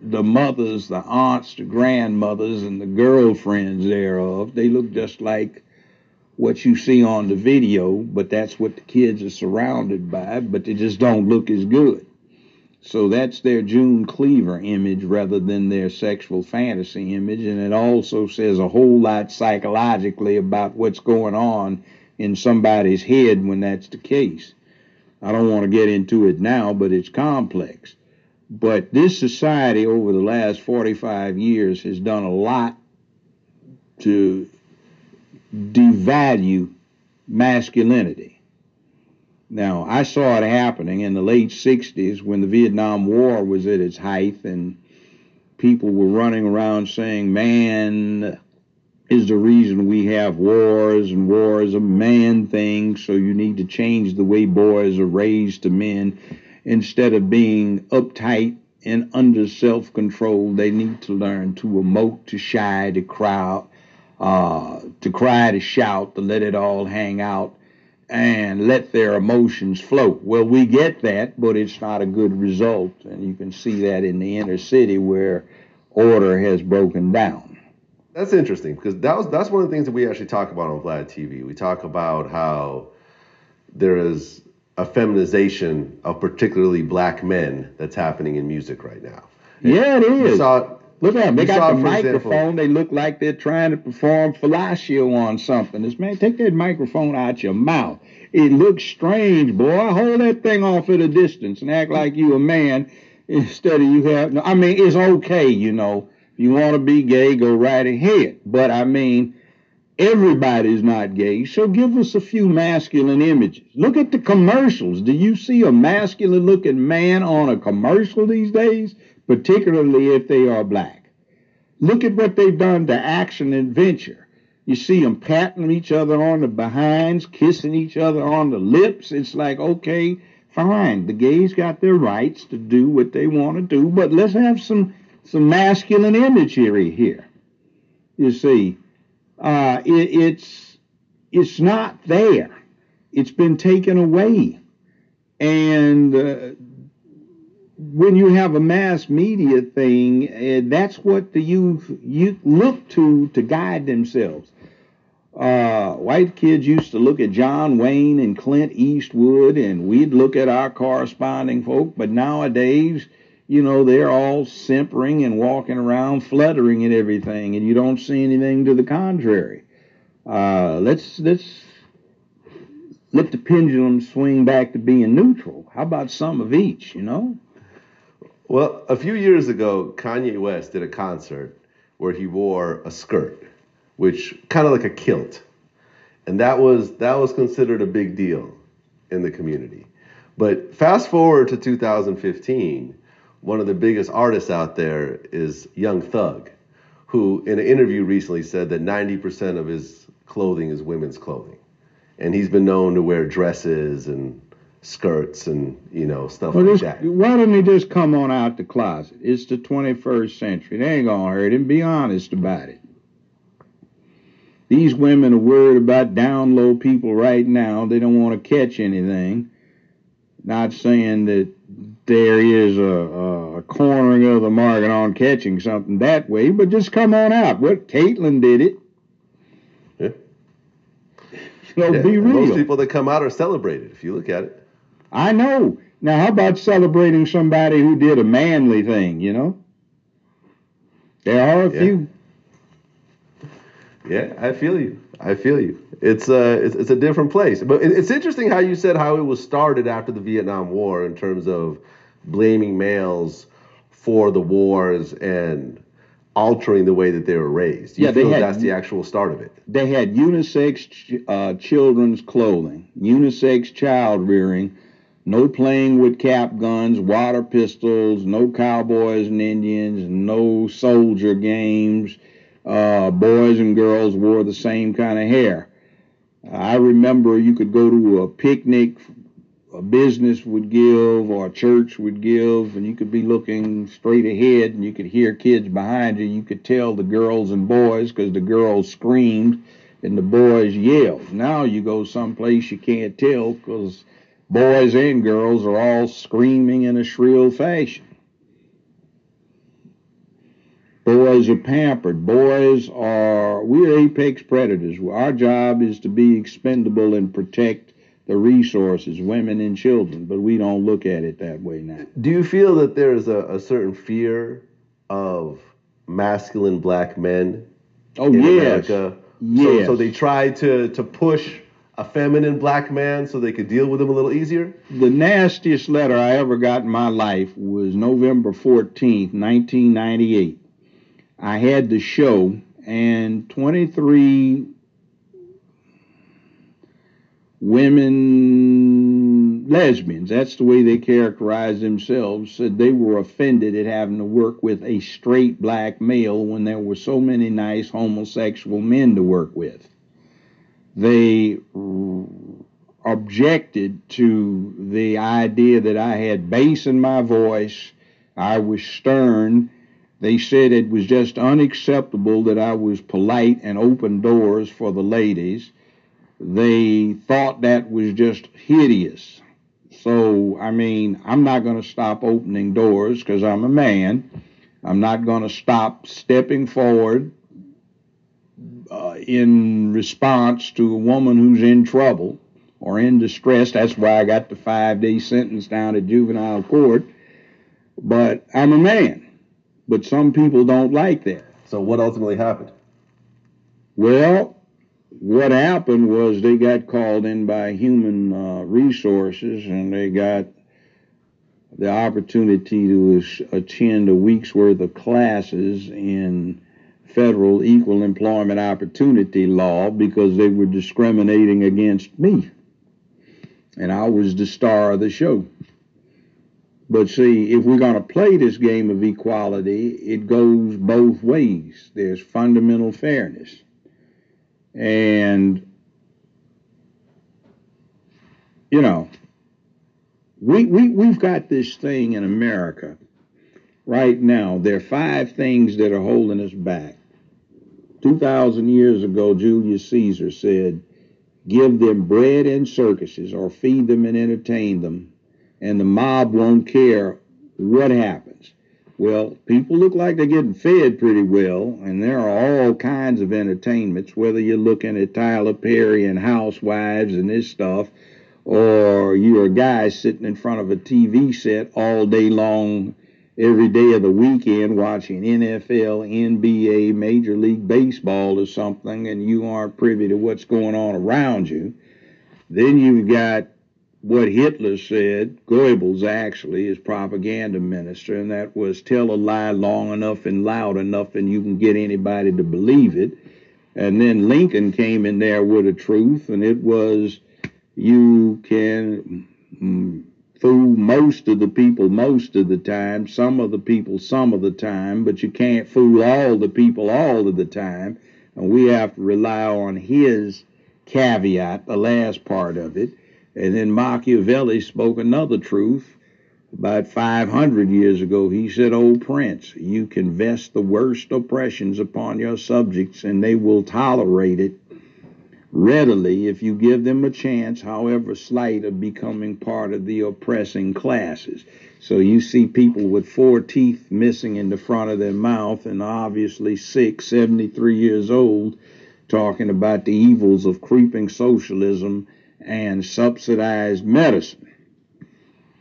the mothers, the aunts, the grandmothers, and the girlfriends thereof, they look just like what you see on the video, but that's what the kids are surrounded by, but they just don't look as good. So that's their June Cleaver image rather than their sexual fantasy image. And it also says a whole lot psychologically about what's going on in somebody's head when that's the case. I don't want to get into it now, but it's complex. But this society over the last 45 years has done a lot to devalue masculinity. Now, I saw it happening in the late 60s when the Vietnam War was at its height and people were running around saying, man is the reason we have wars and war is a man thing, so you need to change the way boys are raised to men. Instead of being uptight and under self control, they need to learn to emote, to shy, to crowd, uh, to cry, to shout, to let it all hang out, and let their emotions flow. Well, we get that, but it's not a good result, and you can see that in the inner city where order has broken down. That's interesting because that was that's one of the things that we actually talk about on Vlad TV. We talk about how there is a feminization of particularly black men that's happening in music right now. Yeah, it is. You saw Look at them. They You got the microphone. They look like they're trying to perform fellatio on something. This man, take that microphone out your mouth. It looks strange, boy. Hold that thing off at a distance and act like you a man instead of you have. No, I mean, it's okay, you know. If you want to be gay, go right ahead. But I mean, everybody's not gay, so give us a few masculine images. Look at the commercials. Do you see a masculine looking man on a commercial these days? Particularly if they are black. Look at what they've done to action and adventure. You see them patting each other on the behinds, kissing each other on the lips. It's like, okay, fine. The gays got their rights to do what they want to do, but let's have some some masculine imagery here. You see, uh, it, it's it's not there. It's been taken away, and uh, when you have a mass media thing, uh, that's what the youth look to to guide themselves. Uh, white kids used to look at John Wayne and Clint Eastwood, and we'd look at our corresponding folk. But nowadays, you know, they're all simpering and walking around fluttering and everything, and you don't see anything to the contrary. Uh, let's let's let the pendulum swing back to being neutral. How about some of each? You know. Well, a few years ago, Kanye West did a concert where he wore a skirt, which kind of like a kilt, and that was that was considered a big deal in the community. But fast forward to 2015, one of the biggest artists out there is Young Thug, who in an interview recently said that 90% of his clothing is women's clothing, and he's been known to wear dresses and skirts and you know stuff Well, like that. why don't they just come on out the closet? It's the 21st century. They ain't gonna hurt him. Be honest about it. These women are worried about down low people right now. They don't want to catch anything. Not saying that there is a, a cornering of the market on catching something that way, but just come on out. What Caitlyn did it. Yeah. <laughs> You know, Yeah, be real. Most people that come out are celebrated. If you look at it, I know. Now, how about celebrating somebody who did a manly thing, you know? There are a Yeah. few. yeah, I feel you. I feel you. It's uh, it's, it's a different place. But it, it's interesting how you said how it was started after the Vietnam War in terms of blaming males for the wars and altering the way that they were raised. You Yeah, they had- that's the actual start of it. They had unisex ch- uh, children's clothing, unisex child rearing, no playing with cap guns, water pistols, no cowboys and Indians, no soldier games. Uh, boys and girls wore the same kind of hair. I remember you could go to a picnic, a business would give or a church would give, and you could be looking straight ahead and you could hear kids behind you. You could tell the girls and boys because the girls screamed and the boys yelled. Now you go someplace you can't tell because boys and girls are all screaming in a shrill fashion. Boys are pampered. Boys are, we're apex predators. Our job is to be expendable and protect the resources, women and children, but we don't look at it that way now. Do you feel that there is a, a certain fear of masculine black men Oh, in yes. America? Yes. So, so they try to, to push a feminine black man so they could deal with him a little easier? The nastiest letter I ever got in my life was November 14th, 1998. I had the show, and 23 women, lesbians, that's the way they characterized themselves, said they were offended at having to work with a straight black male when there were so many nice homosexual men to work with. They objected to the idea that I had bass in my voice, I was stern. They said it was just unacceptable that I was polite and opened doors for the ladies. They thought that was just hideous. So, I mean, I'm not going to stop opening doors because I'm a man. I'm not going to stop stepping forward uh, in response to a woman who's in trouble or in distress. That's why I got the five day sentence down at juvenile court. But I'm a man. But some people don't like that. So, what ultimately happened? Well, what happened was they got called in by human uh, resources and they got the opportunity to attend a week's worth of classes in federal equal employment opportunity law because they were discriminating against me. And I was the star of the show. But see, if we're going to play this game of equality, it goes both ways. There's fundamental fairness. And, you know, we, we, we've got this thing in America right now. There are five things that are holding us back. 2,000 years ago, Julius Caesar said, Give them bread and circuses, or feed them and entertain them, and the mob won't care what happens. Well, people look like they're getting fed pretty well, and there are all kinds of entertainments, whether you're looking at Tyler Perry and Housewives and this stuff, or you're a guy sitting in front of a TV set all day long, every day of the weekend, watching NFL, NBA, Major League Baseball or something, and you aren't privy to what's going on around you. Then you've got what Hitler said, Goebbels actually, is propaganda minister, and that was tell a lie long enough and loud enough and you can get anybody to believe it. And then Lincoln came in there with a truth, and it was you can mm, fool most of the people most of the time, some of the people some of the time, but you can't fool all the people all of the time. And we have to rely on his caveat, the last part of it, And then Machiavelli spoke another truth about 500 years ago. He said, O prince, you can vest the worst oppressions upon your subjects, and they will tolerate it readily if you give them a chance, however slight, of becoming part of the oppressing classes. So you see people with four teeth missing in the front of their mouth and obviously sick, 73 years old, talking about the evils of creeping socialism and subsidized medicine.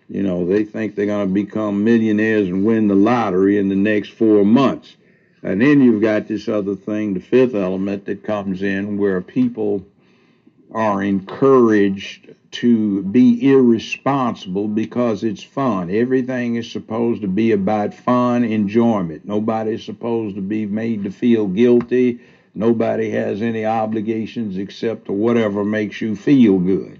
You know, they think they're going to become millionaires and win the lottery in the next four months. And then you've got this other thing, the fifth element that comes in where people are encouraged to be irresponsible because it's fun. Everything is supposed to be about fun, enjoyment. Nobody's supposed to be made to feel guilty. Nobody has any obligations except to whatever makes you feel good,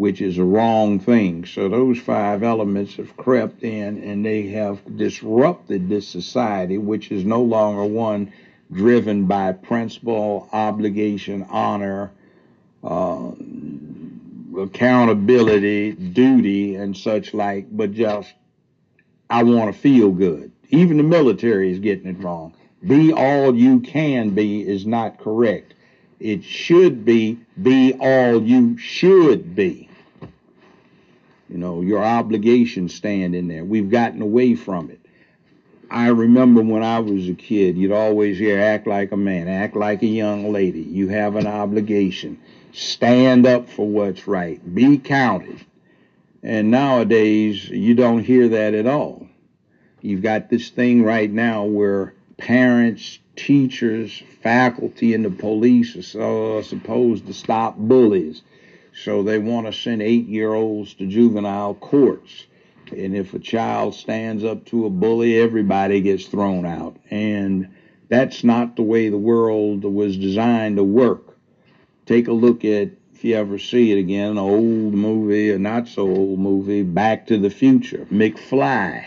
which is a wrong thing. So those five elements have crept in and they have disrupted this society, which is no longer one driven by principle, obligation, honor, uh, accountability, duty, and such like, but just, I want to feel good. Even the military is getting it wrong. Be all you can be is not correct. It should be, be all you should be. You know, your obligations stand in there. We've gotten away from it. I remember when I was a kid, you'd always hear act like a man, act like a young lady. You have an obligation. Stand up for what's right. Be counted. And nowadays, you don't hear that at all. You've got this thing right now where parents, teachers, faculty, and the police are supposed to stop bullies. So they want to send eight year olds to juvenile courts. And if a child stands up to a bully, everybody gets thrown out. And that's not the way the world was designed to work. Take a look at, if you ever see it again, an old movie, a not so old movie, Back to the Future, McFly.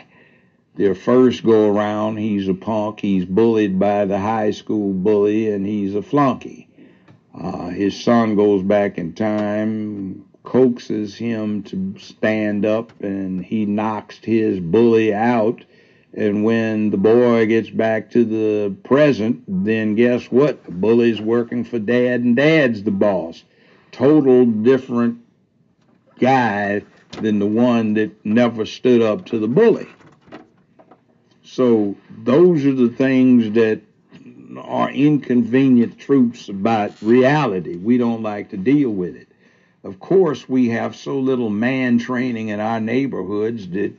Their first go around, he's a punk, he's bullied by the high school bully, and he's a flunky. Uh, his son goes back in time, coaxes him to stand up, and he knocks his bully out and when the boy gets back to the present, then guess what? The bully's working for dad, and dad's the boss. Total different guy than the one that never stood up to the bully. So those are the things that are inconvenient truths about reality. We don't like to deal with it. Of course, we have so little man training in our neighborhoods that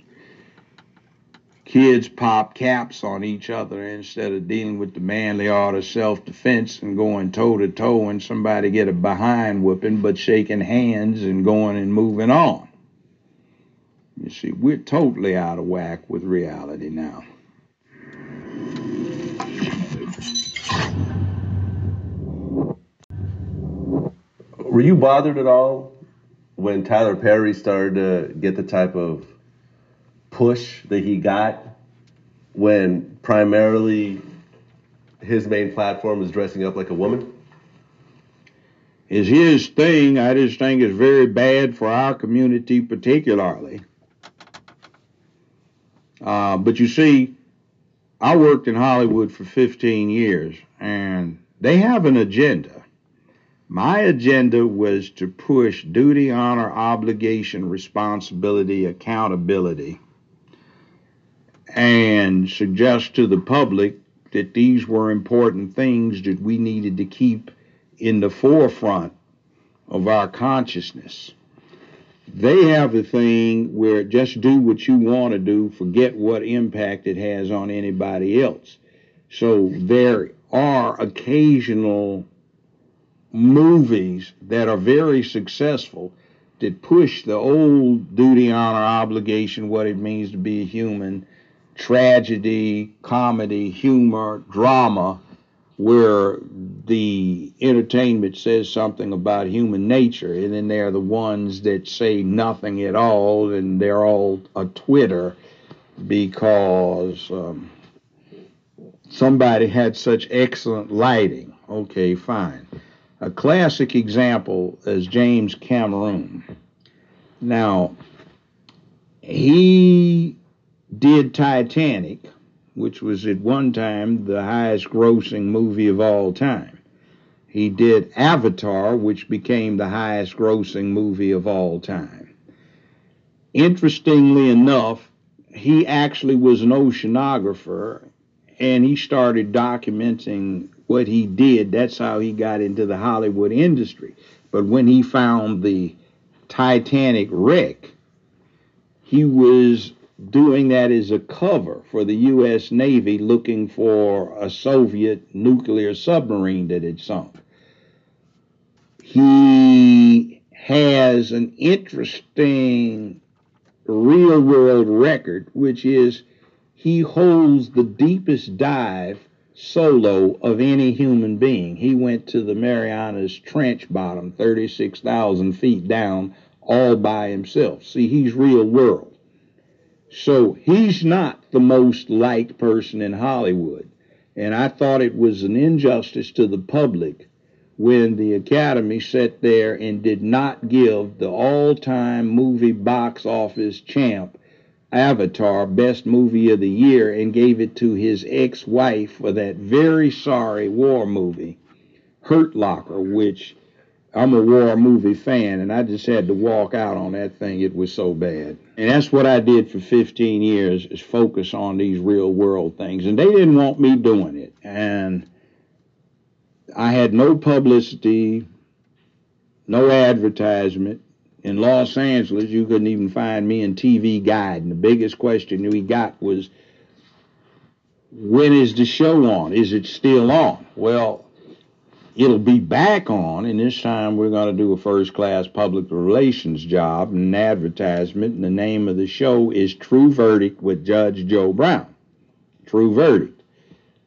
kids pop caps on each other instead of dealing with the manly art of self-defense and going toe to toe and somebody get a behind whooping, but shaking hands and going and moving on. You see, we're totally out of whack with reality now. Were you bothered at all when Tyler Perry started to get the type of push that he got when primarily his main platform is dressing up like a woman? Is his thing, I just think is very bad for our community particularly. Uh, but you see, I worked in Hollywood for 15 years, and they have an agenda. My agenda was to push duty, honor, obligation, responsibility, accountability and suggest to the public that these were important things that we needed to keep in the forefront of our consciousness. They have a thing where just do what you want to do, forget what impact it has on anybody else. So there are occasional movies that are very successful that push the old duty, honor, obligation, what it means to be a human, tragedy, comedy, humor, drama, where the entertainment says something about human nature, and then there are the ones that say nothing at all, and they're all a Twitter because um, somebody had such excellent lighting. Okay, fine. A classic example is James Cameron. Now, he did Titanic, which was at one time the highest grossing movie of all time. He did Avatar, which became the highest grossing movie of all time. Interestingly enough, he actually was an oceanographer and he started documenting what he did. That's how he got into the Hollywood industry. But when he found the Titanic wreck, he was doing that as a cover for the U.S. Navy looking for a Soviet nuclear submarine that had sunk. He has an interesting real world record, which is he holds the deepest dive solo of any human being. He went to the Marianas Trench bottom, 36,000 feet down, all by himself. See, he's real world. So he's not the most liked person in Hollywood. And I thought it was an injustice to the public when the Academy sat there and did not give the all time movie box office champ Avatar Best Movie of the Year and gave it to his ex wife for that very sorry war movie, Hurt Locker, which I'm a war movie fan and I just had to walk out on that thing. It was so bad. And that's what I did for 15 years is focus on these real world things. And they didn't want me doing it. And I had no publicity, no advertisement. In Los Angeles, you couldn't even find me in TV Guide. And the biggest question we got was, when is the show on? Is it still on? Well, it'll be back on, and this time we're going to do a first class public relations job and advertisement. And the name of the show is True Verdict with Judge Joe Brown. True Verdict.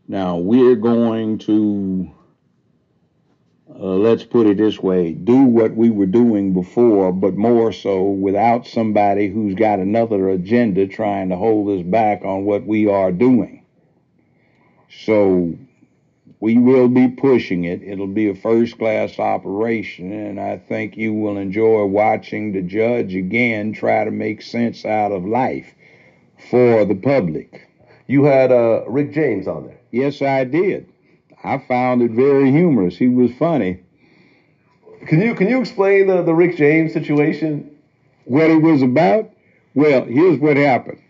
Now, we're going to uh, let's put it this way, do what we were doing before, but more so without somebody who's got another agenda trying to hold us back on what we are doing. So we will be pushing it. It'll be a first class operation, and I think you will enjoy watching the judge again try to make sense out of life for the public. You had uh, Rick James on there. Yes, I did. I found it very humorous. He was funny. Can you can you explain the, the Rick James situation? What it was about? Well, here's what happened.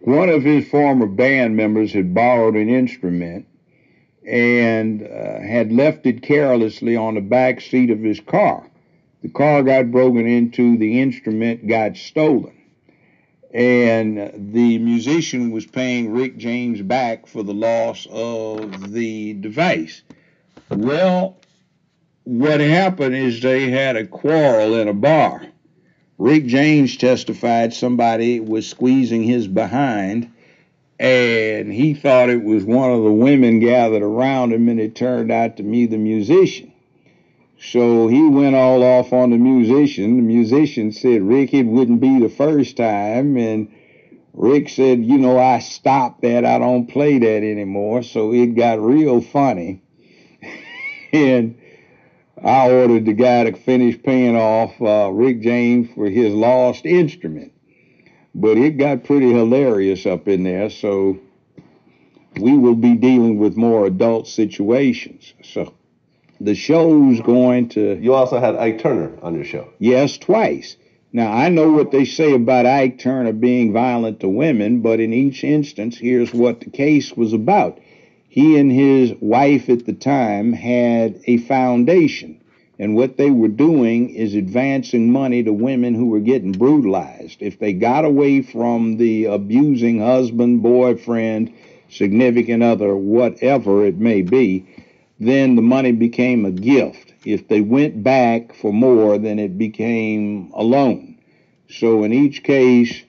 One of his former band members had borrowed an instrument and uh, had left it carelessly on the back seat of his car. The car got broken into, the instrument got stolen and the musician was paying Rick James back for the loss of the device. Well, what happened is they had a quarrel in a bar. Rick James testified somebody was squeezing his behind, and he thought it was one of the women gathered around him, and it turned out to be the musician. So he went all off on the musician. The musician said, Rick, it wouldn't be the first time. And Rick said, You know, I stopped that. I don't play that anymore. So it got real funny. <laughs> and I ordered the guy to finish paying off uh, Rick James for his lost instrument. But it got pretty hilarious up in there. So we will be dealing with more adult situations. So the show's going to. You also had Ike Turner on your show. Yes, twice. Now, I know what they say about Ike Turner being violent to women, but in each instance, here's what the case was about. He and his wife at the time had a foundation, and what they were doing is advancing money to women who were getting brutalized. If they got away from the abusing husband, boyfriend, significant other, whatever it may be, then the money became a gift. If they went back for more, then it became a loan. So in each case,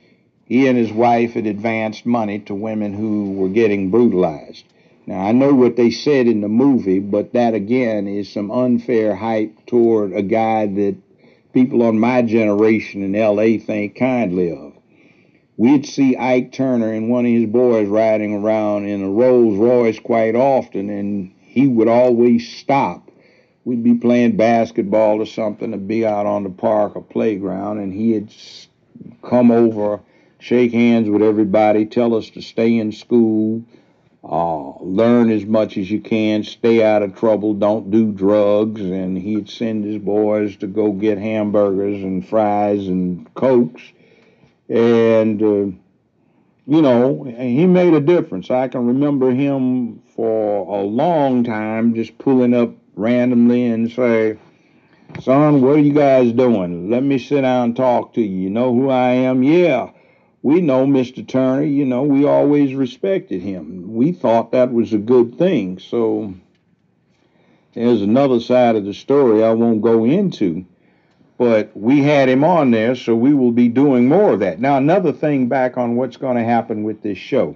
he and his wife had advanced money to women who were getting brutalized. Now, I know what they said in the movie, but that again is some unfair hype toward a guy that people on my generation in LA think kindly of. We'd see Ike Turner and one of his boys riding around in a Rolls Royce quite often, and he would always stop we'd be playing basketball or something, and be out on the park or playground, and he had come over, shake hands with everybody, tell us to stay in school, uh, learn as much as you can, stay out of trouble, don't do drugs, and he'd send his boys to go get hamburgers and fries and cokes, and uh, you know, he made a difference. I can remember him for a long time just pulling up randomly and say, Son, what are you guys doing? Let me sit down and talk to you. You know who I am? Yeah. We know Mr. Turner. You know, we always respected him. We thought that was a good thing. So there's another side of the story I won't go into but we had him on there, so we will be doing more of that. Now, another thing back on what's going to happen with this show.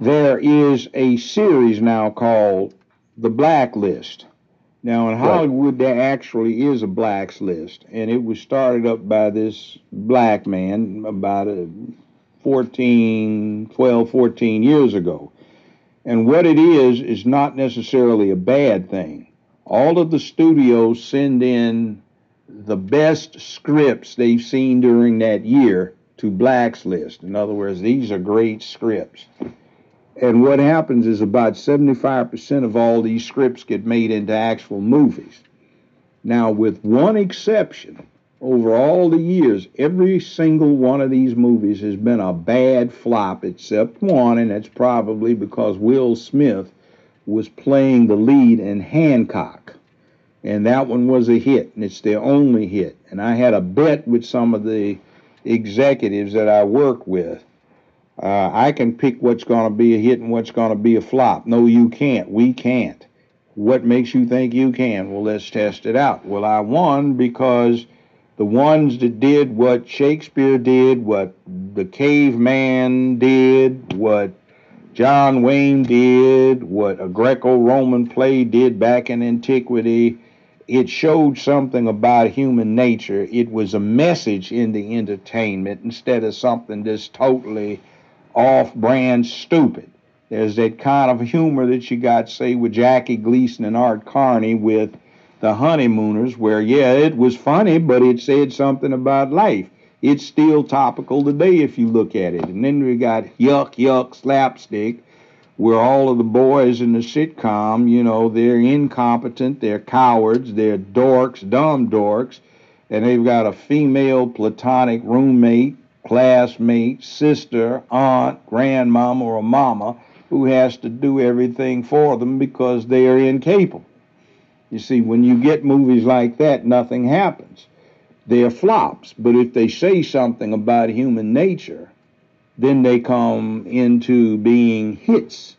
There is a series now called The Blacklist. Now, in Hollywood, there actually is a blacks list, and it was started up by this black man about a 14, 12, 14 years ago. And what it is, is not necessarily a bad thing. All of the studios send in the best scripts they've seen during that year to Black's List. In other words, these are great scripts. And what happens is about 75% of all these scripts get made into actual movies. Now, with one exception, over all the years, every single one of these movies has been a bad flop except one, and that's probably because Will Smith was playing the lead in Hancock and that one was a hit, and it's their only hit. And I had a bet with some of the executives that I work with. Uh, I can pick what's going to be a hit and what's going to be a flop. No, you can't. We can't. What makes you think you can? Well, let's test it out. Well, I won because the ones that did what Shakespeare did, what the caveman did, what John Wayne did, what a Greco Roman play did back in antiquity, it showed something about human nature. It was a message in the entertainment instead of something just totally off brand stupid. There's that kind of humor that you got, say, with Jackie Gleason and Art Carney with The Honeymooners, where, yeah, it was funny, but it said something about life. It's still topical today if you look at it. And then we got Yuck Yuck Slapstick, where all of the boys in the sitcom, you know, they're incompetent, they're cowards, they're dorks, dumb dorks, and they've got a female platonic roommate, classmate, sister, aunt, grandmama, or mama who has to do everything for them because they are incapable. You see, when you get movies like that, nothing happens. They're flops, but if they say something about human nature, then they come into being hits.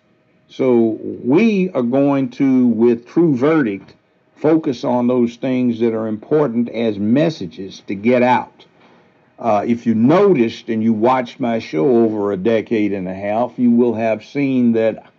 So we are going to, with True Verdict, focus on those things that are important as messages to get out. Uh, if you noticed and you watched my show over a decade and a half, you will have seen that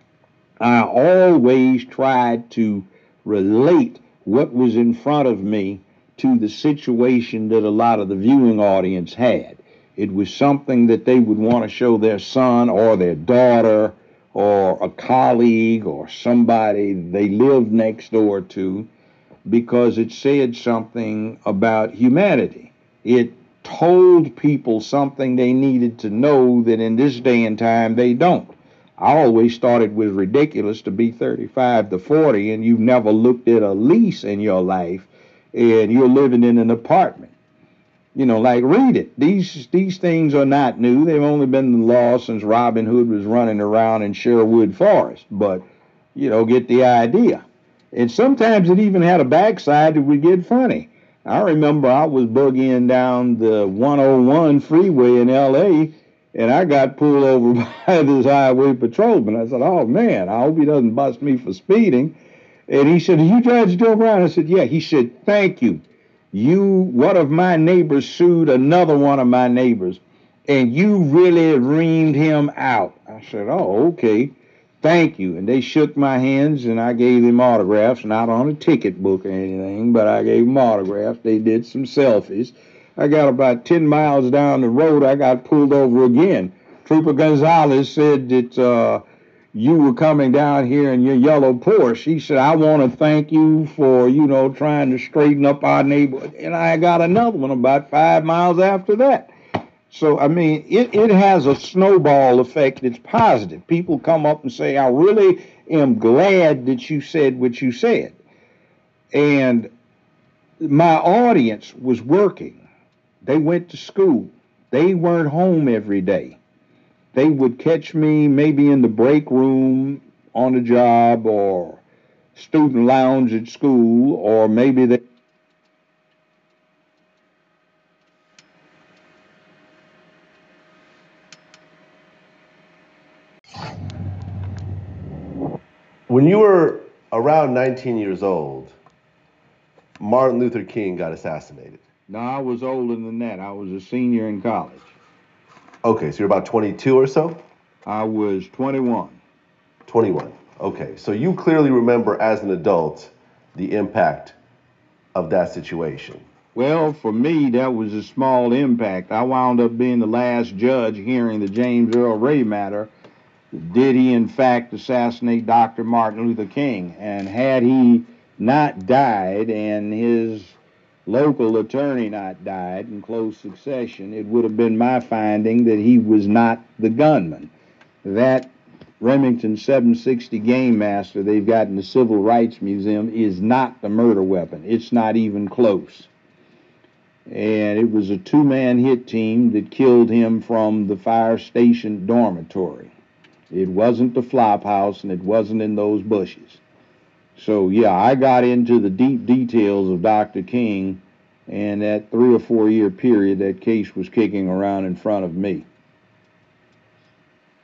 I always tried to relate what was in front of me to the situation that a lot of the viewing audience had. It was something that they would want to show their son or their daughter or a colleague or somebody they lived next door to because it said something about humanity. It told people something they needed to know that in this day and time they don't. I always thought it was ridiculous to be 35 to 40 and you've never looked at a lease in your life and you're living in an apartment. You know, like read it. These these things are not new. They've only been the law since Robin Hood was running around in Sherwood Forest. But you know, get the idea. And sometimes it even had a backside that would get funny. I remember I was boogieing down the 101 freeway in L.A. and I got pulled over <laughs> by this highway patrolman. I said, "Oh man, I hope he doesn't bust me for speeding." And he said, "You guys drove around?" I said, "Yeah." He said, "Thank you." you one of my neighbors sued another one of my neighbors and you really reamed him out i said oh okay thank you and they shook my hands and i gave them autographs not on a ticket book or anything but i gave them autographs they did some selfies i got about 10 miles down the road i got pulled over again trooper gonzalez said that uh, you were coming down here in your yellow Porsche. He said, I want to thank you for, you know, trying to straighten up our neighborhood. And I got another one about five miles after that. So, I mean, it, it has a snowball effect that's positive. People come up and say, I really am glad that you said what you said. And my audience was working. They went to school. They weren't home every day they would catch me maybe in the break room on a job or student lounge at school, or maybe they. When you were around 19 years old, Martin Luther King got assassinated. No, I was older than that. I was a senior in college. Okay, so you're about 22 or so? I was 21. 21. Okay, so you clearly remember as an adult the impact of that situation. Well, for me, that was a small impact. I wound up being the last judge hearing the James Earl Ray matter. Did he, in fact, assassinate Dr. Martin Luther King? And had he not died and his local attorney not died in close succession, it would have been my finding that he was not the gunman. That Remington 760 Game Master they've got in the Civil Rights Museum is not the murder weapon. It's not even close. And it was a two man hit team that killed him from the fire station dormitory. It wasn't the flop house and it wasn't in those bushes. So yeah, I got into the deep details of Dr. King, and that three or four year period, that case was kicking around in front of me.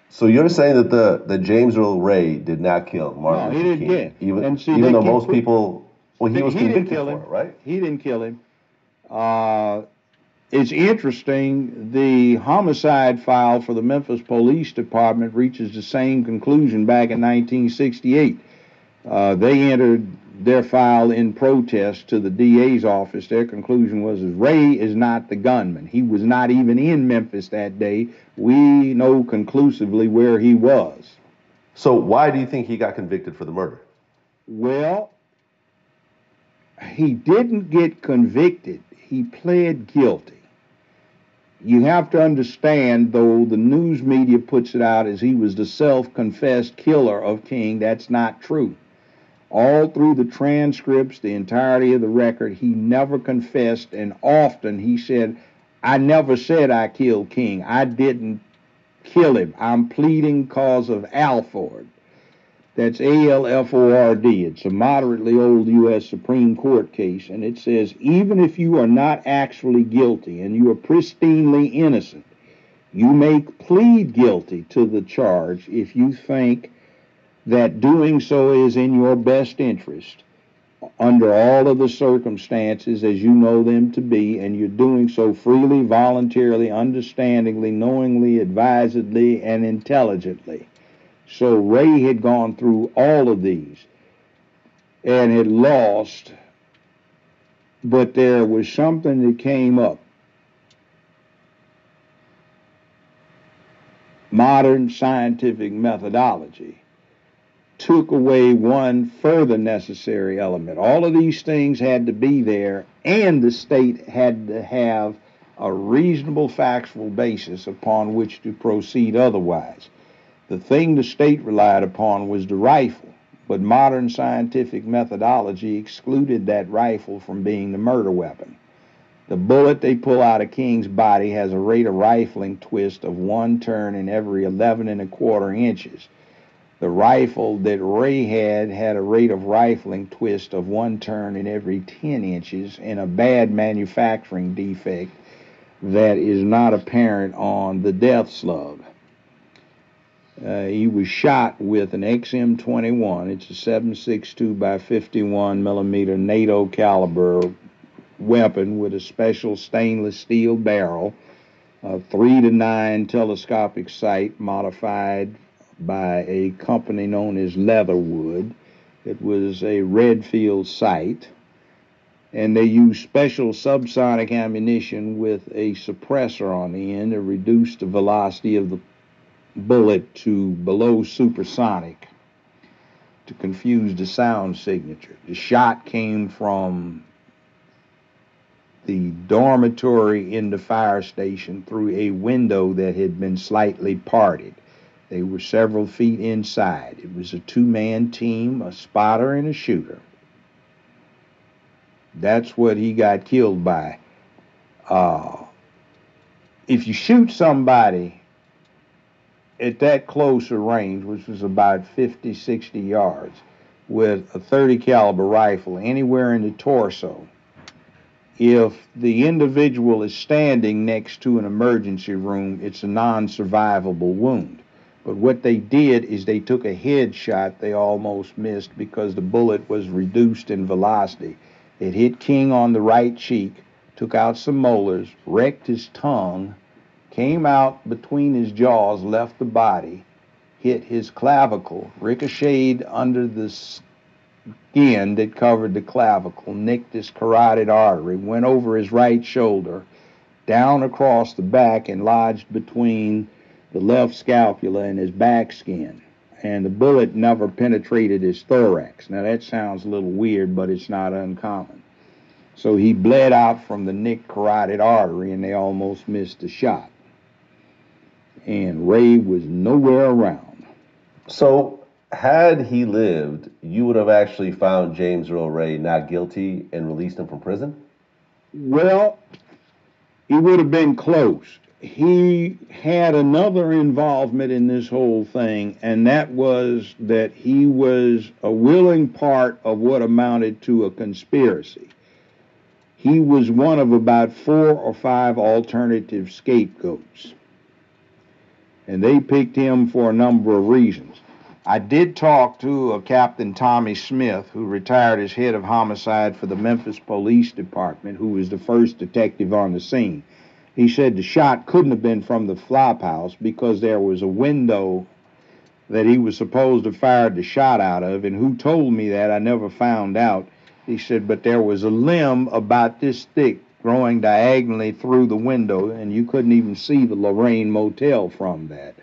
So you're saying that the, the James Earl Ray did not kill Martin no, he Luther didn't King, even and see, even though most people, well, he was didn't convicted kill for him. it, right? He didn't kill him. Uh, it's interesting. The homicide file for the Memphis Police Department reaches the same conclusion back in 1968. Uh, they entered their file in protest to the DA's office. Their conclusion was Ray is not the gunman. He was not even in Memphis that day. We know conclusively where he was. So why do you think he got convicted for the murder? Well, he didn't get convicted. He pled guilty. You have to understand, though the news media puts it out as he was the self confessed killer of King, that's not true. All through the transcripts, the entirety of the record, he never confessed, and often he said, I never said I killed King. I didn't kill him. I'm pleading cause of Alford. That's A L F O R D. It's a moderately old U.S. Supreme Court case, and it says even if you are not actually guilty and you are pristinely innocent, you may plead guilty to the charge if you think that doing so is in your best interest under all of the circumstances as you know them to be, and you're doing so freely, voluntarily, understandingly, knowingly, advisedly, and intelligently. So Ray had gone through all of these and had lost, but there was something that came up. Modern scientific methodology took away one further necessary element. All of these things had to be there, and the state had to have a reasonable factual basis upon which to proceed otherwise. The thing the state relied upon was the rifle, but modern scientific methodology excluded that rifle from being the murder weapon. The bullet they pull out of King's body has a rate of rifling twist of one turn in every 11 and a quarter inches. The rifle that Ray had had a rate of rifling twist of one turn in every 10 inches and a bad manufacturing defect that is not apparent on the death slug. Uh, he was shot with an XM21. It's a 7.62 by 51 millimeter NATO caliber weapon with a special stainless steel barrel, a three to nine telescopic sight modified by a company known as Leatherwood. It was a Redfield sight, and they used special subsonic ammunition with a suppressor on the end to reduce the velocity of the bullet to below supersonic to confuse the sound signature. The shot came from the dormitory in the fire station through a window that had been slightly parted. They were several feet inside. It was a two man team, a spotter and a shooter. That's what he got killed by. Uh, if you shoot somebody at that close a range, which was about 50, 60 yards, with a 30 caliber rifle anywhere in the torso, if the individual is standing next to an emergency room, it's a non-survivable wound. But what they did is they took a head shot they almost missed because the bullet was reduced in velocity. It hit King on the right cheek, took out some molars, wrecked his tongue, came out between his jaws, left the body, hit his clavicle, ricocheted under the skin that covered the clavicle, nicked his carotid artery, went over his right shoulder, down across the back, and lodged between the left scapula and his back skin. And the bullet never penetrated his thorax. Now that sounds a little weird, but it's not uncommon. So he bled out from the nicked carotid artery, and they almost missed the shot. And Ray was nowhere around. So had he lived, you would have actually found James Earl Ray not guilty and released him from prison? Well, he would have been close. He had another involvement in this whole thing, and that was that he was a willing part of what amounted to a conspiracy. He was one of about four or five alternative scapegoats. And they picked him for a number of reasons. I did talk to a Captain Tommy Smith, who retired as head of homicide for the Memphis Police Department, who was the first detective on the scene. He said the shot couldn't have been from the flop house because there was a window that he was supposed to fire the shot out of, and who told me that I never found out. He said, but there was a limb about this thick growing diagonally through the window, and you couldn't even see the Lorraine Motel from that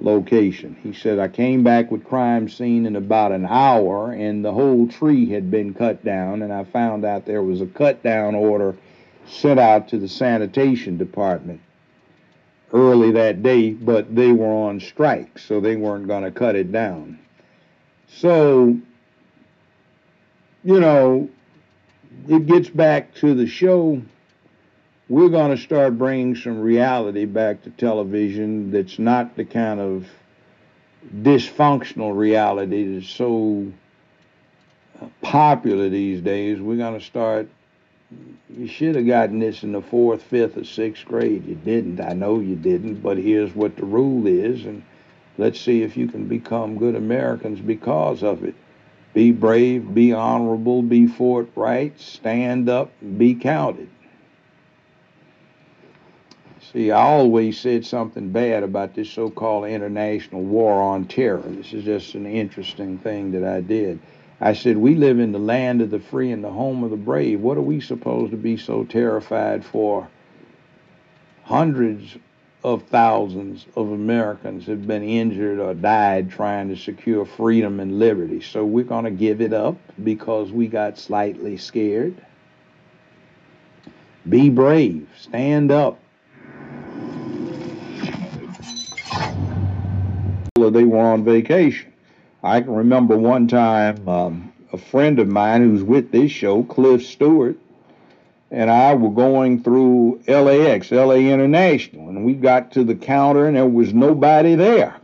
location. He said, I came back with crime scene in about an hour and the whole tree had been cut down and I found out there was a cut down order sent out to the sanitation department early that day, but they were on strike, so they weren't going to cut it down. So, you know, it gets back to the show we're going to start bringing some reality back to television that's not the kind of dysfunctional reality that's so uh, popular these days. We're going to start. You should have gotten this in the fourth, fifth, or sixth grade. You didn't. I know you didn't, but here's what the rule is, and let's see if you can become good Americans because of it. Be brave, be honorable, be forthright, stand up, be counted. See, I always said something bad about this so called international war on terror. This is just an interesting thing that I did. I said, We live in the land of the free and the home of the brave. What are we supposed to be so terrified for? Hundreds of thousands of Americans have been injured or died trying to secure freedom and liberty. So we're going to give it up because we got slightly scared. Be brave, stand up, they were on vacation. I can remember one time um, a friend of mine who's with this show, Cliff Stewart, and I were going through LAX, LA International, and we got to the counter and there was nobody there.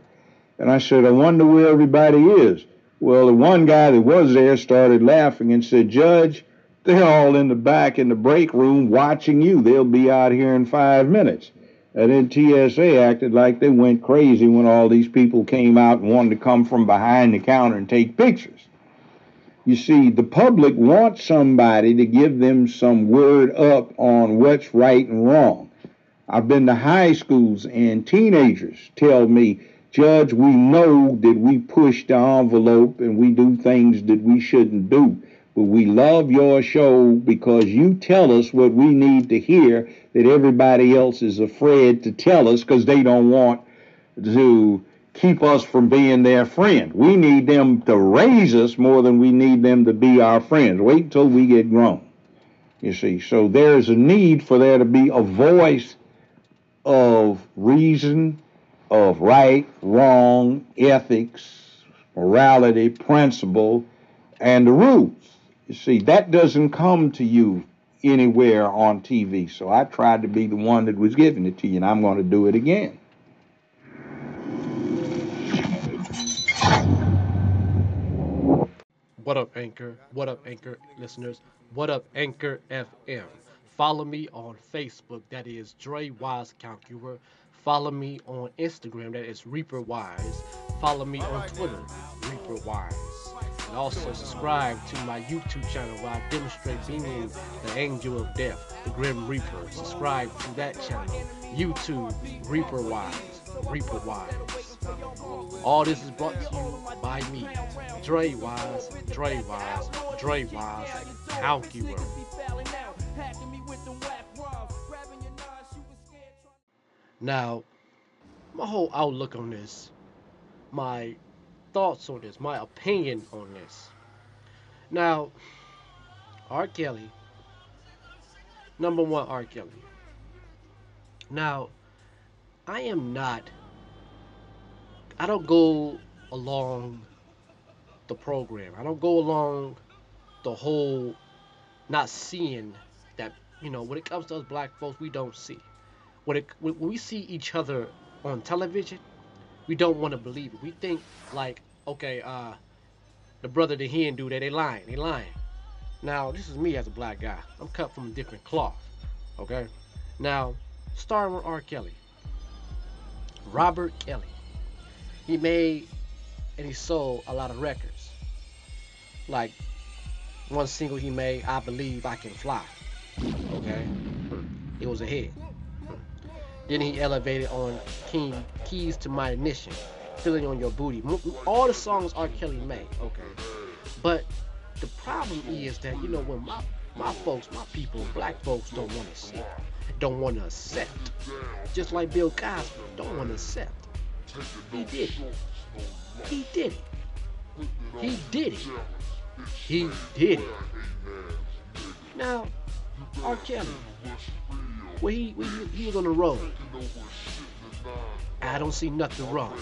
And I said, I wonder where everybody is. Well, the one guy that was there started laughing and said, Judge, they're all in the back in the break room watching you. They'll be out here in five minutes. And then TSA acted like they went crazy when all these people came out and wanted to come from behind the counter and take pictures. You see, the public wants somebody to give them some word up on what's right and wrong. I've been to high schools and teenagers tell me, Judge, we know that we push the envelope and we do things that we shouldn't do. But we love your show because you tell us what we need to hear that everybody else is afraid to tell us because they don't want to keep us from being their friend. We need them to raise us more than we need them to be our friends. Wait until we get grown. You see, so there's a need for there to be a voice of reason, of right, wrong, ethics, morality, principle, and the rules. You see, that doesn't come to you anywhere on TV. So I tried to be the one that was giving it to you, and I'm going to do it again. What up, Anchor? What up, Anchor listeners? What up, Anchor FM? Follow me on Facebook, that is Dre Wise Calculator. Follow me on Instagram, that is Reaper Wise. Follow me on Twitter, Reaper Wise. And also subscribe to my YouTube channel where I demonstrate being the angel of death, the Grim Reaper. Subscribe to that channel, YouTube, Reaper Wise, Reaper Wise. All this is brought to you by me, Dre Wise, Dre Wise, Dre Wise, Calculator. Now, my whole outlook on this, my thoughts on this, my opinion on this. Now, R. Kelly, number one, R. Kelly. Now, I am not, I don't go along the program. I don't go along the whole not seeing that, you know, when it comes to us black folks, we don't see. When, it, when we see each other on television, we don't want to believe it. We think like, okay, uh, the brother, the hen do that, they lying, they lying. Now, this is me as a black guy. I'm cut from a different cloth, okay? Now, starting with R. Kelly. Robert Kelly. He made and he sold a lot of records. Like one single he made, I Believe I Can Fly. Okay? It was a hit. Then he elevated on King Keys to My Ignition, Feeling on Your Booty. All the songs R. Kelly made, okay. But the problem is that, you know, when my, my folks, my people, black folks don't want to see, don't want to accept. Just like Bill Cosby, don't want to accept. He did it. He did it. He did it. He did it. Now, R. Kelly, when he, he, he was on the road, I don't see nothing wrong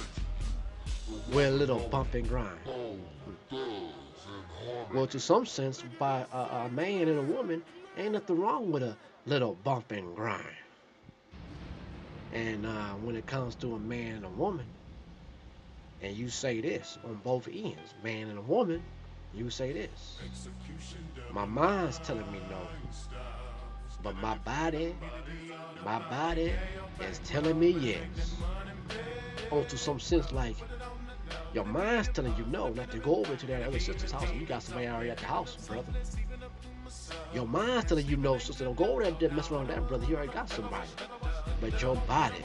with a little bump and grind. Well, to some sense, by a, a man and a woman, ain't nothing wrong with a little bump and grind. And uh, when it comes to a man and a woman, and you say this on both ends, man and a woman, you say this. My mind's telling me no. But my body, my body is telling me yes. Onto some sense like your mind's telling you no, not to go over to that other sister's house and you got somebody already at the house, brother. Your mind's telling you no, sister, don't go over there and mess around with that, brother. You already got somebody. But your body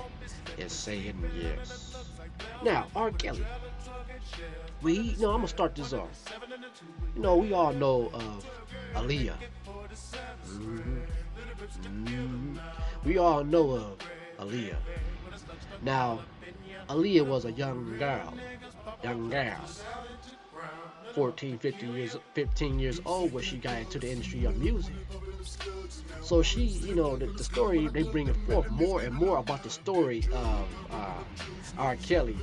is saying yes. Now, R. Kelly. We, you know, I'm gonna start this off. You know, we all know of Aaliyah. Mm-hmm. Mm-hmm. We all know of Aaliyah. Now, Aaliyah was a young girl, young girl, 14, 15 years, 15 years old when she got into the industry of music. So she, you know, the, the story they bring it forth more and more about the story of uh, R. Kelly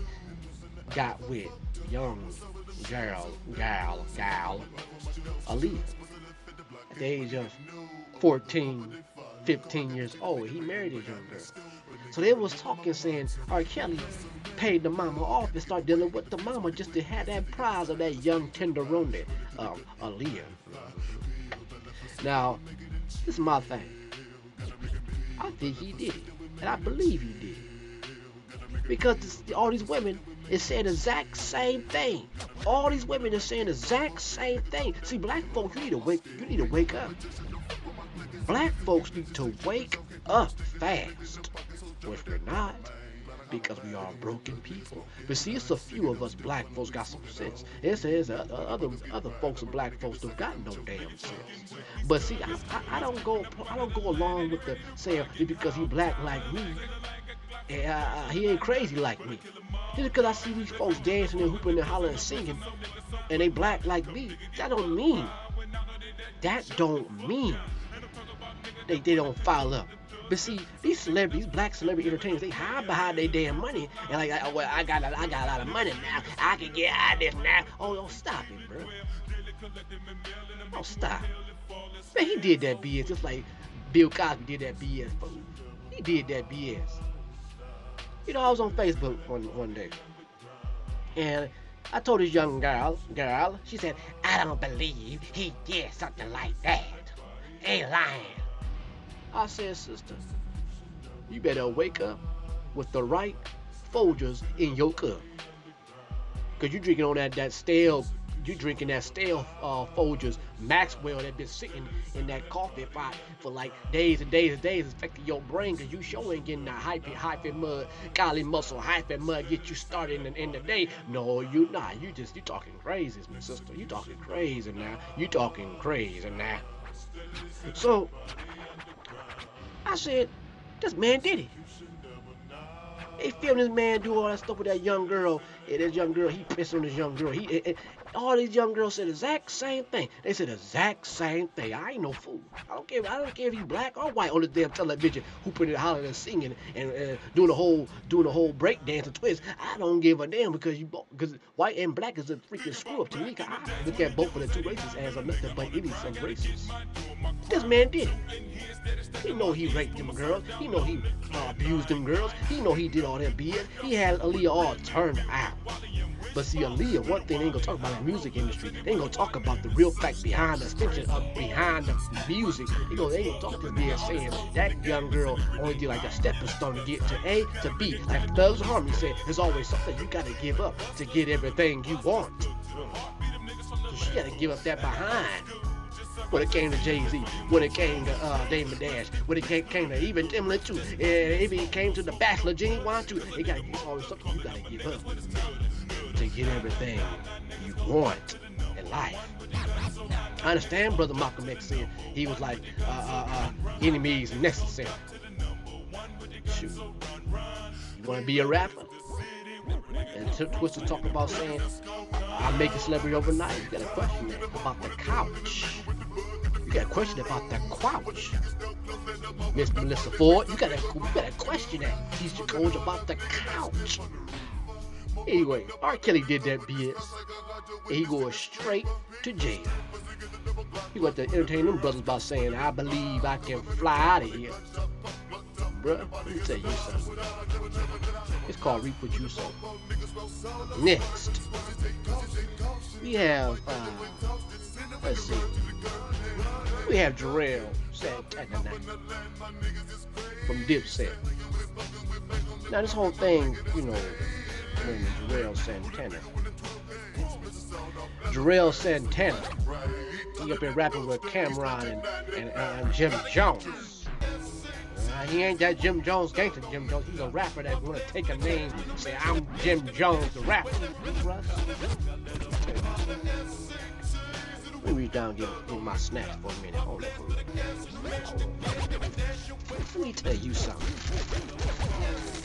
got with young girl, gal, gal, Aaliyah. At the age of 14, 15 years old, he married a young girl. So they was talking saying R. Kelly paid the mama off and start dealing with the mama just to have that prize of that young tenderoni, um, Aaliyah. Now, this is my thing. I think he did it, and I believe he did. Because this, all these women is saying the exact same thing. All these women are saying the exact same thing. See, black folks, you need to wake you need to wake up. Black folks need to wake up fast. Which we're not. Because we are broken people. But see, it's a few of us black folks got some sense. It says uh, other other folks and black folks don't got no damn sense. But see, I, I, I don't go I don't go along with the saying because he black like me. he ain't crazy like me. Just because I see these folks dancing and hooping and hollering and singing, and they black like me, that don't mean. That don't mean they, they don't file up. But see, these celebrities, black celebrity entertainers, they hide behind their damn money and like, oh, well, I got, a, I got a lot of money now. I can get out of this now. Oh, stop it, bro. Oh, stop. Man, he did that BS just like Bill Cosby did that BS. He did that BS. You know, I was on Facebook one one day, and I told this young girl, girl, she said, I don't believe he did something like that. Ain't lying. I said, sister, you better wake up with the right Folgers in your cup. Cause you drinking on that that stale, you drinking that stale uh, Folgers Maxwell that been sitting in that coffee pot for like days and days and days, affecting your brain. Cause you sure ain't getting that hyphy hyphy mud, golly muscle hyphy mud get you started in the, in the day. No, you not. You just you talking crazy, my sister. You talking crazy now. You talking crazy now. So I said, this man did it. They filmed this man do all that stuff with that young girl. And this young girl, he pissed on this young girl. He, and, and all these young girls said the exact same thing. They said the exact same thing. I ain't no fool. I don't care. I don't care if he's black or white on the damn television, hooping and hollering and singing and uh, doing the whole doing the whole break dance and twist. I don't give a damn because you because white and black is a freaking screw up to me. I look at both of the two races as a nothing but idiots and races. This man did. He know he raped them girls. He know he uh, abused them girls. He know he did all that BS. He had Aaliyah all turned out. But see, Aaliyah, one thing ain't gonna talk about music industry. They ain't gonna talk about the real fact behind the extension of behind the music. They gonna, they gonna talk this BS saying that young girl only did like a stepping stone to get to A to B. Like Thugs Harmony said, there's always something you gotta give up to get everything you want. So she gotta give up that behind when it came to Jay Z, when it came to uh, Damon Dash, when it came, came to even Timbaland too, and even came to the Bachelor Gene Wan too. It got always something you gotta give up to get everything you want in life. I understand, brother Malcolm X said he was like uh, uh, uh, enemies necessary. Shoot, you want to be a rapper? And Twista talk about saying I make a celebrity overnight. You got a question about the couch. You got a question about the couch. Miss Melyssa Ford, you got a you got a question that Keyshia Cole's about the couch. Anyway, R. Kelly did that BS. And he goes straight to jail. He went to entertain them brothers by saying, I believe I can fly out of here. Bruh, let me tell you something. It's called Reap What You Sow. Next, we have, uh, let's see, we have Juelz Santana from Dipset. Now, this whole thing, you know, when Juelz Santana. Juelz Santana. He up there rapping with Cam'ron and, and, and Jim Jones. Uh, he ain't that Jim Jones gangster Jim Jones. He's a rapper that wanna take a name and say, I'm Jim Jones, the rapper. Let me reach down and get, get my snacks for a minute. Hold on a minute. Let me tell you something.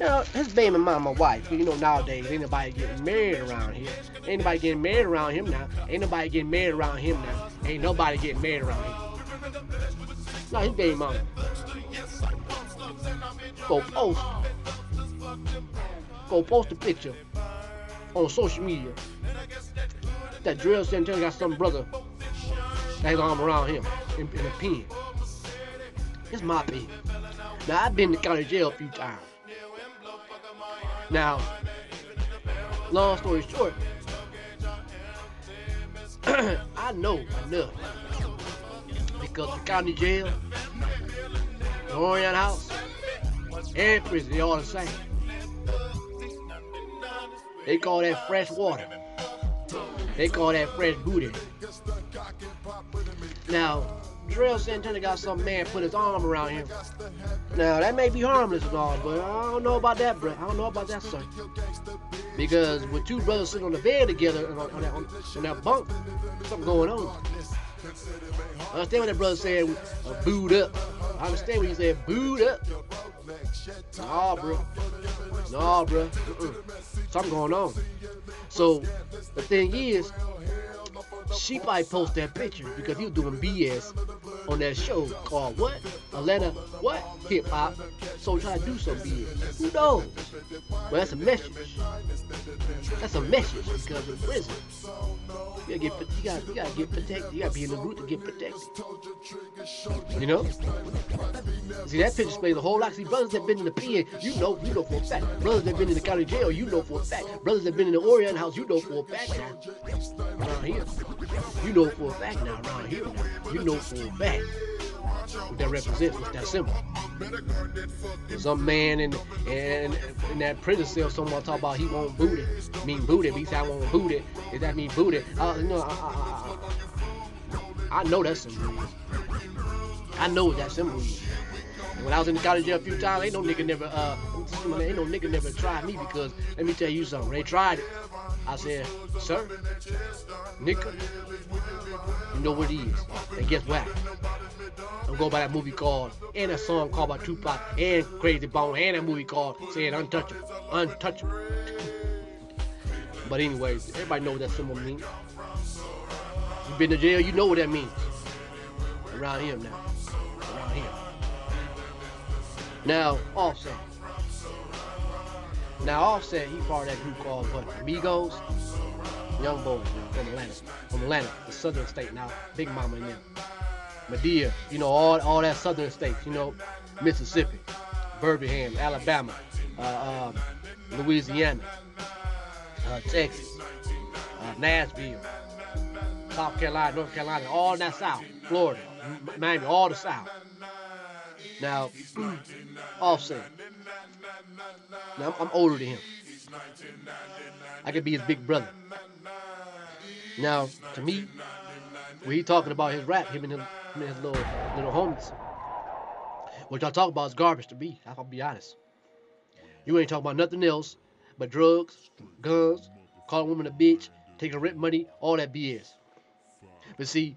You know, his baby mama wife. You know, nowadays, ain't nobody getting married around here. Ain't nobody getting married around him now. Ain't nobody getting married around him now. Ain't nobody getting married around him. No, his baby mama. Go post. Go post a picture on social media. That Juelz Santana got some brother that's arm around him in, in a pen. It's my pen. Now, I've been to county jail a few times. Now, long story short, <clears throat> I know enough because the county jail, the Oriana House, and prison, they all the same. They call that fresh water. They call that fresh booty. Now, Juelz Santana got some man put his arm around him. Now, that may be harmless and all, but I don't know about that, bro. I don't know about that, son. Because with two brothers sitting on the bed together on, on, that, on, on that bunk, something going on. I understand what that brother said, uh, booed up. I understand what he said, booed up. Nah, bro. Nah, bro. Mm-mm. Something going on. So the thing is, she probably post that picture because he was doing BS on that show called what? Atlanta what? Hip hop. So try to do some BS. Who knows? Well, that's a message. That's a message because in prison, you gotta get you gotta, you gotta get protected. You gotta be in the group to get protected. You know? See that picture explains a whole lot. See brothers that been in the pen, you know, you know for a fact. Brothers that been in the county jail, you know for a fact. Brothers that been in the Oriana house, you know for a fact. Around here. You know for a fact now around here. You know for a fact what that represents, what that symbol. Some man in in in that prison cell, someone talk about he want booty, mean booty. He said I want booty. Does that mean booty? Uh, you know, I, I, I, I know that symbol. I know what that symbol is. When I was in the county jail a few times, ain't no nigga never uh ain't no nigga never tried me because let me tell you something. They tried it. I said, sir, nigga, you know what it is. And guess what? I'm going by that movie called and a song called by Tupac and Krayzie Bone and a movie called saying Untouchable. Untouchable. but anyways, everybody know what that symbol means. You been to jail, you know what that means. Around here now. Now, Offset. Now, Offset, he part of that group called what? Amigos? Young boys from Atlanta. From Atlanta, the southern state now. Big Mama and them. Madea, you know, all, all that southern states, you know, Mississippi, Birmingham, Alabama, uh, um, Louisiana, uh, Texas, uh, Nashville, South Carolina, North Carolina, all that south, Florida, Miami, all the south. Now, <clears throat> Offset. Now, I'm, older than him. I could be his big brother. Now, to me, when he talking about his rap, him and him and his little little homies, what y'all talk about is garbage to me. I'll be honest. You ain't talking about nothing else but drugs, guns, calling women a bitch, taking rent money, all that BS. But see,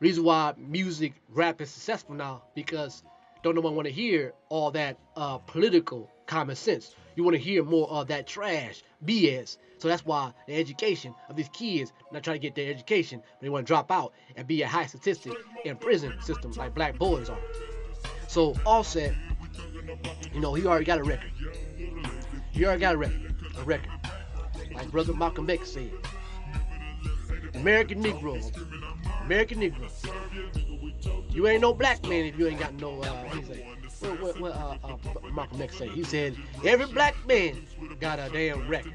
reason why music rap is successful now because don't no one want to hear all that uh, political common sense. You want to hear more of that trash BS. So that's why the education of these kids not trying to get their education, they want to drop out and be a high statistic in prison systems like black boys are. So Offset, you know, he already got a record. He already got a record. A record. Like Brother Malcolm X said. American Negro. American Negro. You ain't no black man if you ain't got no, uh, he say, what, what, what uh, uh, Malcolm X say? He said, every black man got a damn record.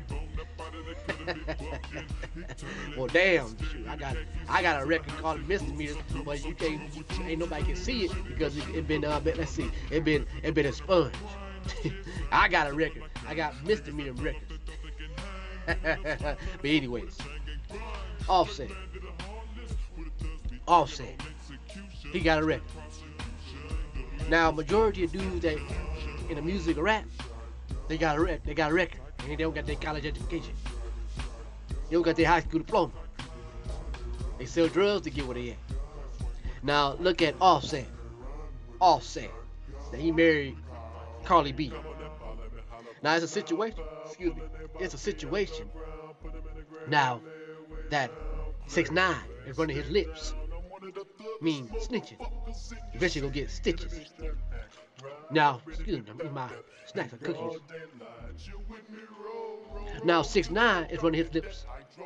<laughs> well, damn, I got I got a record called Misdemeanors, but you can't, ain't nobody can see it because it, it been, uh, let's see, it been, it been expunged. <laughs> I got a record. I got misdemeanor records. <laughs> but anyways, Offset. Offset. He got a record. Now, majority of dudes that in the music or rap, they got a rec- they got a record, and they don't got their college education. They don't got their high school diploma. They sell drugs to get where they at. Now look at Offset. Offset. Now he married Cardi B. Now it's a situation. Excuse me. It's a situation. Now that six nine is running his lips. Mean snitching. Eventually gonna get stitches. Now, excuse me, I'm my snacks and cookies. Now six nine is running his lips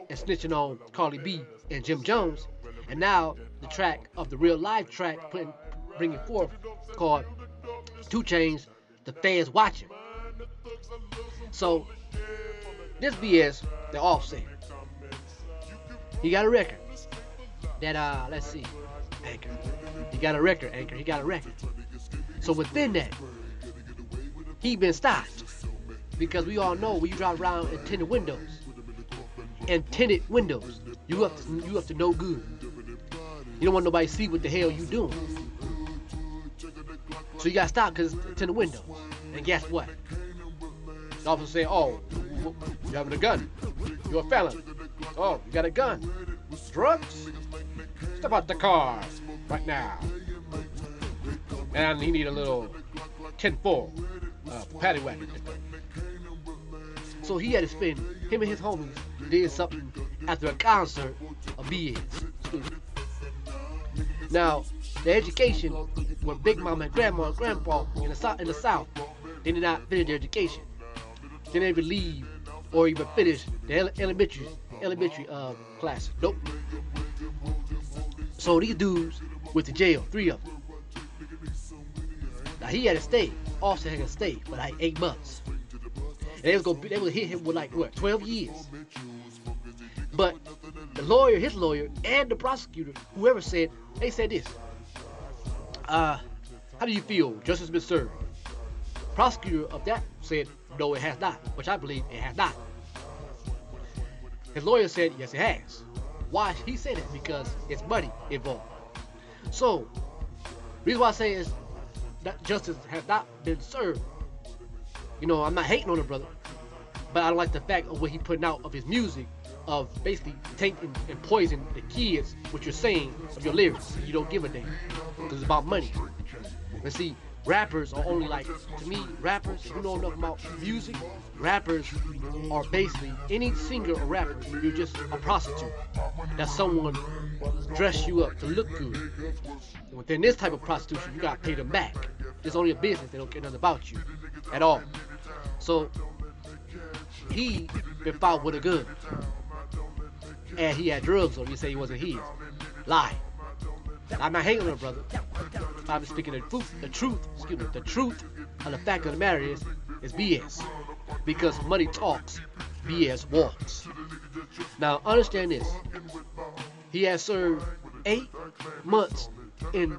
and snitching on Cardi B and Jim Jones. And now the track of the real life track putting bringing forth called Two Chains, the fans watching. So this BS, the offset. He got a record. That uh let's see. Anchor. He got a record, Anchor. He got a record. So within that, he been stopped. Because we all know when you drive around in tinted windows. And tinted windows, you up to you up to no good. You don't want nobody to see what the hell you doing. So you got stopped because it's tinted windows. And guess what? The officer say, oh, you having a gun. You're a felon. Oh, you got a gun. Drugs? Step out the car right now. And he need a little 10-4, uh, Patty Wagon. So he had to spend, him and his homies did something after a concert of BS. Now, the education with Big Mama and Grandma and Grandpa in the South, in the South, they did not finish their education. They didn't even leave or even finish the ele- elementary elementary uh, class. Nope. So these dudes went to jail, three of them. Now he had to stay. Offset had to stay for like eight months. And they was gonna they would hit him with like what, 12 years. But the lawyer, his lawyer, and the prosecutor, whoever said, they said this. Uh, how do you feel? Justice been served. Prosecutor of that said, no, it has not, which I believe it has not. His lawyer said, yes, it has. Why he said it? Because it's money involved. So, reason why I say is that justice has not been served. You know, I'm not hating on the brother, but I don't like the fact of what he putting out of his music, of basically tainting and poisoning the kids, what you're saying of your lyrics. You don't give a damn. Because it's about money. And see, rappers are only like, to me, rappers, you know enough about music, rappers are basically any singer or rapper, you're just a prostitute. That someone dress you up to look good. Within this type of prostitution, you gotta pay them back. It's only a business, they don't care nothing about you at all. So he been found with a gun. And he had drugs on. You say he wasn't his. Lie. I'm not hating on brother. I'm speaking the truth. The truth, excuse me, the truth of the fact of the matter is, is BS. Because money talks, BS walks. Now understand this. He has served eight months in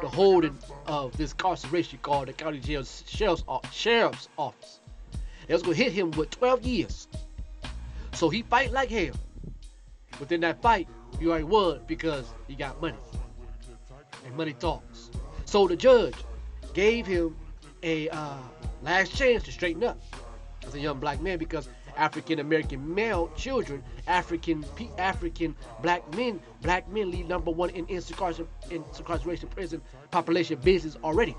the holding of this incarceration called the county jail sheriff's, sheriff's office. They was gonna hit him with 12 years. So he fight like hell. Within that fight, he already won because he got money. And money talks. So the judge gave him a uh, last chance to straighten up as a young black man because African American male children, African African black men, black men lead number one in incarceration, incarceration prison population business already.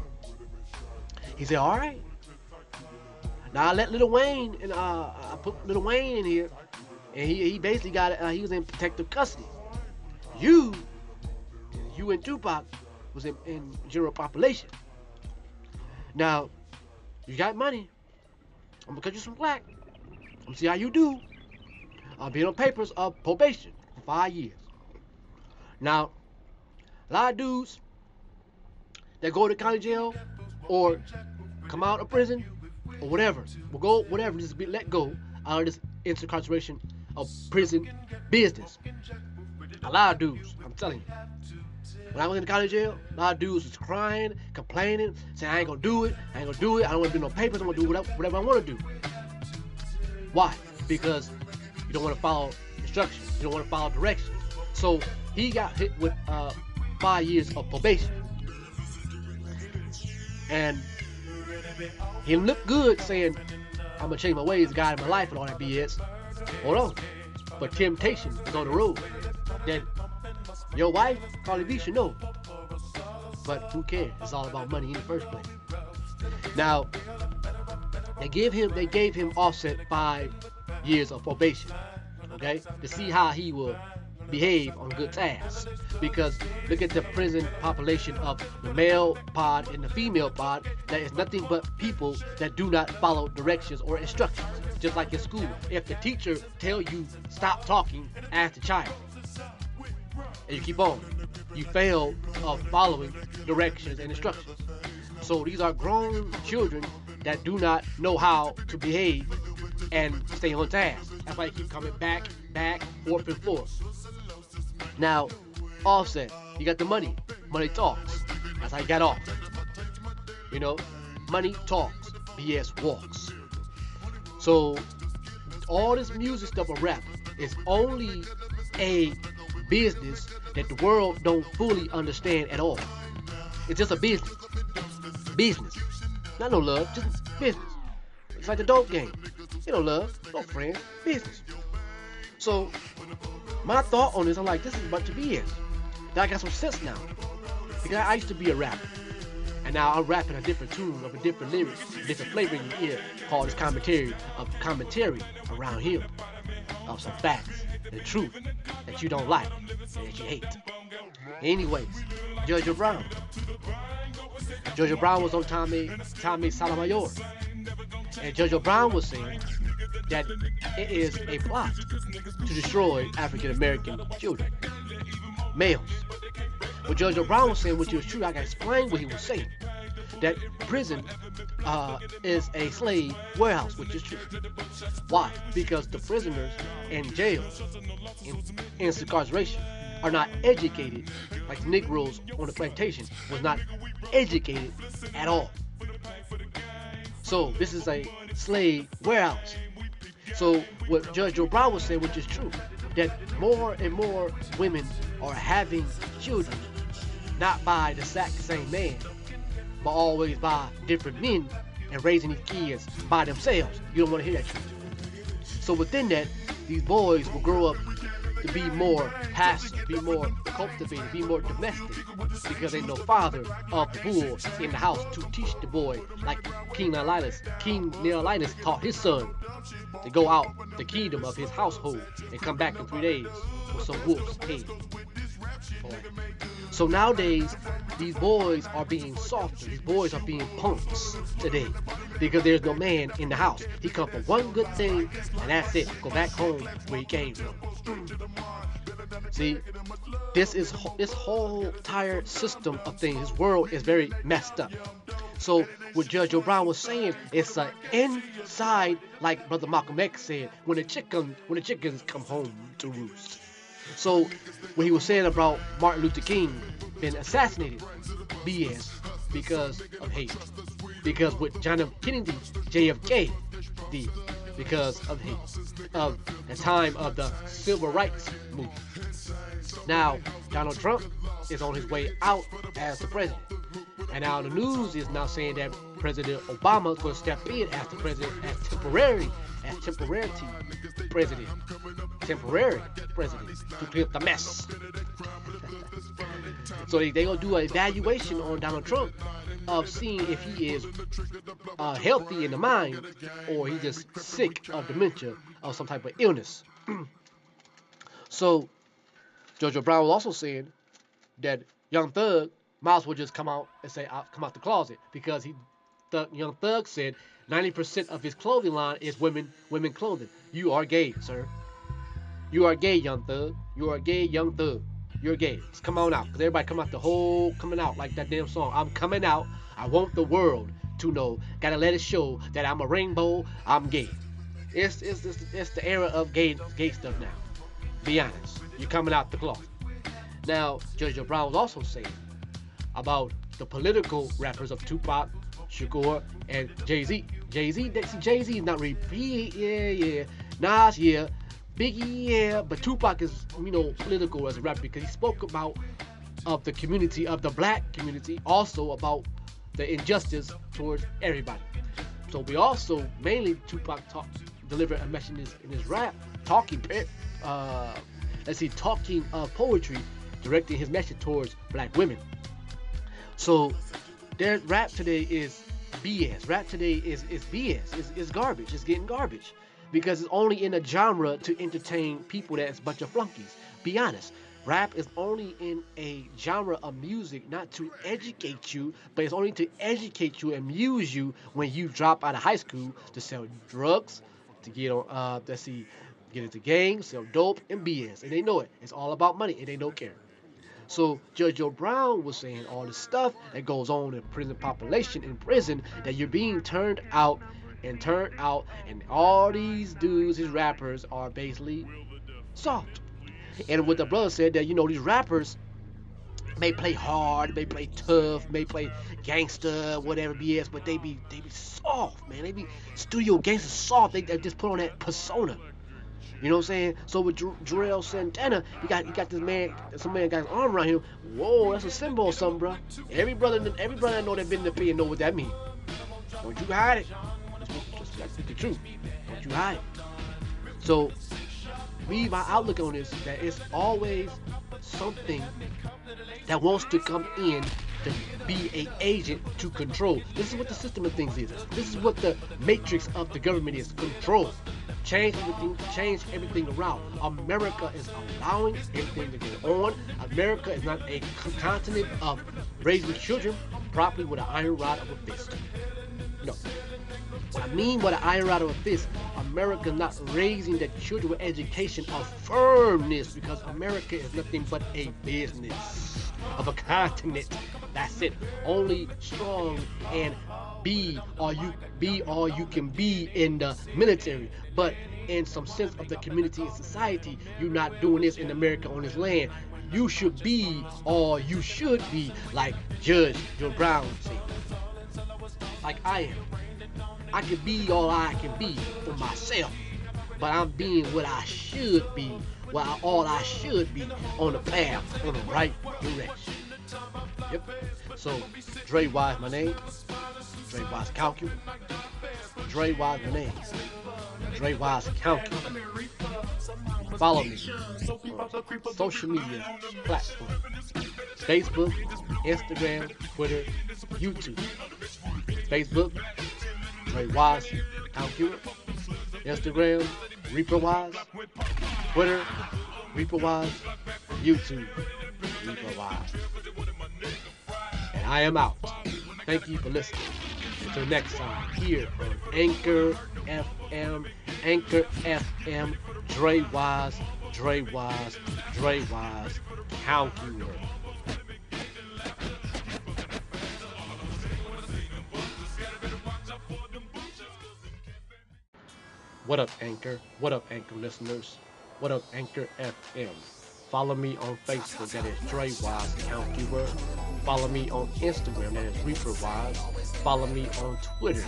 He said, all right. Now I let Lil Wayne and uh, I put Lil Wayne in here, and he, he basically got uh, he was in protective custody. You, you and Tupac was in, in general population. Now, you got money. I'm gonna cut you some black. I'm gonna see how you do. I'll be on papers of probation for five years. Now, a lot of dudes that go to county jail or come out of prison or whatever, will go whatever, just be let go out of this incarceration of prison business. A lot of dudes, I'm telling you. When I was in county jail, a lot of dudes was crying, complaining, saying I ain't gonna do it, I ain't gonna do it, I don't wanna do no papers, I'm gonna do whatever, whatever I wanna do. Why? Because you don't wanna follow instructions, you don't wanna follow directions. So he got hit with uh, five years of probation. And he looked good saying, I'm gonna change my ways, in my life and all that BS. Hold on. But temptation is on the road. That your wife, Cardi B, should know. But who cares? It's all about money in the first place. Now, they give him they gave him offset five years of probation. Okay? To see how he will behave on good tasks. Because look at the prison population of the male pod and the female pod. That is nothing but people that do not follow directions or instructions. Just like in school. If the teacher tell you stop talking, ask the child. And you keep on. You fail of following directions and instructions. So these are grown children that do not know how to behave and stay on task. That's why they keep coming back, back, forth and forth. Now, Offset, you got the money. Money talks. That's how you got off. You know, money talks. BS walks. So, all this music stuff of rap is only a business that the world don't fully understand at all. It's just a business. Business. Not no love, just business. It's like the dope game. You know love, no friends, business. So my thought on this, I'm like, this is a bunch of BS. Now I got some sense now. Because I used to be a rapper. And now I'm rapping a different tune of a different lyrics, different flavor in your ear, called this commentary of commentary around here of some facts and truth that you don't like and that you hate. Anyways, Judge Brown. Judge Brown was on Tommy Tommy Sotomayor. And Judge Brown was saying that it is a plot to destroy African American children, males. What Judge Brown was saying, which is true, I can explain what he was saying. That prison uh, is a slave warehouse, which is true. Why? Because the prisoners in jail, in, in incarceration, are not educated like the Negroes on the plantation was not educated at all. So this is a slave warehouse. So what Judge Joe Brown was saying, which is true, that more and more women are having children, not by the same man, but always by different men and raising these kids by themselves. You don't want to hear that. So within that, these boys will grow up to be more passive, be more cultivated, be more domestic, because ain't no father of the bull in the house to teach the boy, like King Neolitis. King Neolitis taught his son to go out the kingdom of his household and come back in three days with some wolf's head. So nowadays, these boys are being softer. These boys are being punks today because there's no man in the house. He come for one good thing, and that's it. Go back home where he came from. See, this is this whole entire system of things. His world is very messed up. So what Judge Joe Brown was saying, it's an inside, like Brother Malcolm X said, when the chicken when the chickens come home to roost. So what he was saying about Martin Luther King being assassinated, BS, because of hate. Because what John F. Kennedy, JFK, did because of hate. Of the time of the civil rights movement. Now, Donald Trump is on his way out as the president. And now the news is now saying that President Obama is going to step in as the president, as temporary, as temporary president, temporary president to clear up the mess. <laughs> so they they gonna do an evaluation on Donald Trump of seeing if he is uh, healthy in the mind or he just sick of dementia or some type of illness. <clears throat> so Jojo Brown was also saying that Young Thug might as well just come out and say, I'll come out the closet because he, Young Thug said 90% of his clothing line is women women clothing. You are gay, sir. You are gay, Young Thug. You are gay, Young Thug. You're gay. Just come on out. Because everybody come out the whole coming out like that damn song. I'm coming out. I want the world to know. Gotta let it show that I'm a rainbow. I'm gay. It's it's it's, it's the era of gay gay stuff now. Be honest. You're coming out the closet. Now, Judge Brown was also saying about the political rappers of Tupac, Shakur, and Jay Z. Jay Z, see, Jay Z is not he, yeah, yeah. Nas, yeah. Biggie, yeah. But Tupac is, you know, political as a rapper because he spoke about of the community, of the black community, also about the injustice towards everybody. So we also mainly Tupac talk, delivered a message in his, in his rap, talking, uh, let's see, talking uh, poetry, directing his message towards black women. So their rap today is BS. Rap today is, is BS. It's, it's garbage. It's getting garbage. Because it's only in a genre to entertain people that's a bunch of flunkies. Be honest. Rap is only in a genre of music not to educate you, but it's only to educate you amuse you when you drop out of high school to sell drugs, to get on, uh, let's see, get into gangs, sell dope, and BS. And they know it. It's all about money, and they don't care. So Judge Joe Brown was saying all the stuff that goes on in prison population in prison that you're being turned out and turned out, and all these dudes, these rappers, are basically soft. And what the brother said that you know these rappers may play hard, may play tough, may play gangster, whatever BS, but they be they be soft, man. They be studio gangster soft. They, they just put on that persona. You know what I'm saying? So with Juelz Santana, you got you got this man, some man got his arm around him. Whoa, that's a symbol or something, bro. Every brother, every brother I know that been in the and know what that mean. Don't you hide it. Just speak the truth. Don't you hide. So, me, my outlook on this is that it's always something that wants to come in to be a agent to control. This is what the system of things is. This is what the matrix of the government is. Control. Change everything, change everything around. America is allowing everything to go on. America is not a continent of raising children properly with an iron rod of a fist. No. What I mean by the iron rod of fist, America not raising the children with education of firmness because America is nothing but a business of a continent. That's it. Only strong and be all you be all you can be in the military. But in some sense of the community and society, you're not doing this in America on this land. You should be all you should be, like Judge Joe Brown. Like I am. I can be all I can be for myself, but I'm being what I should be, I, all I should be on the path, on the right direction. Yep. So, Dre Wise, my name. Dre Wise Calcu. Dre Wise, my name. Dre Wise Calcu. Follow me on social media platforms. Facebook, Instagram, Twitter, YouTube. Facebook, Dre Wise, Calcula. Instagram, Reaper Wise. Twitter, Reaper Wise. YouTube, Reaper Wise. And I am out. Thank you for listening. Until next time, here on Anchor FM, Anchor FM, Dre Wise, Dre Wise, Dre Wise, Calcula. What up, Anchor? What up, Anchor listeners? What up, Anchor FM? Follow me on Facebook, that is Dre Wise Count Keyword. Follow me on Instagram, that is Reaper Wise. Follow me on Twitter,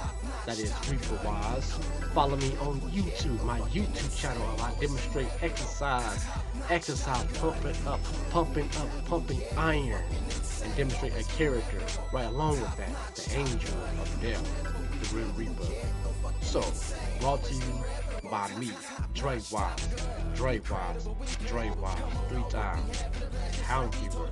that is Reaper Wise. Follow me on YouTube, my YouTube channel. I demonstrate exercise, exercise, pumping up, pumping up, pumping iron, and demonstrate a character right along with that, the angel of death, the Grim Reaper. So, brought to you by me, Dre Wise, Dre Wise, Dre Wise, three times. Count keyword.